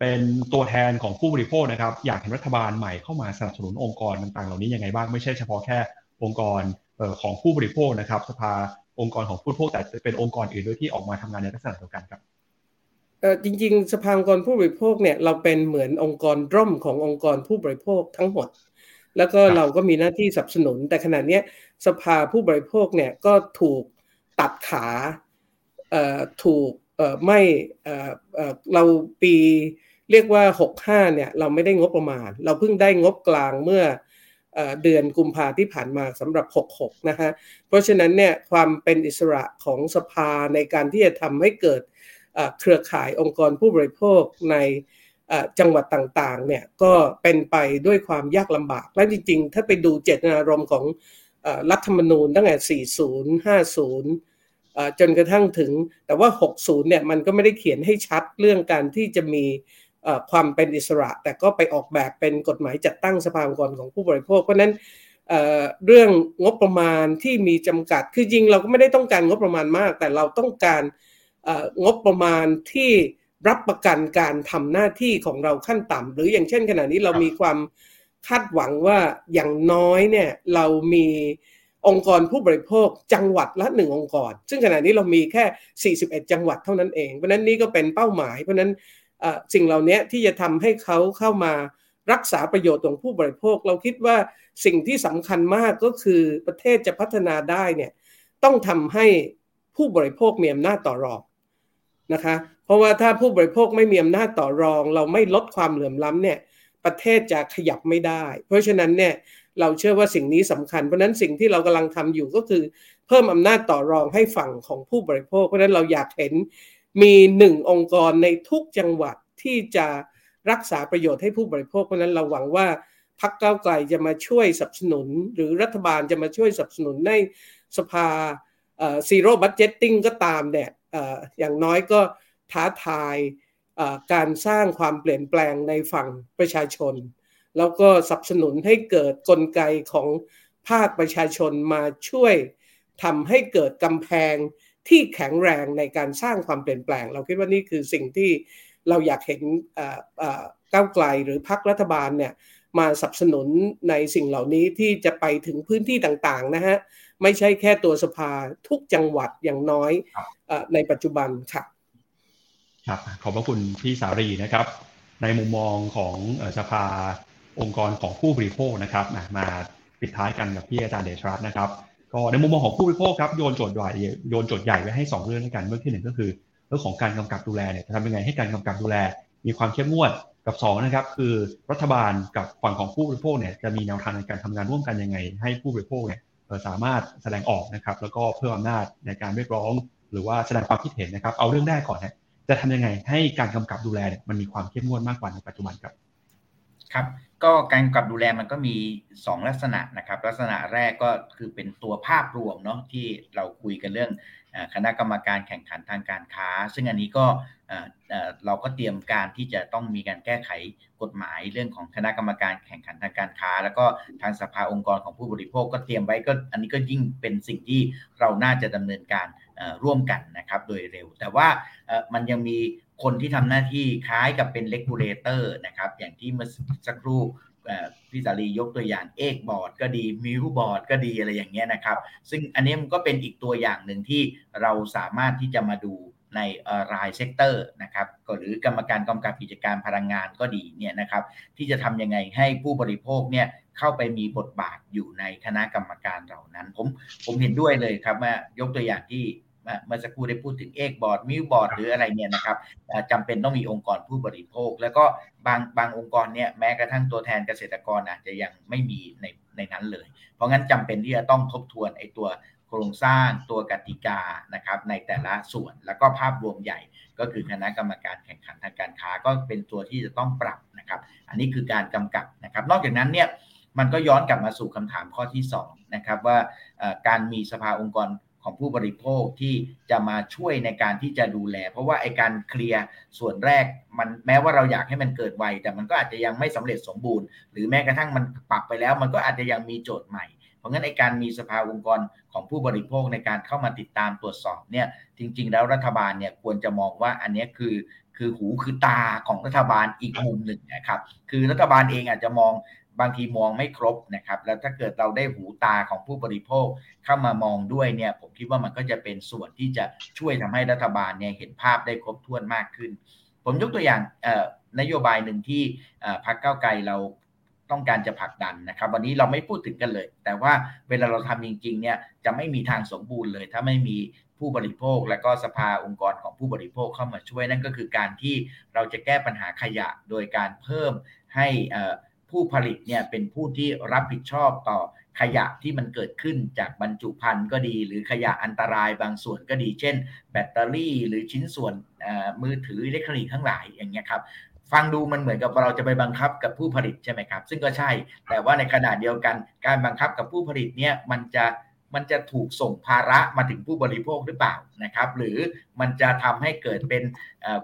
เป็นตัวแทนของผู้บริโภคนะครับ อยากเห็นรัฐบาลใหม่เข้ามาสนับสนุนองค์กรต่างๆ เหล่านี้ยังไงบ้างไม่ใช่เฉพาะแค่องค์กร ของผู้บริโภคนะครับสภาองค์กรของผู้บริโภคแต่เป็นองค์กรอื่นด้วยที่ออกมาทำงานในลักษณะเดียวกันครับจริงๆ สภาองค์กรผู้บริโภคเนี่ยเราเป็นเหมือนองค์กรร่มขององค์กรผู้บริโภคทั้งหมด แล้วก็เราก็มีหน้าที่สนับสนุน แต่ขณะนี้สภาผู้บริโภคเนี่ยก็ถูกตัดขาถูกไม่เราปีเรียกว่า 65เนี่ยเราไม่ได้งบประมาณ เราเพิ่งได้งบกลางเมื่อ เดือนกุมภาที่ผ่านมาสำหรับ 66 นะฮะเพราะฉะนั้นเนี่ยความเป็นอิสระของสภาในการที่จะทำให้เกิดเครือข่ายองค์กรผู้บริโภคในจังหวัดต่างๆเนี่ยก็เป็นไปด้วยความยากลำบาก และจริงๆ ถ้าไปดูเจตนารมณ์ของรัฐธรรมนูญตั้งแต่ 40 50 จนกระทั่งถึงแต่ว่า 60 เนี่ยมันก็ไม่ได้เขียนให้ชัดเรื่องการที่จะมี ความเป็นอิสระ แต่ก็ไปออกแบบเป็นกฎหมายจัดตั้งสภาองค์กรของผู้บริโภค เพราะนั้นเรื่องงบประมาณที่มีจำกัด คือจริงเราก็ไม่ได้ต้องการงบประมาณมาก แต่เราต้องการงบประมาณที่รับประกันการทำหน้าที่ของเราขั้นต่ำหรืออย่างเช่น ขณะนี้เรามีความคาดหวังว่าอย่างน้อยเนี่ยเรามีองค์กรผู้บริโภคจังหวัดละหนึ่งองค์กร ซึ่งขณะนี้เรามีแค่ 41 จังหวัดเท่านั้นเอง เพราะนั้นนี่ก็เป็นเป้าหมาย เพราะนั้น สิ่งเหล่านี้ที่จะทำให้เขาเข้ามารักษาประโยชน์ของผู้บริโภค เราคิดว่าสิ่งที่สำคัญมากก็คือประเทศจะพัฒนาได้เนี่ยต้องทำให้ผู้บริโภคมีอำนาจต่อรองนะคะเพราะว่าถ้าผู้บริโภคไม่มีอำนาจต่อรอง เราไม่ลดความเหลื่อมล้ำเนี่ยประเทศจะขยับไม่ได้ เพราะฉะนั้นเนี่ยเราเชื่อว่าสิ่งนี้สำคัญ เพราะนั้นสิ่งที่เรากำลังทำอยู่ก็คือ เพิ่มอำนาจต่อรองให้ฝั่งของผู้บริโภค เพราะนั้นเราอยากเห็น มีหนึ่งองค์กรในทุกจังหวัดที่จะรักษาประโยชน์ให้ผู้บริโภคเพราะนั้นเราหวังว่าพรรคก้าวไกลจะมาช่วยสนับสนุน หรือรัฐบาลจะมาช่วยสนับสนุนในสภา zero budgeting ก็ตามเนี่ยอย่างน้อยก็ท้าทายการสร้างความเปลี่ยนแปลงในฝั่งประชาชน แล้วก็สนับสนุนให้เกิดกลไกของภาคประชาชนมาช่วยทำให้เกิดกำแพง ที่แข็งแรงในการสร้างความเปลี่ยนแปลง เราคิดว่านี่คือสิ่งที่เราอยากเห็นก้าวไกลหรือพรรครัฐบาลเนี่ยมาสนับสนุนในสิ่งเหล่านี้ที่จะไปถึงพื้นที่ต่างๆนะฮะไม่ใช่แค่ตัวสภาทุกจังหวัดอย่างน้อยในปัจจุบันค่ะครับขอบพระคุณพี่สารีนะครับ ในมุมมองของสภาองค์กรของผู้บริโภคนะครับมาปิดท้ายกันกับพี่อาจารย์เดชรัตน์นะครับ ก็ในมุมมองของผู้บริโภคครับโยนโจทย์ใหญ่โยนโจทย์ใหญ่ไว้ให้ 2 เรื่องด้วยกันเรื่องที่ 1 ก็คือ เรื่องของการกำกับดูแลเนี่ยจะทำยังไงให้การกำกับดูแล มีความเข้มงวดกับ2นะครับคือรัฐบาลกับฝั่งของผู้บริโภคเนี่ยจะมีแนวทางในการทำงานร่วมกันยังไง ให้ผู้บริโภคเนี่ยสามารถแสดงออกนะครับแล้วก็เพิ่มอำนาจในการเรียกร้อง หรือว่าแสดงความคิดเห็นนะครับเอาเรื่องแรกก่อนนะจะทำยังไงให้การกำกับดูแลเนี่ยมันมีความเข้มงวดมากกว่าในปัจจุบันครับครับ ก็การกับดูแลมันก็มี 2 ลักษณะนะครับ ลักษณะแรกก็คือเป็นตัวภาพรวมเนาะที่เราคุยกันเรื่องคณะกรรมการแข่งขันทางการค้า ซึ่งอันนี้ก็เราก็เตรียมการที่จะต้องมีการแก้ไขกฎหมายเรื่องของคณะกรรมการแข่งขันทางการค้า แล้วก็ทางสภาองค์กรของผู้บริโภคก็เตรียมไว้ก็อันนี้ก็ยิ่งเป็นสิ่งที่เราน่าจะดำเนินการร่วมกันนะครับโดยเร็ว แต่ว่ามันยังมี คนที่ทำหน้าที่คล้ายกับเป็น regulator นะครับ อย่างที่เมื่อสักครู่พี่สารียกตัวอย่าง Egg Board ก็ดี Milk Board ก็ดีอะไรอย่างเงี้ยนะครับ ซึ่งอันนี้มันก็เป็นอีกตัวอย่างหนึ่งที่เราสามารถที่จะมาดูในราย sector นะครับก็หรือกรรมการกำกับกิจการพลังงานก็ดีเนี่ยนะครับ ที่จะทำยังไงให้ผู้บริโภคเนี่ยเข้าไปมีบทบาทอยู่ในคณะกรรมการเหล่านั้น ผมผมเห็นด้วยเลยครับว่ายกตัวอย่างที่ เมื่อสักครู่ได้พูดถึงเอกบอร์ดมิวบอร์ดหรืออะไรเนี่ยนะครับจำเป็นต้องมีองค์กรผู้บริโภค แล้วก็บางบางองค์กรเนี่ยแม้กระทั่งตัวแทนเกษตรกรอาจจะยังไม่มีในในนั้นเลย เพราะงั้นจำเป็นที่จะต้องทบทวนไอ้ตัวโครงสร้างตัวกติกานะครับในแต่ละส่วนแล้วก็ภาพรวมใหญ่ก็คือคณะกรรมการแข่งขันทางการค้าก็เป็นตัวที่จะต้องปรับนะครับ อันนี้คือการกำกับนะครับ นอกจากนั้นเนี่ยมันก็ย้อนกลับมาสู่คำถามข้อที่2นะครับว่าการมีสภาองค์กร ของผู้บริโภคที่จะมาช่วยในการที่จะดูแล เพราะว่าไอการเคลียร์ส่วนแรกมันแม้ว่าเราอยากให้มันเกิดไว แต่มันก็อาจจะยังไม่สำเร็จสมบูรณ์ หรือแม้กระทั่งมันปรับไปแล้ว มันก็อาจจะยังมีโจทย์ใหม่ เพราะงั้นไอการมีสภาองค์กรของผู้บริโภคในการเข้ามาติดตามตรวจสอบเนี่ยจริง ๆ แล้วรัฐบาลเนี่ยควรจะมองว่าอันนี้คือคือหูคือตาของรัฐบาลอีกมุมหนึ่งนะครับ คือรัฐบาลเองอาจจะมอง บางทีมองไม่ครบนะครับ แล้วถ้าเกิดเราได้หูตาของผู้บริโภคเข้ามามองด้วยเนี่ยผมคิดว่ามันก็จะเป็นส่วนที่จะช่วยทำให้รัฐบาลเนี่ยเห็นภาพได้ครบถ้วนมากขึ้น ผมยกตัวอย่างนโยบายหนึ่งที่พรรคเก้าไกลเราต้องการจะผลักดันนะครับ วันนี้เราไม่พูดถึงกันเลย แต่ว่าเวลาเราทำจริงๆเนี่ยจะไม่มีทางสมบูรณ์เลย ถ้าไม่มีผู้บริโภค และก็สภาองค์กรของผู้บริโภคเข้ามาช่วยนั่นก็คือการที่เราจะแก้ปัญหาขยะโดยการเพิ่มให้ ผู้ผลิตเนี่ยเป็นผู้ที่รับผิดชอบต่อขยะที่มันเกิดขึ้นจากบรรจุภัณฑ์ก็ดี หรือขยะอันตรายบางส่วนก็ดี เช่น แบตเตอรี่หรือชิ้นส่วนมือถืออิเล็กทรอนิกส์ทั้งหลายอย่างเงี้ยครับฟังดูมันเหมือนกับเราจะไปบังคับกับผู้ผลิตใช่ไหมครับ ซึ่งก็ใช่ แต่ว่าในขณะเดียวกันการบังคับกับผู้ผลิตเนี่ยมันจะ มันจะถูกส่งภาระมาถึงผู้บริโภคหรือเปล่านะครับ หรือมันจะทำให้เกิดเป็น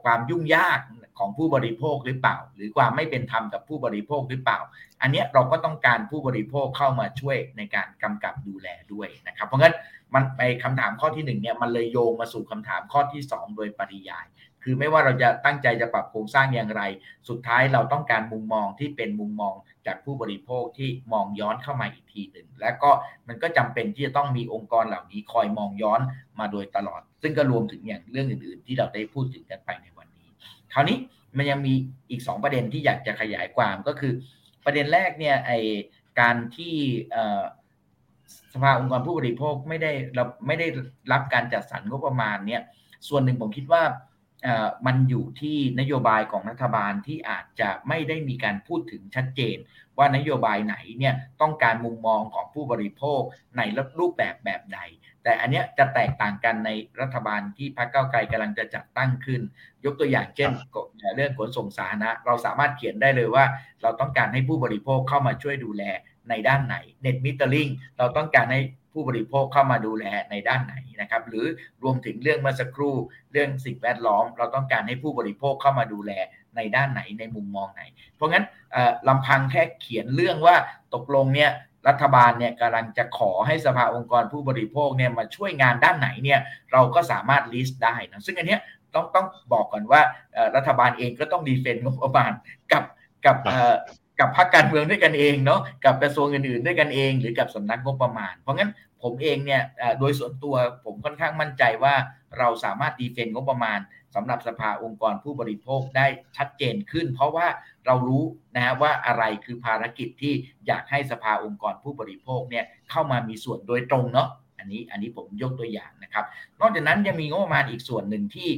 ความยุ่งยากของผู้บริโภคหรือเปล่า หรือความไม่เป็นธรรมกับผู้บริโภคหรือเปล่า อันนี้เราก็ต้องการผู้บริโภคเข้ามาช่วยในการกำกับดูแลด้วยนะครับ เพราะงั้นมันไปคำถามข้อที่1เนี่ยมันเลยโยงมาสู่คำถามข้อที่ 2 โดยปริยาย คือไม่ว่าเราจะตั้งใจจะปรับโครงสร้างอย่างไร สุดท้ายเราต้องการมุมมองที่เป็นมุมมอง จากผู้บริโภคที่มองย้อนเข้ามาอีกทีหนึ่งและก็มันก็จำเป็นที่จะต้องมีองค์กรเหล่านี้คอยมองย้อนมาโดยตลอด ซึ่งก็รวมถึงอย่างเรื่องอื่น ๆ ที่เราได้พูดถึงกันไปในวันนี้ คราวนี้มันยังมีอีก 2 ประเด็นที่อยากจะขยายความก็คือ ประเด็นแรกเนี่ยไอการที่สภาองค์กรผู้บริโภคไม่ได้เราไม่ได้รับการจัดสรรงบประมาณเนี่ยส่วนหนึ่งผมคิดว่า มันอยู่ที่นโยบายของรัฐบาลที่อาจจะไม่ได้มีการพูดถึงชัดเจน ว่านโยบายไหนเนี่ยต้องการมุมมองของผู้บริโภคในรูปแบบแบบใดแต่อันเนี้ยจะแตกต่างกันในรัฐบาลที่พรรคเก้าวไกลกำลังจะจัดตั้งขึ้น ยกตัวอย่างเช่นเรื่องขนส่งสาธารณะเราสามารถเขียนได้เลยว่า เราต้องการให้ผู้บริโภคเข้ามาช่วยดูแลในด้านไหน net metering เราต้องการให้ ผู้บริโภคเข้ามาดูแลในด้านไหนนะครับ หรือรวมถึงเรื่องเมื่อสักครู่เรื่องสิ่งแวดล้อม เราต้องการให้ผู้บริโภคเข้ามาดูแลในด้านไหนในมุมมองไหน เพราะงั้นลำพังแค่เขียนเรื่องว่าตกลงเนี่ยรัฐบาลเนี่ยกำลังจะขอให้สภาองค์กรผู้บริโภคเนี่ยมาช่วยงานด้านไหนเนี่ยเราก็สามารถลิสต์ได้นะซึ่งอันนี้ต้องต้องบอกก่อนว่ารัฐบาลเองก็ต้องดีเฟนต์งบประมาณกับกับ กับพรรคการเมืองด้วยกันเองเนาะกับกระทรวงอื่นๆด้วยกันเอง หรือกับสำนักงบประมาณ เพราะงั้นผมเองเนี่ยโดยส่วนตัวผมค่อนข้างมั่นใจว่าเราสามารถดีเฟนต์งบประมาณสำหรับสภาองค์กรผู้บริโภคได้ชัดเจนขึ้น เพราะว่าเรารู้นะฮะว่าอะไรคือภารกิจที่อยากให้สภาองค์กรผู้บริโภคเนี่ยเข้ามามีส่วนโดยตรงเนาะอันนี้อันนี้ผมยกตัวอย่างนะครับ นอกจากนั้นยังมีงบประมาณอีกส่วนหนึ่งที่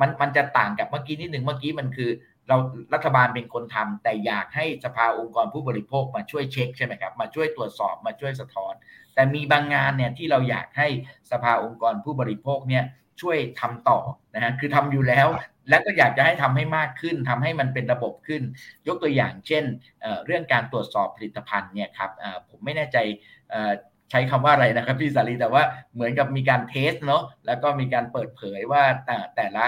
มันมันจะต่างกับเมื่อกี้นิดหนึ่งเมื่อกี้มันคือ เรารัฐบาลเป็นคนทำแต่อยากให้สภาองค์กรผู้บริโภคมาช่วยเช็คใช่ไหมครับมาช่วยตรวจสอบมาช่วยสะท้อน แต่มีบางงานเนี่ยที่เราอยากให้สภาองค์กรผู้บริโภคเนี่ยช่วยทำต่อนะฮะคือทำอยู่แล้ว และก็อยากจะให้ทำให้มากขึ้นทำให้มันเป็นระบบขึ้น ยกตัวอย่างเช่นเเรื่องการตรวจสอบผลิตภัณฑ์เนี่ยครับผมไม่แน่ใจ ใช้คำว่าอะไรนะครับพี่สารีแต่ว่าเหมือนกับมีการเทสเนาะแล้วก็มีการเปิดเผยว่าแต่แต่ละ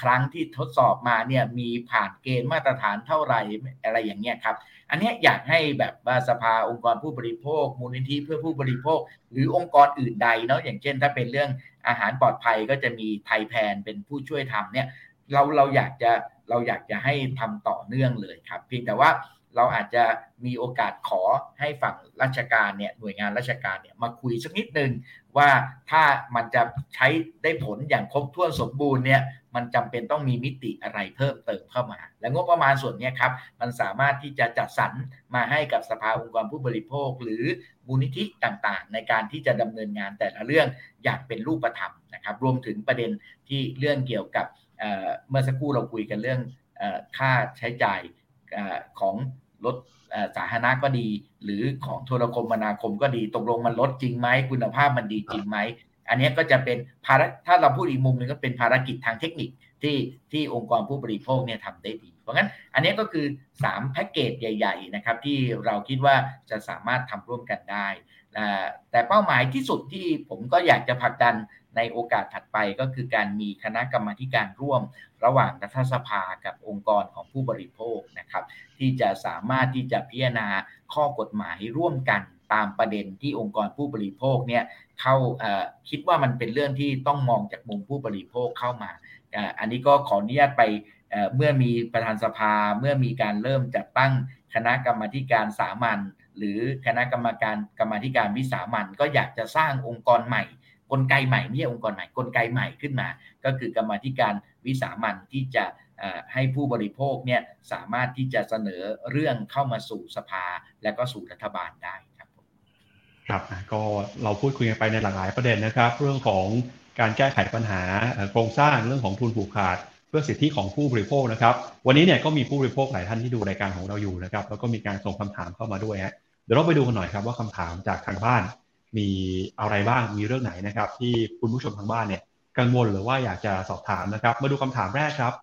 ครั้งที่ทดสอบมาเนี่ยมีผ่านเกณฑ์มาตรฐานเท่าไหร่อะไรอย่างเงี้ยครับ อันนี้อยากให้แบบว่าสภาองค์กรผู้บริโภค มูลนิธิเพื่อผู้บริโภค หรือองค์กรอื่นใดเนาะอย่างเช่น ถ้าเป็นเรื่องอาหารปลอดภัยก็จะมีไทยแพนเป็นผู้ช่วยทำเนี่ยเราเราอยากจะเราอยากจะให้ทำต่อเนื่องเลยครับ เพียงแต่ว่า เราอาจจะมีโอกาสขอให้ฝั่งราชการเนี่ยหน่วยงานราชการเนี่ยมาคุยสักนิดนึงว่าถ้ามันจะใช้ได้ผลอย่างครบถ้วนสมบูรณ์เนี่ยมันจำเป็นต้องมีมิติอะไรเพิ่มเติมเข้ามา และงบประมาณส่วนนี้ครับมันสามารถที่จะจัดสรรมาให้กับสภาองค์กรผู้บริโภค หรือมูลนิธิต่างๆ ในการที่จะดำเนินงานแต่ละเรื่องอย่างเป็นรูปธรรมนะครับรวมถึงประเด็นที่เรื่องเกี่ยวกับเมื่อสักครู่เราคุยกันเรื่องค่าใช้จ่าย ของรถสาธารณะก็ดี หรือของโทรคมนาคมก็ดีตกลงมันลดจริงไหมคุณภาพมันดีจริงไหมอันนี้ก็จะเป็นภาระถ้าเราพูดอีกมุมหนึ่งก็เป็นภารกิจทางเทคนิคที่ที่องค์กรผู้บริโภคเนี่ยทำได้ดี เพราะงั้นอันนี้ก็คือ3แพ็กเกจใหญ่ ๆ นะครับ ที่เราคิดว่าจะสามารถทำร่วมกันได้แต่เป้าหมายที่สุดที่ผมก็อยากจะผลักดันในโอกาสถัดไปก็คือการมีคณะกรรมาการร่วม ระหว่างรัฐสภากับองค์กรของผู้บริโภคนะครับที่จะสามารถที่จะพิจารณาข้อกฎหมายร่วมกันตามประเด็นที่องค์กรผู้บริโภคเนี่ยเข้าคิดว่ามันเป็นเรื่องที่ต้องมองจากมุมผู้บริโภคเข้ามา อันนี้ก็ขออนุญาตไปเมื่อมีประธานสภาเมื่อมีการเริ่มจัดตั้งคณะกรรมการสามัญหรือคณะกรรมการกรรมาการวิสามัญก็อยากจะสร้างองค์กรใหม่ กลไกใหม่ไม่ใช่องค์กรใหม่กลไกใหม่ขึ้นมา ก็คือกรรมาการวิสามัญที่จะให้ผู้บริโภคเนี่ยสามารถที่จะเสนอเรื่องเข้ามาสู่สภา และก็สู่รัฐบาลได้ครับครับก็เราพูดคุยกันไปในหลากหลายประเด็นนะครับ เรื่องของการแก้ไขปัญหาโครงสร้างเรื่องของทุนผูกขาด เพื่อสิทธิของผู้บริโภคนะครับ วันนี้เนี่ยก็มีผู้บริโภคหลายท่านที่ดูรายการของเราอยู่นะครับแล้วก็มีการส่งคำถามเข้ามาด้วยฮะเดี๋ยวเราไปดูกันหน่อยครับว่าคำถามจากทางบ้าน มีอะไรบ้างมีเรื่องไหนนะครับ ที่คุณผู้ชมทางบ้านเนี่ยกังวลหรือว่าอยากจะสอบถามนะครับ มาดูคำถามแรกครับ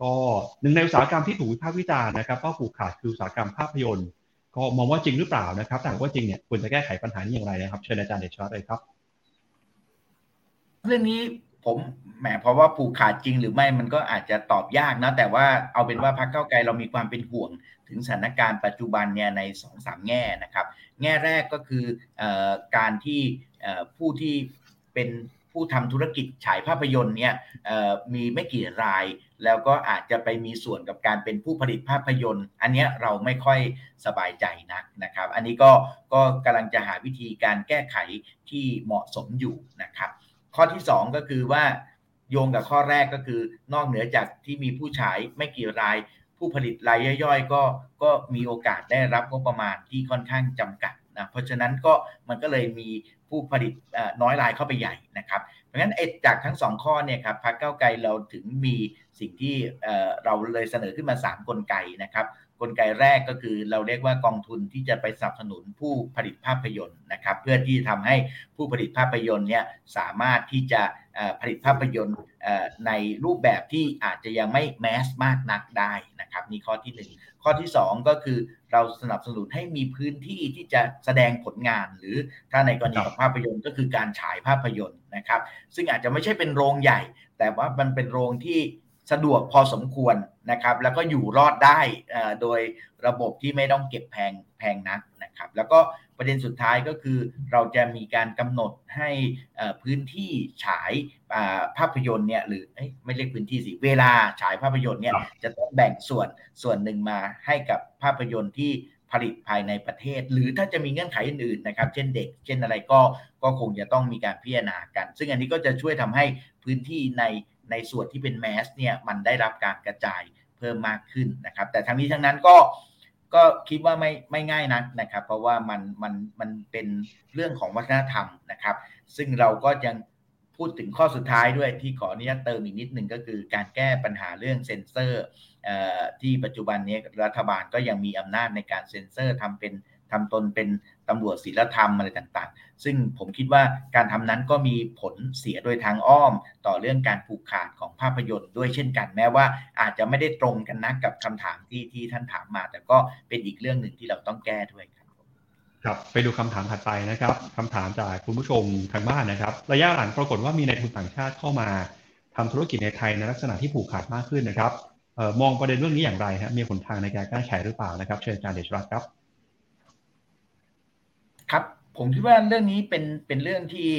ก็หนึ่งในอุตสาหกรรมที่ถูกวิพากษ์วิจารณ์นะครับว่าผูกขาดคืออุตสาหกรรมภาพยนตร์ ก็มองว่าจริงหรือเปล่านะครับแต่ว่าจริงเนี่ยควรจะแก้ไขปัญหานี้อย่างไรนะครับ เชิญอาจารย์เดชวัฒน์เลยครับ เรื่องนี้ผมแหมเพราะว่าผูกขาดจริงหรือไม่มันก็อาจจะตอบยากนะแต่ว่าเอาเป็นว่าพรรคเก้าไกลเรามีความเป็นห่วง ถึงสถานการณ์ปัจจุบันเนี่ยใน2องสามแง่นะครับ แง่แรกก็คืออการที่ผู้ที่เป็นผู้ทำธุรกิจฉายภาพยนตร์เนี่ยมีไม่กี่ราย แล้วก็อาจจะไปมีส่วนกับการเป็นผู้ผลิตภาพยนตร์ อันนี้เราไม่ค่อยสบายใจนักนะครับ อันนี้ก็ก็กำลังจะหาวิธีการแก้ไขที่เหมาะสมอยู่นะครับ ข้อที่ 2 ก็คือว่าโยงกับข้อแรกก็คือนอกเหนือจากที่มีผู้ฉายไม่กี่ราย ผู้ผลิตรายย่อยๆ ก็ก็มีโอกาสได้รับงบประมาณที่ค่อนข้างจำกัดนะเพราะฉะนั้นก็มันก็เลยมีผู้ผลิตน้อยรายเข้าไปใหญ่นะครับ เพราะฉะนั้นจากทั้งสองข้อเนี่ยครับพรรคเก้าไกลเราถึงมีสิ่งที่เราเลยเสนอขึ้นมา 3 กลไกนะครับกลไกแรกก็คือเราเรียกว่ากองทุนที่จะไปสนับสนุนผู้ผลิตภาพยนตร์นะครับ เพื่อที่ทำให้ผู้ผลิตภาพยนตร์เนี่ยสามารถที่จะ ผลิตภาพยนตร์ในรูปแบบที่อาจจะยังไม่แมสมากนักได้นะครับนี่ข้อที่ 1 ข้อที่ 2 ก็คือเราสนับสนุนให้มีพื้นที่ที่จะแสดงผลงาน หรือถ้าในกรณีของภาพยนตร์ก็คือการฉายภาพยนตร์นะครับ ซึ่งอาจจะไม่ใช่เป็นโรงใหญ่ แต่ว่ามันเป็นโรงที่สะดวกพอสมควรนะครับ แล้วก็อยู่รอดได้โดยระบบที่ไม่ต้องเก็บแพงแพงนักนะครับ แล้วก็ ประเด็นสุดท้ายก็คือเราจะมีการกำหนดให้พื้นที่ฉายภาพยนตร์เนี่ยหรือไม่เรียกพื้นที่สิเวลาฉายภาพยนตร์เนี่ยจะต้องแบ่งส่วนส่วนหนึ่งมาให้กับภาพยนตร์ที่ผลิตภายในประเทศ หรือถ้าจะมีเงื่อนไขอื่นๆนะครับ เช่นเด็ก เช่นอะไรก็ก็คงจะต้องมีการพิจารณากัน ซึ่งอันนี้ก็จะช่วยทำให้พื้นที่ในในส่วนที่เป็นแมสเนี่ยมันได้รับการกระจายเพิ่มมากขึ้นนะครับ แต่ทั้งนี้ทั้งนั้นก็ ก็คิดว่าไม่ไม่ง่ายนักนะครับ เพราะว่ามันมันมันเป็นเรื่องของวัฒนธรรมนะครับ ซึ่งเราก็ยังพูดถึงข้อสุดท้ายด้วยที่ขออนุญาตเติมอีกนิดหนึ่งก็คือการแก้ปัญหาเรื่องเซ็นเซอร์ที่ปัจจุบันนี้รัฐบาลก็ยังมีอำนาจในการเซ็นเซอร์ทำเป็นทำตนเป็น ตำรวจศีลธรรมอะไรต่างๆ ซึ่งผมคิดว่าการทำนั้นก็มีผลเสียโดยทางอ้อม ต่อเรื่องการผูกขาดของภาพยนตร์ด้วยเช่นกัน แม้ว่าอาจจะไม่ได้ตรงกันนะกับคำถามที่ที่ท่านถามมา แต่ก็เป็นอีกเรื่องหนึ่งที่เราต้องแก้ด้วยครับครับไปดูคำถามถัดไปนะครับคำถามจากคุณผู้ชมทางบ้านนะครับ ระยะหลังปรากฏว่ามีในทุนต่างชาติเข้ามาทำธุรกิจในไทยในลักษณะที่ผูกขาดมากขึ้นนะครับออมองประเด็นเรื่องนี้อย่างไรครับมีผลทางในการแก้ไขหรือเปล่านะครับ เชิญอาจารย์เดชรัตน์ครับ ครับ ผมคิดว่าเรื่องนี้เป็นเป็นเรื่องที่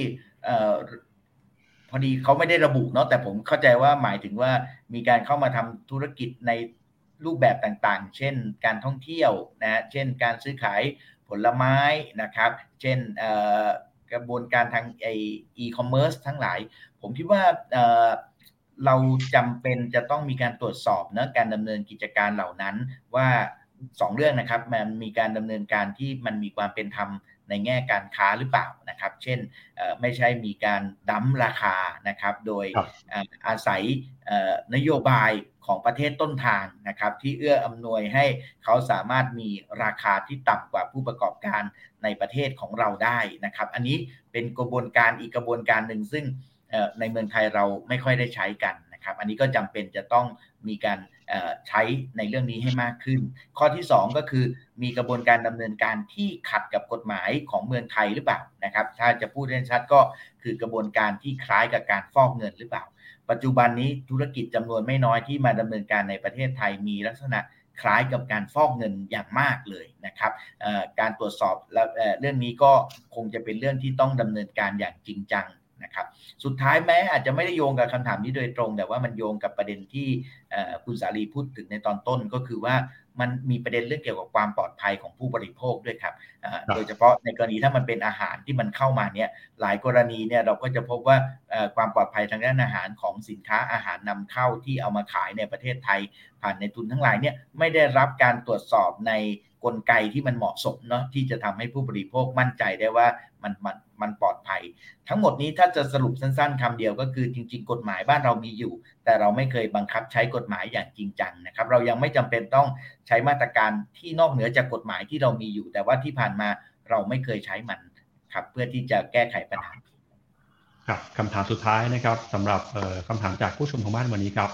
พอดีเขาไม่ได้ระบุเนาะแต่ผมเข้าใจว่าหมายถึงว่ามีการเข้ามาทำธุรกิจในรูปแบบต่างๆ เช่น การท่องเที่ยวนะเช่น การซื้อขายผลไม้นะครับ เช่นกระบวนการทางไออีคอมเมิร์ซทั้งหลาย ผมคิดว่าเราจำเป็นจะต้องมีการตรวจสอบนะการดำเนินกิจการเหล่านั้นว่าสองเรื่องนะครับมันมีการดำเนินการที่มันมีความเป็นธรรม ในแง่การค้าหรือเปล่านะครับ เช่นไม่ใช่มีการดั้มราคานะครับ โดยอาศัยนโยบายของประเทศต้นทางนะครับ ที่เอื้ออำนวยให้เขาสามารถมีราคาที่ต่ำกว่าผู้ประกอบการในประเทศของเราได้นะครับ อันนี้เป็นกระบวนการอีกกระบวนการหนึ่งซึ่งในเมืองไทยเราไม่ค่อยได้ใช้กันนะครับ อันนี้ก็จำเป็นจะต้องมีการ ใช้ในเรื่องนี้ให้มากขึ้น ข้อที่ 2 ก็คือมีกระบวนการดำเนินการที่ขัดกับกฎหมายของเมืองไทยหรือเปล่านะครับ ถ้าจะพูดเล่นชัดก็คือกระบวนการที่คล้ายกับการฟอกเงินหรือเปล่า ปัจจุบันนี้ธุรกิจจำนวนไม่น้อยที่มาดำเนินการในประเทศไทยมีลักษณะคล้ายกับการฟอกเงินอย่างมากเลยนะครับการตรวจสอบและเรื่องนี้ก็คงจะเป็นเรื่องที่ต้องดำเนินการอย่างจริงจัง นะครับสุดท้ายแม้อาจจะไม่ได้โยงกับคำถามนี้โดยตรง แต่ว่ามันโยงกับประเด็นที่คุณสาลีพูดถึงในตอนต้นก็คือว่ามันมีประเด็นเรื่องเกี่ยวกับความปลอดภัยของผู้บริโภคด้วยครับ โดยเฉพาะในกรณีถ้ามันเป็นอาหารที่มันเข้ามาเนี่ยหลายกรณีเนี่ยเราก็จะพบว่าความปลอดภัยทางด้านอาหารของสินค้าอาหารนำเข้าที่เอามาขายในประเทศไทย ผ่านในทุนทั้งหลายเนี่ยไม่ได้รับการตรวจสอบในก ลไกที่มันเหมาะสมเนาะที่จะทำให้ผู้บริโภคมั่นใจได้ว่ามันมันมันปลอดภัย ทั้งหมดนี้ถ้าจะสรุปสั้นๆคำเดียวก็คือจริง ๆ กฎหมายบ้านเรามีอยู่ แต่เราไม่เคยบังคับใช้กฎหมายอย่างจริงจังนะครับ เรายังไม่จำเป็นต้องใช้มาตรการที่นอกเหนือจากกฎหมายที่เรามีอยู่ แต่ว่าที่ผ่านมาเราไม่เคยใช้มันครับ เพื่อที่จะแก้ไขปัญหาครับคำถามสุดท้ายนะครับสำหรับคำถามจากผู้ชมทางบ้านวันนี้ครับ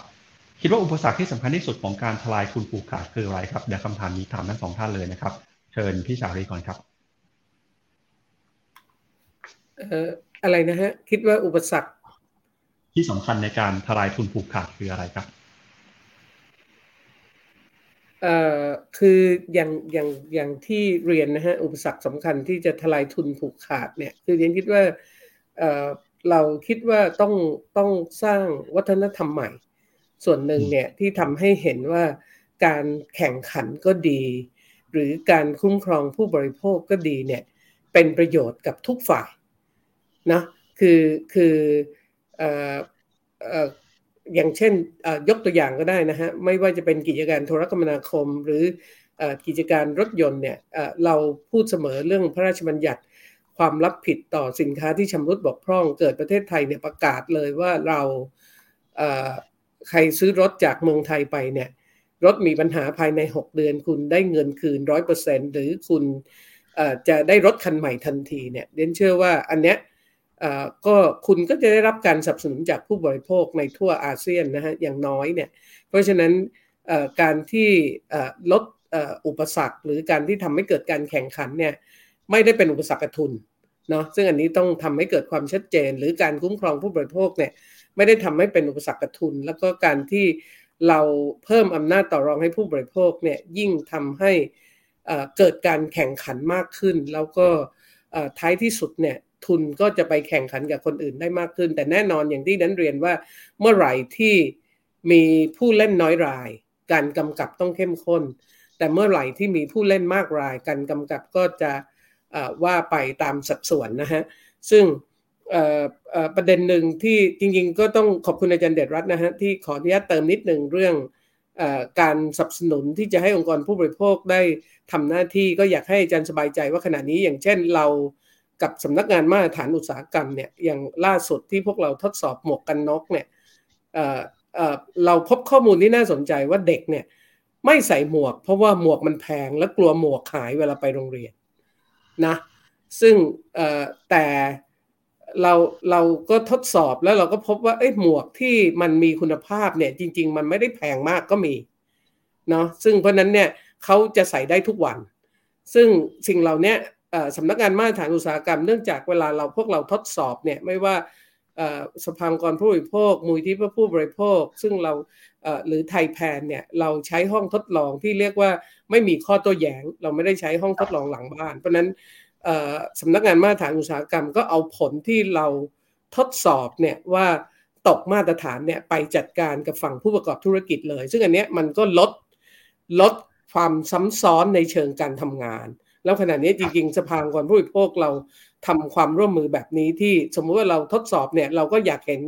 คิดว่าอุปสรรคที่สำคัญที่สุดของการทลายทุนผูกขาดคืออะไรครับเดี๋ยวคำถามนี้ถามทั้งสองท่านเลยนะครับ เชิญพี่สารีก่อนครับอะไรนะฮะคิดว่าอุปสรรค ที่สำคัญในการทลายทุนผูกขาดคืออะไรครับเอ่อคืออย่างอย่างอย่างที่เรียนนะฮะอุปสรรคสำคัญที่จะทลายทุนผูกขาดเนี่ยคือเรียนคิดว่าเอ่อเราคิดว่าต้องต้องสร้างวัฒนธรรมใหม่ ส่วนหนึ่งเนี่ยที่ทำให้เห็นว่าการแข่งขันก็ดี หรือการคุ้มครองผู้บริโภคก็ดีเนี่ยเป็นประโยชน์กับทุกฝ่ายนะคือคืออย่างเช่นยกตัวอย่างก็ได้นะฮะไม่ว่าจะเป็นกิจการโทรคมนาคม หรือกิจการรถยนต์เนี่ยเราพูดเสมอเรื่องพระราชบัญญัติความรับผิดต่อสินค้าที่ชำรุดบกพร่อง เกิดประเทศไทยเนี่ยประกาศเลยว่าเรา ใครซื้อรถจากเมืองไทยไปเนี่ย รถมีปัญหาภายใน 6 เดือน คุณได้เงินคืนร้อยเปอร์เซ็นหรือคุณจะได้รถคันใหม่ทันทีเนี่ยเดนเชื่อว่าอันเนี้ยก็คุณก็จะได้รับการสนับสนุนจากผู้บริโภคในทั่วอาเซียนนะฮะอย่างน้อยเนี่ย เพราะฉะนั้นการที่ลดอุปสรรค หรือการที่ทำให้เกิดการแข่งขันเนี่ยไม่ได้เป็นอุปสรรคทุนเนาะซึ่งอันนี้ต้องทำให้เกิดความชัดเจน หรือการคุ้มครองผู้บริโภคเนี่ย ไม่ได้ทำให้เป็นอุปสรรคกับทุน แล้วก็การที่เราเพิ่มอำนาจต่อรองให้ผู้บริโภคเนี่ยยิ่งทำให้เกิดการแข่งขันมากขึ้น แล้วก็ท้ายที่สุดเนี่ยทุนก็จะไปแข่งขันกับคนอื่นได้มากขึ้น แต่แน่นอนอย่างที่นั้นเรียนว่าเมื่อไหร่ที่มีผู้เล่นน้อยราย การกำกับต้องเข้มข้น แต่เมื่อไหร่ที่มีผู้เล่นมากราย การกำกับก็จะว่าไปตามสัดส่วนนะฮะซึ่ง ประเด็นหนึ่งที่จริงๆ ก็ต้องขอบคุณอาจารย์เดชรัตน์นะฮะที่ขออนุญาตเติมนิดหนึ่งเรื่องการสนับสนุนที่จะให้องค์กรผู้บริโภคได้ทำหน้าที่ก็อยากให้อาจารย์สบายใจว่าขณะนี้อย่างเช่นเรากับสำนักงานมาตรฐานอุตสาหกรรมเนี่ยอย่างล่าสุดที่พวกเราทดสอบหมวกกันน็อกเนี่ยเราพบข้อมูลที่น่าสนใจว่าเด็กเนี่ยไม่ใส่หมวก เพราะว่าหมวกมันแพงและกลัวหมวกหายเวลาไปโรงเรียนนะซึ่งแต่ เราเราก็ทดสอบแล้วเราก็พบว่าไอ้หมวกที่มันมีคุณภาพเนี่ยจริง ๆ มันไม่ได้แพงมากก็มีเนาะซึ่งเพราะนั้นเนี่ยเขาจะใส่ได้ทุกวัน ซึ่งสิ่งเหล่านี้สำนักงานมาตรฐานอุตสาหกรรมเนื่องจากเวลาเราพวกเราทดสอบเนี่ยไม่ว่าสภากรผู้บริโภคมูลที่เพื่อผู้บริโภค ซึ่งเราหรือไทยแพนเนี่ยเราใช้ห้องทดลองที่เรียกว่าไม่มีข้อโต้แย้ง เราไม่ได้ใช้ห้องทดลองหลังบ้าน เพราะนั้น สำนักงานมาตรฐานอุตสาหกรรมก็เอาผลที่เราทดสอบเนี่ยว่าตกมาตรฐานเนี่ยไปจัดการกับฝั่งผู้ประกอบธุรกิจเลย ซึ่งอันเนี้ยมันก็ลดลดความซ้ำซ้อนในเชิงการทำงาน แล้วขณะนี้จริงๆสภาองค์กรผู้บริโภคเราทำความร่วมมือแบบนี้ที่สมมุติว่าเราทดสอบเนี่ยเราก็อยากเห็น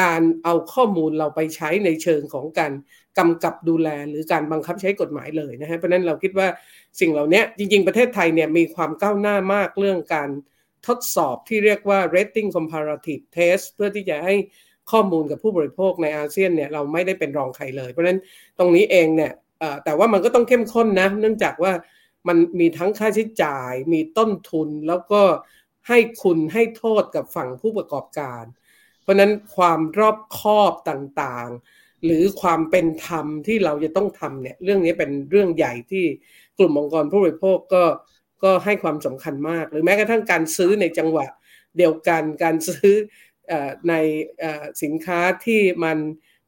การเอาข้อมูลเราไปใช้ในเชิงของการ กำกับดูแลหรือการบังคับใช้กฎหมายเลยนะฮะเพราะนั้นเราคิดว่าสิ่งเหล่านี้จริง ๆ ประเทศไทยเนี่ยมีความก้าวหน้ามากเรื่องการทดสอบที่เรียกว่า rating comparative test เพื่อที่จะให้ข้อมูลกับผู้บริโภคในอาเซียนเนี่ยเราไม่ได้เป็นรองใครเลย เพราะฉะนั้นตรงนี้เองเนี่ยแต่ว่ามันก็ต้องเข้มข้นนะ เนื่องจากว่ามันมีทั้งค่าใช้จ่าย มีต้นทุนแล้วก็ให้คุณให้โทษกับฝั่งผู้ประกอบการ เพราะนั้นความรอบคอบต่างๆ หรือความเป็นธรรมที่เราจะต้องทำเนี่ยเรื่องนี้เป็นเรื่องใหญ่ที่กลุ่มองค์กรผู้บริโภคก็ก็ให้ความสำคัญมาก หรือแม้กระทั่งการซื้อในจังหวะเดียวกันการซื้อในสินค้าที่มัน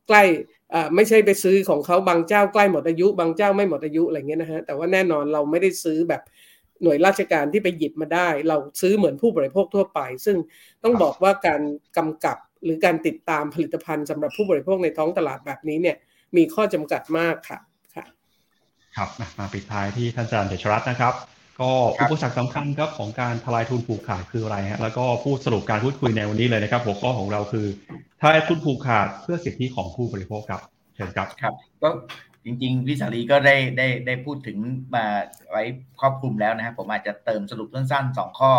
ใกล้ไม่ใช่ไปซื้อของเขาบางเจ้าใกล้หมดอายุ บางเจ้าไม่หมดอายุอะไรเงี้ยนะฮะแต่ว่าแน่นอนเราไม่ได้ซื้อแบบหน่วยราชการที่ไปหยิบมาได้ เราซื้อเหมือนผู้บริโภคทั่วไป ซึ่งต้องบอกว่าการกำกับ หรือการติดตามผลิตภัณฑ์สำหรับผู้บริโภคในท้องตลาดแบบนี้เนี่ยมีข้อจำกัดมากค่ะค่ะ ครับมาปิดท้ายที่ท่านอาจารย์เดชรัตน์นะครับ ก็อุปสรรคสำคัญครับของการทลายทุนผูกขาดคืออะไรฮะแล้วก็พูดสรุปการพูดคุยในวันนี้เลยนะครับ หัวข้อของเราคือทลายทุนผูกขาดเพื่อสิทธิของผู้บริโภคครับเชิญครับครับก็จริงๆพี่สาลีก็ได้ได้ได้พูดถึงมาไว้ครอบคลุมแล้วนะครับผมอาจจะเติมสรุปสั้นๆสองข้อ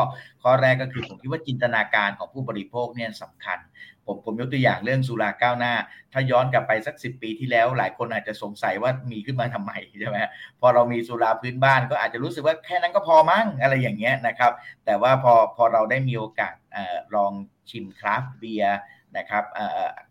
ข้อแรกก็คือผมคิดว่าจินตนาการของผู้บริโภคเนี่ยสำคัญ ผมผมยกตัวอย่างเรื่องสุราก้าวหน้า ถ้าย้อนกลับไปสักสิปีที่แล้ว หลายคนอาจจะสงสัยว่ามีขึ้นมาทำไมใช่ไหมพอเรามีสุราพื้นบ้านก็อาจจะรู้สึกว่าแค่นั้นก็พอมั้งอะไรอย่างเงี้ยนะครับ แต่ว่าพอพอเราได้มีโอกาสลองชิมคราฟเบียร์นะครับ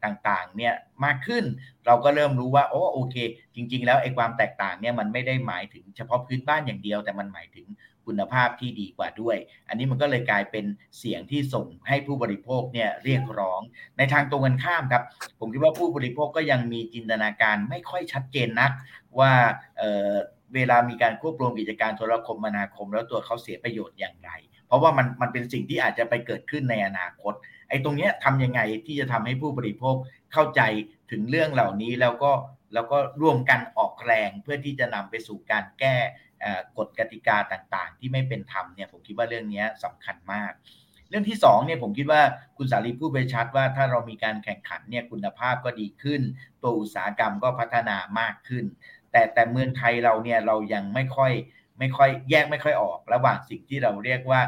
ต่างๆเนี่ยมากขึ้นเราก็เริ่มรู้ว่าโอ้โอเค จริง ๆ แล้วไอ้ความแตกต่างเนี่ยมันไม่ได้หมายถึงเฉพาะพื้นบ้านอย่างเดียว แต่มันหมายถึง คุณภาพที่ดีกว่าด้วย อันนี้มันก็เลยกลายเป็นเสียงที่ส่งให้ผู้บริโภคเนี่ยเรียกร้อง ในทางตรงกันข้ามครับ ผมคิดว่าผู้บริโภคก็ยังมีจินตนาการไม่ค่อยชัดเจนนัก ว่าเเวลามีการควบรวมกิจการโทรคมนาคม แล้วตัวเขาเสียประโยชน์อย่างไร เพราะว่ามันมันเป็นสิ่งที่อาจจะไปเกิดขึ้นในอนาคต ไอ้ตรงเนี้ยทำยังไงที่จะทำให้ผู้บริโภคเข้าใจถึงเรื่องเหล่านี้แล้วก็แล้วก็ร่วมกันออกแรงเพื่อที่จะนำไปสู่การแก้ กฎกติกาต่างๆ ที่ไม่เป็นธรรมเนี่ยผมคิดว่าเรื่องนี้สำคัญมาก เรื่องที่2เนี่ยผมคิดว่าคุณสารีพูดไปชัดว่าถ้าเรามีการแข่งขันเนี่ยคุณภาพก็ดีขึ้น ตัวอุตสาหกรรมก็พัฒนามากขึ้น แต่แต่เมืองไทยเราเนี่ยเรายังไม่ค่อยไม่ค่อยแยกไม่ค่อยออก ระหว่างสิ่งที่เราเรียกว่า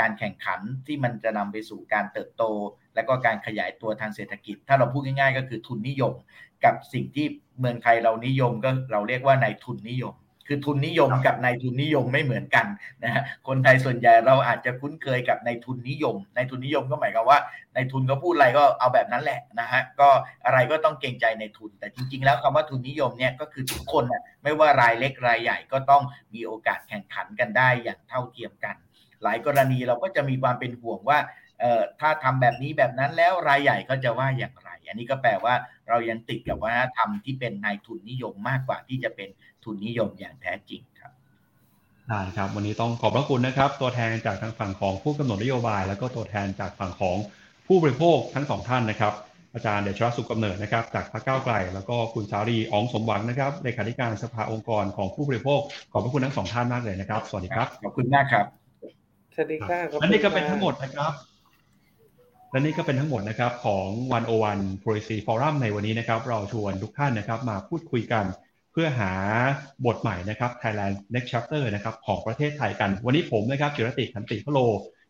การแข่งขันที่มันจะนำไปสู่การเติบโต และก็การขยายตัวทางเศรษฐกิจ ถ้าเราพูดง่ายๆ ก็คือทุนนิยม กับสิ่งที่เมืองไทยเรานิยมก็เราเรียกว่าในทุนนิยม คือทุนนิยมกับนายทุนนิยมไม่เหมือนกันนะฮะคนไทยส่วนใหญ่เราอาจจะคุ้นเคยกับนายทุนนิยมนายทุนนิยมก็หมายความว่านายทุนเขาพูดอะไรก็เอาแบบนั้นแหละนะฮะก็อะไรก็ต้องเกรงใจในทุน แต่จริง ๆ แล้วคำว่าทุนนิยมเนี่ยก็คือทุกคนอะไม่ว่ารายเล็กรายใหญ่ก็ต้องมีโอกาสแข่งขันกันได้อย่างเท่าเทียมกัน หลายกรณีเราก็จะมีความเป็นห่วงว่าเอ่อ ถ้าทำแบบนี้แบบนั้นแล้วรายใหญ่ก็จะว่าอย่างไร อันนี้ก็แปลว่าเรายังติดกับวัฒนธรรมที่เป็นนายทุนนิยมมากกว่าที่จะเป็นทุนนิยมอย่างแท้จริงครับได้ครับ วันนี้ต้องขอบพระคุณนะครับ ตัวแทนจากทางฝั่งของผู้กำหนดนโยบาย แล้วก็ตัวแทนจากฝั่งของผู้บริโภคทั้งสองท่านนะครับอาจารย์เดชรัสุกกำเนิดนะครับจากพรรคก้าวไกล แล้วก็คุณสารีอองสมหวังนะครับเลขาธิการสภาองค์กรของผู้บริโภคขอบพระคุณทั้งสองท่านมากเลยนะครับ สวัสดีครับขอบคุณมากครับสวัสดีค่ะขอบและคุณนี่ก็เป็นค่ะทั้งหมดนะครับ และนี่ก็เป็นทั้งหมดนะครับของวันโอวัน Policy Forum ในวันนี้นะครับ เราชวนทุกท่านนะครับมาพูดคุยกันเพื่อหาบทใหม่นะครับ Thailand Next Chapter นะครับของประเทศไทยกัน วันนี้ผมนะครับจิรติขันติพโล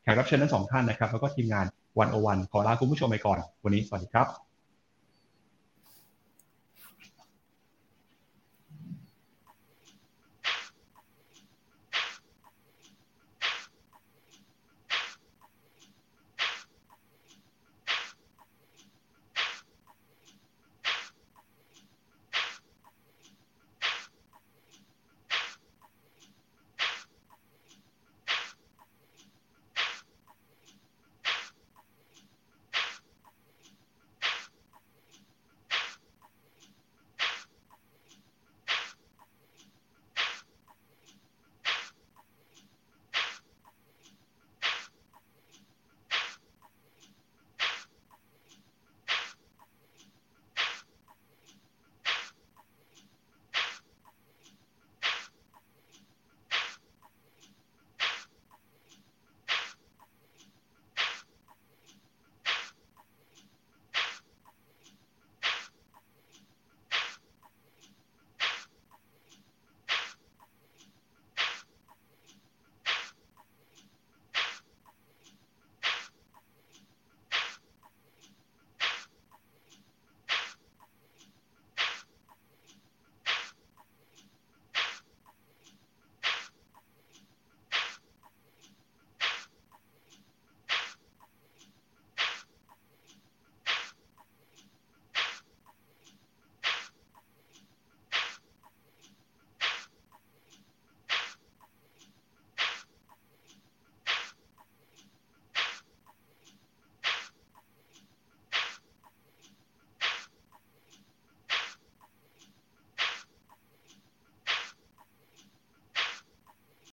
แขกรับเชิญทั้งสองท่านนะครับ แล้วก็ทีมงานวันโอวันขอลาคุณผู้ชมไปก่อน วันนี้สวัสดีครับ